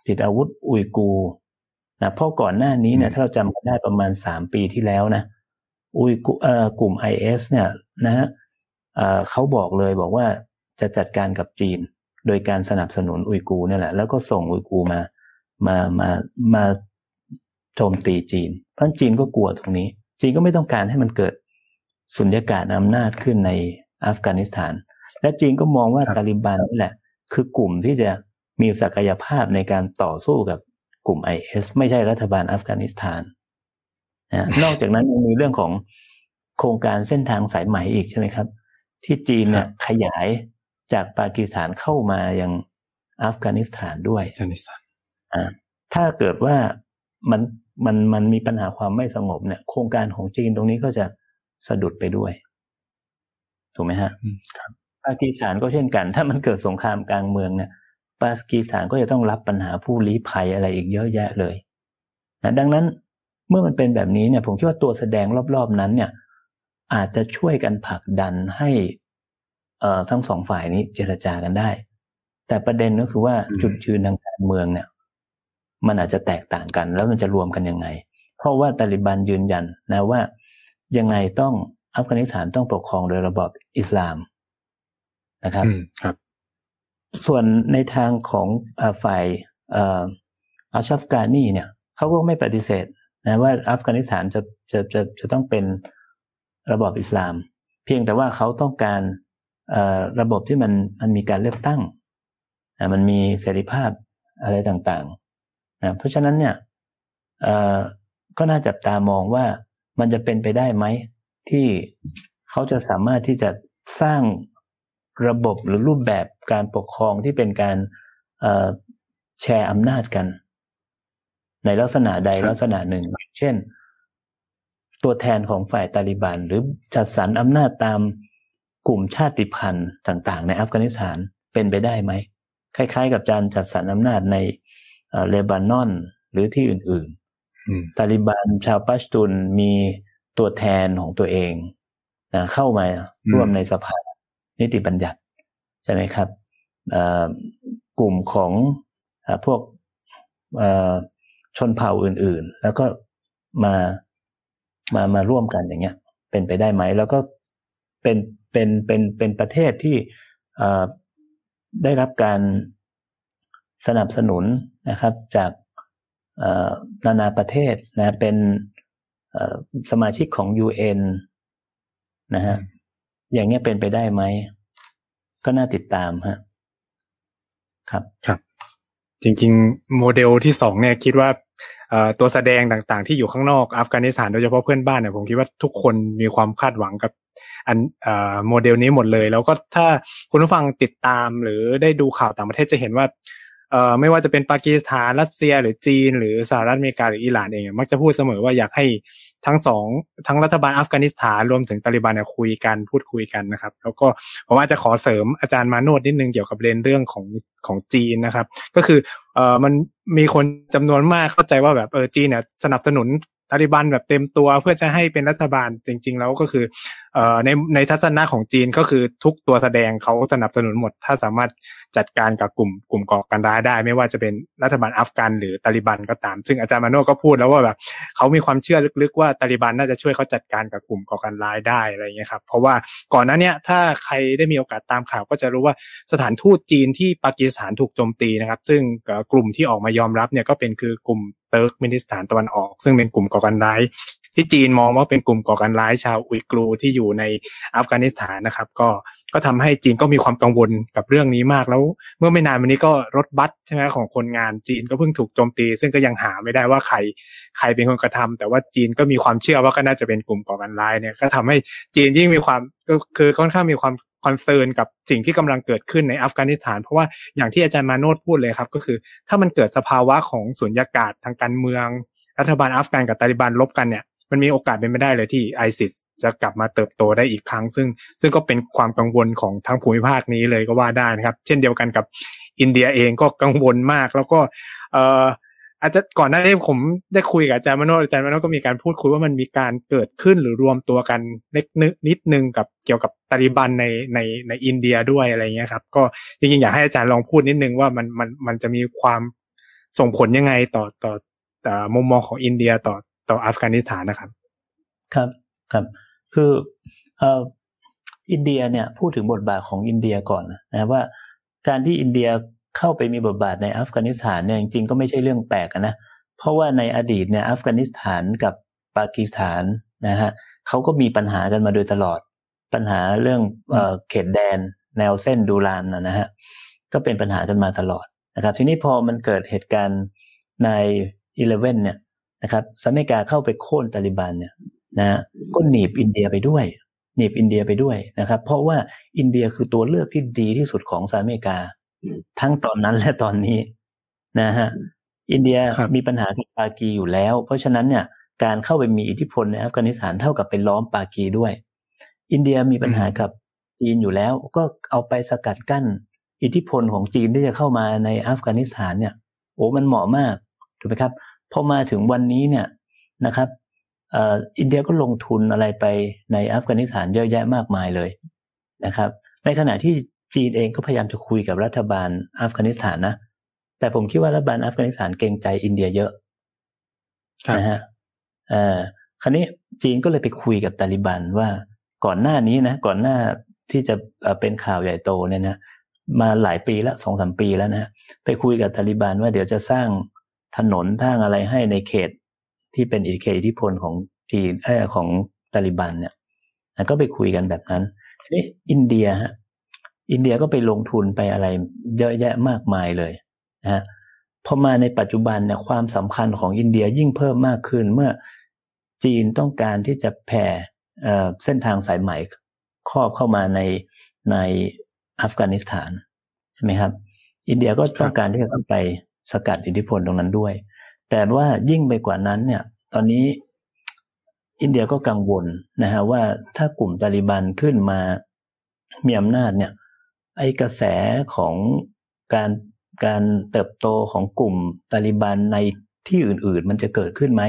ติดอาวุธอุยกูร์นะเพราะก่อนหน้านี้เนี่ยถ้าเราจำกันได้ประมาณสามปีที่แล้วนะ อุยกูร์เอ่อกลุ่มไอเอสเนี่ยนะฮะเขาบอกเลยบอกว่าจะจัดการกับจีน โดยการสนับสนุนอุยกูนี่แหละ แล้วก็ส่งอุยกูมามามามาโจมตีจีน เพราะจีนก็กลัวตรงนี้ จีนก็ไม่ต้องการให้มันเกิดสุญญากาศอำนาจขึ้นในอัฟกานิสถาน และจีนก็มองว่าตาลิบันนี่แหละ คือกลุ่มที่จะมีศักยภาพในการต่อสู้กับกลุ่มไอเอสไม่ใช่รัฐบาลอัฟกานิสถาน นะนอกจากนั้นยังมีเรื่องของโครงการเส้นทางสายใหม่อีกใช่ไหมครับ ที่จีนเนี่ยขยายจากปากีสถานเข้ามายังอัฟกานิสถานด้วย
อัฟกานิสถาน
อ่าถ้าเกิดว่ามันมันมันมีปัญหาความไม่สงบเนี่ย โครงการของจีนตรงนี้ก็จะสะดุดไปด้วย ถูกไหมฮะ
ครับ
ปากีสถานก็เช่นกัน ถ้ามันเกิดสงครามกลางเมืองเนี่ยปากีสถานก็จะต้องรับปัญหาผู้ลี้ภัยอะไรอีกเยอะแยะเลยนะดังนั้น เมื่อมันเป็นแบบนี้เนี่ยผมคิดว่าตัวแสดงรอบๆนั้นเนี่ยอาจจะช่วยกันผลักดันให้เอ่อทั้งสองฝ่ายนี้เจรจากันได้ แต่ประเด็นก็คือว่าจุดยืนทางการเมืองเนี่ย มันอาจจะแตกต่างกัน แล้วมันจะรวมกันยังไง เพราะว่าตาลิบันยืนยันนะว่ายังไงต้องอัฟกานิสถานต้องปกครองโดยระบอบอิสลามนะครับ
ครับ
ส่วนในทางของฝ่ายอัชฟกานีเนี่ยเขาก็ไม่ปฏิเสธ นะว่าอัฟกานิสถานจะจะจะจะต้องเป็นระบอบอิสลาม เพียงแต่ว่าเขาต้องการระบบที่มันมันมีการเลือกตั้งมันมีเสรีภาพอะไรต่างๆนะเพราะฉะนั้นเนี่ยก็น่าจับตามองว่ามันจะเป็นไปได้ไหม ที่เขาจะสามารถที่จะสร้างระบบหรือรูปแบบการปกครองที่เป็นการแชร์อำนาจกัน ในลักษณะใดลักษณะหนึ่ง เช่น ตัวแทนของฝ่ายตาลิบัน หรือจัดสรรอำนาจตามกลุ่มชาติพันธุ์ต่าง ๆ ในอัฟกานิสถานเป็นไปได้ไหม คล้าย ๆ กับการจัดสรรอำนาจในเลบานอน หรือที่อื่นๆตาลิบันชาวปัชตุนมีตัวแทนของตัวเองเข้ามาร่วมในสภานิติบัญญัติใช่ไหมครับกลุ่มของพวก ชนเผ่าอื่นๆ แล้วก็มามามาร่วมกันอย่างเงี้ย เป็นไปได้ไหม แล้วก็เป็นเป็นเป็นเป็นประเทศที่ได้รับการสนับสนุนนะครับ จากนานาประเทศนะเป็นสมาชิกของ UN นะฮะอย่างเงี้ยเป็นไปได้ไหม ก็น่าติดตามฮะครับ
ครับ จริง ๆ โมเดลที่สองเนี่ยคิดว่า ตัวแสดงต่างๆ ที่อยู่ข้างนอกอัฟกานิสถานโดยเฉพาะเพื่อนบ้านเนี่ยผมคิดว่าทุกคนมีความคาดหวังกับ อันโมเดลนี้หมดเลย แล้วก็ถ้าคุณผู้ฟังติดตามหรือได้ดูข่าวต่างประเทศจะเห็นว่า เอ่อไม่ว่าจะเป็นปากีสถานรัสเซีย หรือจีน หรือสหรัฐอเมริกาหรืออิหร่านเองมักจะพูดเสมอว่าอยากให้ทั้งสองทั้งรัฐบาลอัฟกานิสถานรวมถึงตาลิบันเนี่ยคุยกันพูดคุยกันนะครับ แล้วก็ผมอาจจะขอเสริมอาจารย์มาโนดนิดนึงเกี่ยวกับเรื่องเรื่องของของจีนนะครับ ก็คือเอ่อมันมีคนจำนวนมากเข้าใจว่าแบบเออจีนเนี่ยสนับสนุน ตาลิบันแบบเต็มตัวเพื่อจะให้เป็นรัฐบาลจริง ๆ แล้วก็คือเอ่อในในทัศนะของจีนก็คือทุกตัวแสดงเขาสนับสนุนหมด ถ้าสามารถจัดการกับกลุ่มกลุ่มก่อการร้ายได้ ไม่ว่าจะเป็นรัฐบาลอัฟกันหรือตาลิบันก็ตาม ซึ่งอาจารย์มาโนชก็พูดแล้วว่าแบบเขามีความเชื่อลึกๆว่าตาลิบันน่าจะช่วยเขาจัดการกับกลุ่มก่อการร้ายได้อะไรเงี้ยครับเพราะว่าก่อนหน้านี้ถ้าใครได้มีโอกาสตามข่าวก็จะรู้ว่าสถานทูตจีนที่ปากีสถานถูกโจมตีนะครับ ซึ่งกลุ่มที่ออกมายอมรับเนี่ยก็เป็นคือกลุ่ม ติร์กมินิสถานตะวันออก ซึ่งเป็นกลุ่มก่อการร้ายที่จีนมองว่าเป็นกลุ่มก่อการร้ายชาวอุยกูร์ที่อยู่ในอัฟกานิสถานนะครับ ก็ ก็ทำให้จีนก็มีความกังวลกับเรื่องนี้มากแล้ว เมื่อไม่นานมานี้ก็รถบัสใช่ไหมของคนงานจีนก็เพิ่งถูกโจมตี ซึ่งก็ยังหาไม่ได้ว่าใครใครเป็นคนกระทำแต่ว่าจีนก็มีความเชื่อว่าก็น่าจะเป็นกลุ่มก่อการร้ายเนี่ยก็ทำให้จีนยิ่งมีความก็คือค่อนข้างมีความ concern กับสิ่งที่กำลังเกิดขึ้นในอัฟกานิสถาน เพราะว่าอย่างที่อาจารย์มาโนชพูดเลยครับ ก็คือถ้ามันเกิดสภาวะของสุญญากาศทางการเมือง รัฐบาลอัฟกันกับตาลิบันรบกันเนี่ยมันมีโอกาสเป็นไปได้เลยที่ไอซิส จะกลับมาเติบโตได้อีกครั้ง ซึ่งซึ่งก็เป็นความกังวลของทั้งภูมิภาคนี้เลยก็ว่าได้นะครับ เช่นเดียวกันกับอินเดียเองก็กังวลมาก แล้วก็เอ่ออาจจะก่อนหน้านี้ผมได้คุยกับอาจารย์มโนอาจารย์มโนก็มีการพูดคุยว่ามันมีการเกิดขึ้นหรือรวมตัวกันเล็กนิดนึงกับเกี่ยวกับตาลิบันในในในอินเดียด้วยอะไรเงี้ยครับ ก็จริงๆอยากให้อาจารย์ลองพูดนิดนึงว่ามันมันมันจะมีความส่งผลยังไงต่อต่อต่อมุมมองของอินเดียต่อต่ออัฟกานิสถานนะครับ
ครับครับ คือเอ่ออินเดียเนี่ยพูดถึงบทบาทของอินเดียก่อนนะว่าการที่อินเดียเข้าไปมีบทบาทในอัฟกานิสถานเนี่ยจริงๆก็ไม่ใช่เรื่องแปลกนะเพราะว่าในอดีตเนี่ยอัฟกานิสถานกับปากีสถานนะฮะเขาก็มีปัญหากันมาโดยตลอด ปัญหาเรื่องเอเขตแดน แนวเส้นดูรานนะฮะก็เป็นปัญหากันมาตลอดนะครับ ทีนี้พอมันเกิดเหตุการณ์ในอีเลเว่นเนี่ยนะครับสหรัฐอเมริกาเข้าไปโค่นตาลิบันเนี่ย นะก็หนีบอินเดียไปด้วย หนีบอินเดียไปด้วยนะครับ เพราะว่าอินเดียคือตัวเลือกที่ดีที่สุดของสหรัฐอเมริกา ทั้งตอนนั้นและตอนนี้นะฮะอินเดียมีปัญหากับปากีอยู่แล้ว เพราะฉะนั้นเนี่ยการเข้าไปมีอิทธิพลในอัฟกานิสถานเท่ากับไปล้อมปากีด้วย อินเดียมีปัญหากับจีนอยู่แล้ว ก็เอาไปสกัดกั้น อิทธิพลของจีนที่จะเข้ามาในอัฟกานิสถานเนี่ยโอ้มันเหมาะมากถูกไหมครับพอมาถึงวันนี้เนี่ยนะครับ อินเดียก็ลงทุนอะไรไปในอัฟกานิสถานเยอะแยะมากมายเลยนะครับ ในขณะที่จีนเองก็พยายามจะคุยกับรัฐบาลอัฟกานิสถานนะ แต่ผมคิดว่ารัฐบาลอัฟกานิสถานเกรงใจอินเดียเยอะนะฮะเอ่อคราวนี้จีนก็เลยไปคุยกับตาลิบันว่าก่อนหน้านี้นะ ก่อนหน้าที่จะเป็นข่าวใหญ่โตเนี่ยนะมาหลายปีแล้วสองสามปีแล้วนะไปคุยกับตาลิบันว่าเดี๋ยวจะสร้างถนนทางอะไรให้ในเขต ที่เป็นอิทธิอิทธิพลของจีนเออของตาลิบันเนี่ยก็ไปคุยกันแบบนั้นทีนี้อินเดียฮะอินเดียก็ไปลงทุนไปอะไรเยอะแยะมากมายเลยนะฮะพอมาในปัจจุบันเนี่ยความสำคัญของอินเดียยิ่งเพิ่มมากขึ้นเมื่อจีนต้องการที่จะแผ่เส้นทางสายไหมครอบเข้ามาในในอัฟกานิสถานใช่ไหมครับ อินเดียก็ต้องการที่จะต้องไปสกัดอิทธิพลตรงนั้นด้วย แต่ว่ายิ่งไปกว่านั้นเนี่ย ตอนนี้อินเดียก็กังวลนะฮะว่าถ้ากลุ่มตาลิบันขึ้นมามีอำนาจเนี่ย ไอกระแสของการการเติบโตของกลุ่มตาลิบันในที่อื่น ๆ มันจะเกิดขึ้นไหม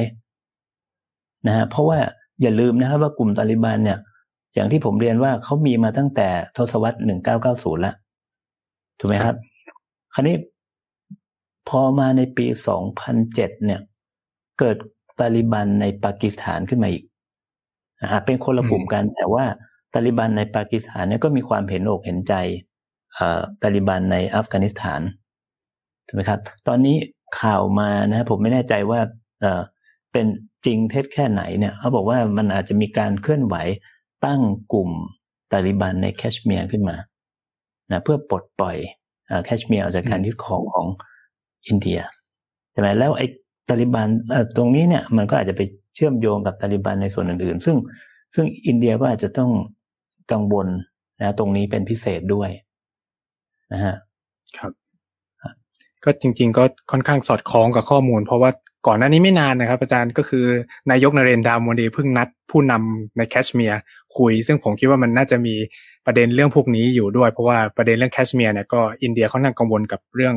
นะฮะเพราะว่าอย่าลืมนะครับว่ากลุ่มตาลิบันเนี่ย อย่างที่ผมเรียนว่าเขามีมาตั้งแต่ทศวรรษหนึ่งเก้าเก้าศูนย์ละถูกไหมครับ คราวนี้ พอมาในปี 2007 เนี่ย เกิดตาลิบันในปากีสถานขึ้นมาอีกนะเป็นคนละกลุ่มกัน แต่ว่าตาลิบันในปากีสถานเนี่ยก็มีความเห็นอกเห็นใจตาลิบันในอัฟกานิสถานถูกไหมครับ ตอนนี้ข่าวมานะผมไม่แน่ใจว่าเป็นจริงเท็จแค่ไหนเนี่ยเขาบอกว่ามันอาจจะมีการเคลื่อนไหวตั้งกลุ่มตาลิบันในแคชเมียร์ขึ้นมานะเพื่อปลดปล่อยแคชเมียร์ออกจากการยึดครองของ อินเดียใช่ไหมแล้วไอ้ตาลิบันตรงนี้เนี่ยมันก็อาจจะไปเชื่อมโยงกับตาลิบันในส่วนอื่นๆ ซึ่งซึ่งอินเดียก็อาจจะต้องกังวลนะตรงนี้เป็นพิเศษด้วยนะฮะ
ครับ ก็จริง ๆ ก็ค่อนข้างสอดคล้องกับข้อมูล เพราะว่าก่อนหน้านี้ไม่นานนะครับ อาจารย์ก็คือนายกนเรนทราโมดีเพิ่งนัดผู้นำในแคชเมียร์คุย ซึ่งผมคิดว่ามันน่าจะมีประเด็นเรื่องพวกนี้อยู่ด้วย เพราะว่าประเด็นเรื่องแคชเมียร์เนี่ยก็อินเดียเขานั่งกังวลกับเรื่อง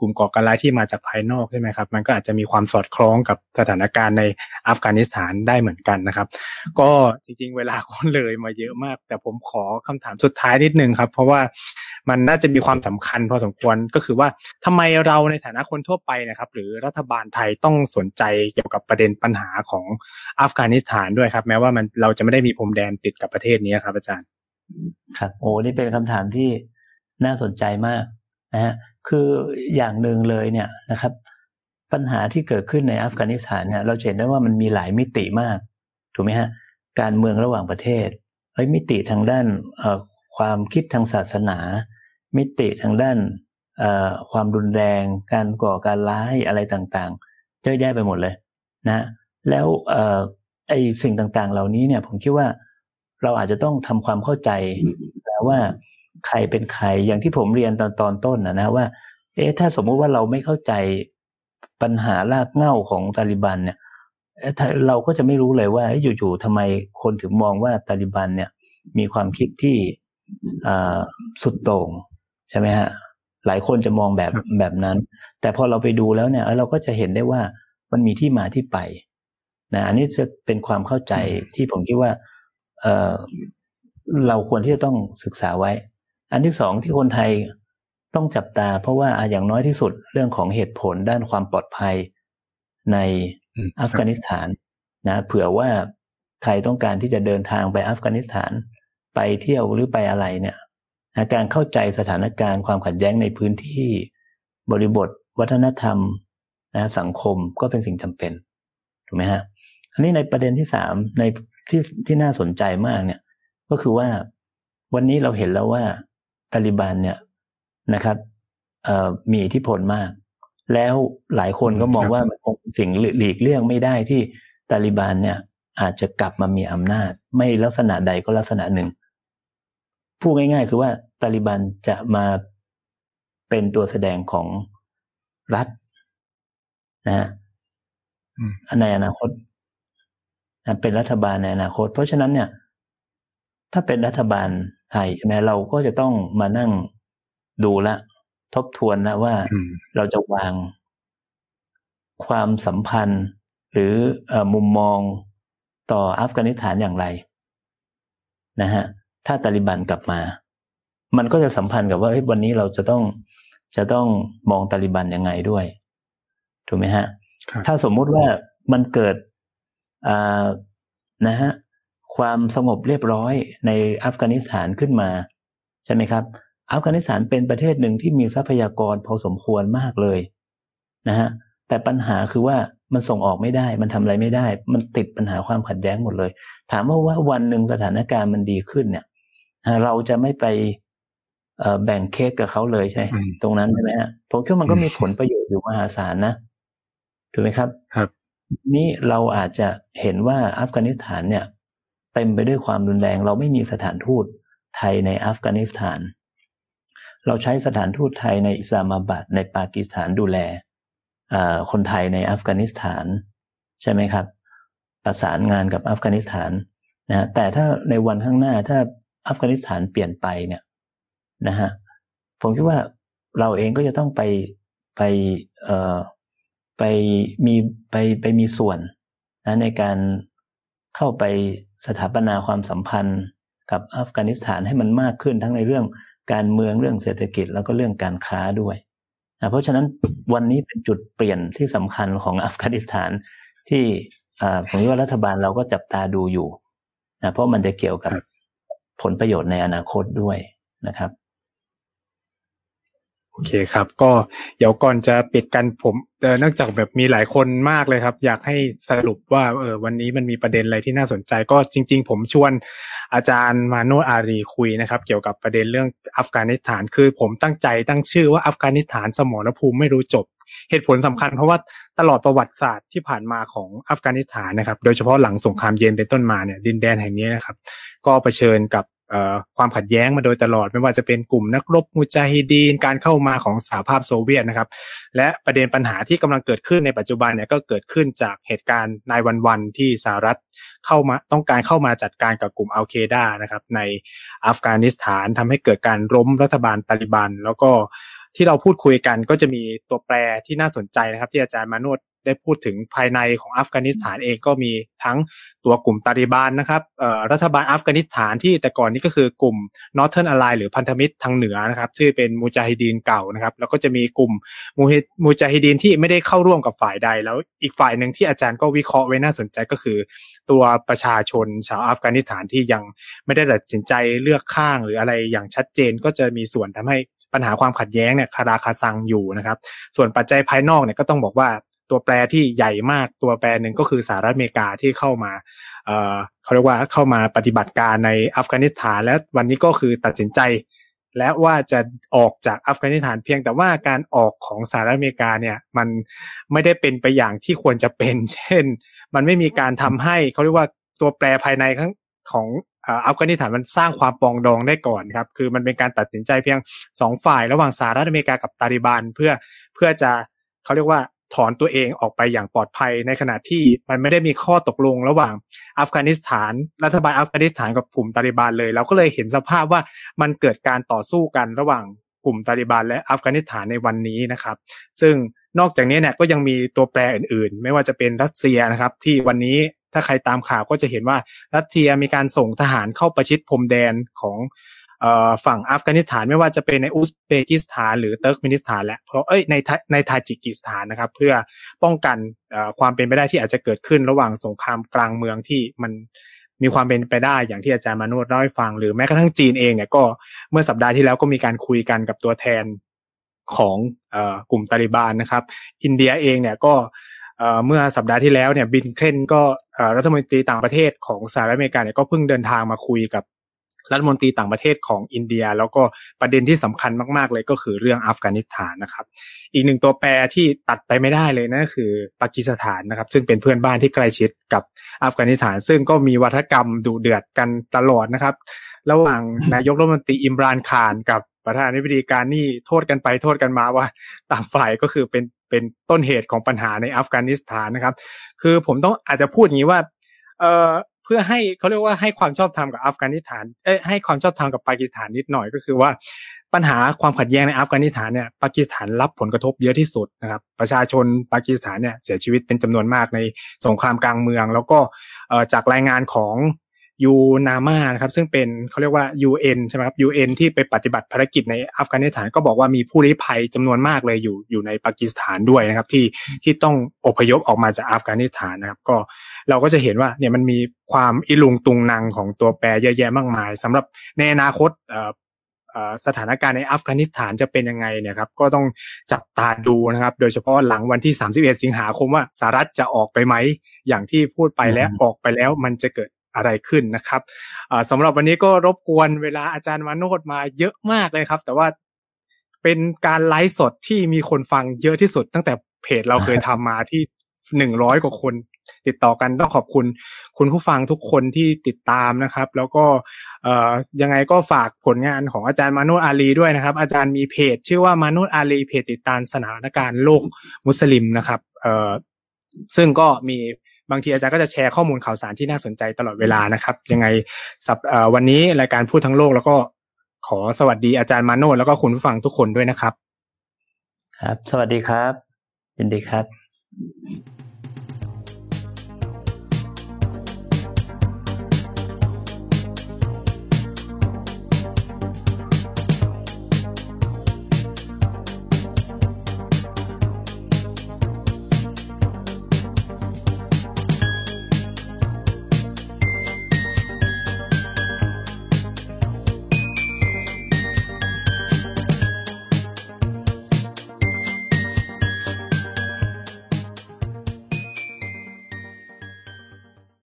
กลุ่มก่อการร้ายที่มาจากภายนอกใช่ไหมครับ มันก็อาจจะมีความสอดคล้องกับสถานการณ์ในอัฟกานิสถานได้เหมือนกันนะครับ ก็จริง ๆ เวลาก็เลยมาเยอะมาก แต่ผมขอคำถามสุดท้ายนิดนึงครับ เพราะว่ามันน่าจะมีความสำคัญพอสมควรก็คือว่าทำไมเราในฐานะคนทั่วไปนะครับ หรือรัฐบาลไทยต้องสนใจเกี่ยวกับประเด็นปัญหาของอัฟกานิสถานด้วยครับ แม้ว่ามันเราจะไม่ได้มีพรมแดนติดกับประเทศนี้ครับอาจารย์
ครับ โอ้นี่เป็นคำถามที่น่าสนใจมากนะฮะ คืออย่างหนึ่งเลยเนี่ยนะครับ ปัญหาที่เกิดขึ้นในอัฟกานิสถานเนี่ยเราเห็นได้ว่ามันมีหลายมิติมาก ถูกไหมฮะการเมืองระหว่างประเทศมิติทางด้านความคิดทางศาสนา มิติทางด้านความรุนแรง การก่อการร้ายอะไรต่างๆเยอะแยะไปหมดเลยนะแล้วไอ้สิ่งต่างๆ เหล่านี้เนี่ยผมคิดว่าเราอาจจะต้องทำความเข้าใจแล้วว่า ใครเป็นใครอย่างที่ผมเรียนตอนตอนต้นนะนะว่า เอ๊ะถ้าสมมุติว่าเราไม่เข้าใจปัญหารากเหง้าของตาลิบันเนี่ยเราก็จะไม่รู้เลยว่าอยู่ๆทำไมคนถึงมองว่าตาลิบันเนี่ย มีความคิดที่สุดโต่งใช่ไหมฮะหลายคนจะมองแบบแบบนั้น แต่พอเราไปดูแล้วเนี่ยเราก็จะเห็นได้ว่ามันมีที่มาที่ไปนะอันนี้จะเป็นความเข้าใจที่ผมคิดว่าเออเราควรที่จะต้องศึกษาไว้ อันที่สองที่คนไทยต้องจับตา เพราะว่าอย่างน้อยที่สุดเรื่องของเหตุผลด้านความปลอดภัยในอัฟกานิสถานนะเผื่อว่าไทยต้องการที่จะเดินทางไปอัฟกานิสถาน ไปเที่ยวหรือไปอะไรเนี่ยการเข้าใจสถานการณ์ความขัดแย้งในพื้นที่บริบท วัฒนธรรมนะสังคมก็เป็นสิ่งจำเป็นถูกไหมฮะอันนี้ในประเด็นที่สามในที่ที่น่าสนใจมากเนี่ย ก็คือว่าวันนี้เราเห็นแล้วว่า ตาลิบันเนี่ยนะครับมีอิทธิพลมาก แล้วหลายคนก็มองว่ามันคงสิ่งหลีกเลี่ยงไม่ได้ที่ตาลิบันเนี่ยอาจจะกลับมามีอำนาจ ไม่ลักษณะใดก็ลักษณะหนึ่งพูดง่ายๆ คือว่าตาลิบันจะมาเป็นตัวแสดงของรัฐนะฮะในอนาคตเป็นรัฐบาลในอนาคต เพราะฉะนั้นเนี่ย ถ้าเป็นรัฐบาล ไทยใช่ไหมเราก็จะต้องมานั่งดูละ ทบทวนนะว่าเราจะวางความสัมพันธ์ หรืออมุมมองต่ออัฟกานิสถานอย่างไร นะฮะ ถ้าตาลิบันกลับมา มันก็จะสัมพันธ์กับว่าวันนี้เราจะต้องจะต้องมองตาลิบันยังไงด้วย ถูกไหมฮะ ถ้าสมมุติว่ามันเกิดนะฮะ ความสงบเรียบร้อยในอัฟกานิสถานขึ้นมา ใช่ไหมครับ อัฟกานิสถานเป็นประเทศหนึ่งที่มีทรัพยากรพอสมควรมากเลยนะฮะแต่ปัญหาคือว่ามันส่งออกไม่ได้ มันทำอะไรไม่ได้ มันติดปัญหาความขัดแย้งหมดเลย ถามว่าว่าวันหนึ่งสถานการณ์มันดีขึ้นเนี่ยเราจะไม่ไปแบ่งเค้กกับเขาเลยใช่ตรงนั้นใช่ไหมฮะผมคิดว่ามันก็มีผลประโยชน์อยู่มหาศาลนะถูกไหมครับ
ครับ
นี่เราอาจจะเห็นว่าอัฟกานิสถานเนี่ย เต็มไปด้วยความรุนแรง เราไม่มีสถานทูตไทยในอัฟกานิสถาน เราใช้สถานทูตไทยในอิสลามาบัดในปากีสถานดูแลคนไทยในอัฟกานิสถาน ใช่ไหมครับ ประสานงานกับอัฟกานิสถานนะแต่ถ้าในวันข้างหน้าถ้าอัฟกานิสถานเปลี่ยนไปเนี่ยนะฮะผมคิดว่าเราเองก็จะต้องไปไปเอ่อไปมีไปไปมีส่วนนะในการเข้าไป สถาปนาความสัมพันธ์กับอัฟกานิสถานให้มันมากขึ้นทั้งในเรื่องการเมืองเรื่องเศรษฐกิจแล้วก็เรื่องการค้าด้วยนะเพราะฉะนั้นวันนี้เป็นจุดเปลี่ยนที่สำคัญของอัฟกานิสถานที่ผมว่ารัฐบาลเราก็จับตาดูอยู่นะเพราะมันจะเกี่ยวกับผลประโยชน์ในอนาคตด้วยนะครับ
โอเคครับ ก็เดี๋ยวก่อนจะปิดกันผมเนื่องจากแบบมีหลายคนมากเลยครับ อยากให้สรุปว่าเออวันนี้มันมีประเด็นอะไรที่น่าสนใจ ก็จริง ๆ ผมชวนอาจารย์มาโนอารีคุยนะครับ เกี่ยวกับประเด็นเรื่องอัฟกานิสถาน คือผมตั้งใจตั้งชื่อว่าอัฟกานิสถานสมรภูมิไม่รู้จบเหตุผลสำคัญเพราะว่าตลอดประวัติศาสตร์ที่ผ่านมาของอัฟกานิสถานนะครับ โดยเฉพาะหลังสงครามเย็นเป็นต้นมาเนี่ยดินแดนแห่งนี้นะครับ ก็เผชิญกับ ความขัดแย้งมาโดยตลอด ไม่ว่าจะเป็นกลุ่มนักรบมูจาฮิดีนการเข้ามาของสหภาพโซเวียตนะครับ และประเด็นปัญหาที่กำลังเกิดขึ้นในปัจจุบันเนี่ยก็เกิดขึ้นจากเหตุการณ์นายวันวันที่สหรัฐเข้ามาต้องการเข้ามาจัดการกับกลุ่มอัลเคดานะครับ ในอัฟกานิสถานทำให้เกิดการล้มรัฐบาลตาลิบัน แล้วก็ที่เราพูดคุยกันก็จะมีตัวแปรที่น่าสนใจนะครับ ที่อาจารย์มานุษ ได้พูดถึงภายในของอัฟกานิสถานเองก็มีทั้งตัวกลุ่มตาลิบานนะครับรัฐบาลอัฟกานิสถานที่แต่ก่อนนี้ก็คือกลุ่ม Northern a l l i หรือพันธมิตรทางเหนือนะครับชื่อเป็นมูจาฮิดีนเก่านะครับ แล้วก็จะมีกลุ่มมูจาฮิดีนที่ไม่ได้เข้าร่วมกับฝ่ายใด แล้วอีกฝ่ายหนึ่งที่อาจารย์ก็วิเคราะห์ไว้น่าสนใจก็คือ ตัวประชาชนชาวอัฟกานิสถานที่ยังไม่ได้ตัดสินใจเลือกข้างหรืออะไรอย่างชัดเจนก็จะมีส่วนทำให้ปัญหาความขัดแย้งเนี่ยคาราคาซังอยู่นะครับ ส่วนปัจจัยภายนอกเนี่ยก็ต้องบอกว่า ตัวแปรที่ใหญ่มากตัวแปรหนึ่งก็คือสหรัฐอเมริกาที่เข้ามาเอ่อเขาเรียกว่าเข้ามาปฏิบัติการในอัฟกานิสถาน และวันนี้ก็คือตัดสินใจ และว่าจะออกจากอัฟกานิสถานเพียงแต่ว่าการออกของสหรัฐอเมริกาเนี่ยมันไม่ได้เป็นไปอย่างที่ควรจะเป็น เช่น มันไม่มีการทำให้เขาเรียกว่าตัวแปรภายในของของอัฟกานิสถานมันสร้างความปองดองได้ก่อนครับ คือมันเป็นการตัดสินใจเพียงสองฝ่าย ระหว่างสหรัฐอเมริกากับตาลิบันเพื่อเพื่อจะเขาเรียกว่า ถอนตัวเองออกไปอย่างปลอดภัย ในขณะที่มันไม่ได้มีข้อตกลงระหว่างอัฟกานิสถาน รัฐบาลอัฟกานิสถานกับกลุ่มตาลิบันเลย เราก็เลยเห็นสภาพว่ามันเกิดการต่อสู้กันระหว่างกลุ่มตาลิบันและอัฟกานิสถานในวันนี้นะครับ ซึ่งนอกจากนี้เนี่ยก็ยังมีตัวแปรอื่นๆ ไม่ว่าจะเป็นรัสเซียนะครับ ที่วันนี้ถ้าใครตามข่าวก็จะเห็นว่ารัสเซียมีการส่งทหารเข้าประชิดพรมแดนของ ฝั่งอัฟกานิสถานไม่ว่าจะเป็นในอุซเบกิสถาน หรือเติร์กเมนิสถานแหละเพราะเอ้ยในในทาจิกิสถานนะครับ เพื่อป้องกันความเป็นไปได้ที่อาจจะเกิดขึ้นระหว่างสงครามกลางเมืองที่มันมีความเป็นไปได้อย่างที่อาจารย์มานุษเล่าให้ฟัง หรือแม้กระทั่งจีนเองเนี่ยก็เมื่อสัปดาห์ที่แล้วก็มีการคุยกันกับตัวแทนของกลุ่มตาลิบานนะครับ อินเดียเองเนี่ยก็เมื่อสัปดาห์ที่แล้วเนี่ยบินเคลนก็รัฐมนตรีต่างประเทศของสหรัฐอเมริกาเนี่ยก็เพิ่งเดินทางมาคุยกับ รัฐมนตรีต่างประเทศของอินเดีย แล้วก็ประเด็นที่สำคัญมากๆเลยก็คือเรื่องอัฟกานิสถานนะครับ อีกหนึ่งตัวแปรที่ตัดไปไม่ได้เลยนะคือปากีสถานนะครับ ซึ่งเป็นเพื่อนบ้านที่ใกล้ชิดกับอัฟกานิสถาน ซึ่งก็มีวัฒกรรมดูเดือดกันตลอดนะครับ ระหว่างนายกรัฐมนตรีอิมรานคารกับประธานาธิบดีการนี่โทษกันไปโทษกันมาว่าต่างฝ่ายก็คือเป็นเป็นต้นเหตุของปัญหาในอัฟกานิสถานนะครับ คือผมต้องอาจจะพูดอย่างนี้ว่าเอ่อ พื่อให้เขาเรียกว่าให้ความชอบธรรมกับอัฟกานิสถานเอ้ให้ความชอบธรรมกับปากีสถานนิดหน่อยก็คือว่าปัญหาความขัดแย้งในอัฟกานิสถานเนี่ยปากีสถานรับผลกระทบเยอะที่สุดนะครับ ประชาชนปากีสถานเนี่ยเสียชีวิตเป็นจำนวนมากในสงครามกลางเมือง แล้วก็จากรายงานของ ยูนามานะครับซึ่งเป็นเขาเรียกว่า UN ใช่ไหมครับ UN ที่ไปปฏิบัติภารกิจในอัฟกานิสถานก็บอกว่ามีผู้ลี้ภัยจำนวนมากเลยอยู่อยู่ในปากีสถานด้วยนะครับ ที่ที่ต้องอพยพออกมาจากอัฟกานิสถานนะครับก็เราก็จะเห็นว่าเนี่ยมันมีความอิลุงตุงนางของตัวแปรเยอะแยะมากมายสำหรับในอนาคตสถานการณ์ในอัฟกานิสถานจะเป็นยังไงเนี่ยครับก็ต้องจับตาดูนะครับ โดยเฉพาะหลังวันที่ 31 สิงหาคมว่าสหรัฐจะออกไปไหมอย่างที่พูดไปแล้วออกไปแล้วมันจะเกิด อะไรขึ้นนะครับสำหรับวันนี้ก็รบกวนเวลาอาจารย์มาโนดมาเยอะมากเลยครับ แต่ว่าเป็นการไลฟ์สดที่มีคนฟังเยอะที่สุด ตั้งแต่เพจเราเคยทำมาที่หนึ่งร้อยกว่าคน ติดต่อกันต้องขอบคุณ คุณผู้ฟังทุกคนที่ติดตามนะครับ แล้วก็เอ่อยังไงก็ฝากผลงานของอาจารย์มานุอาลีด้วยนะครับ อาจารย์มีเพจ ชื่อว่ามานุอาลีเพจติดตามสถานการณ์โลกมุสลิมนะครับ เอ่อซึ่งก็มี บางทีอาจารย์ก็จะแชร์ข้อมูลข่าวสารที่น่าสนใจตลอดเวลานะครับ ยังไงสับวันนี้รายการพูดทั้งโลกแล้วก็ขอสวัสดีอาจารย์มาโนแล้วก็คุณผู้ฟังทุกคนด้วยนะครับ
ครับ สวัสดีครับยินดีครับ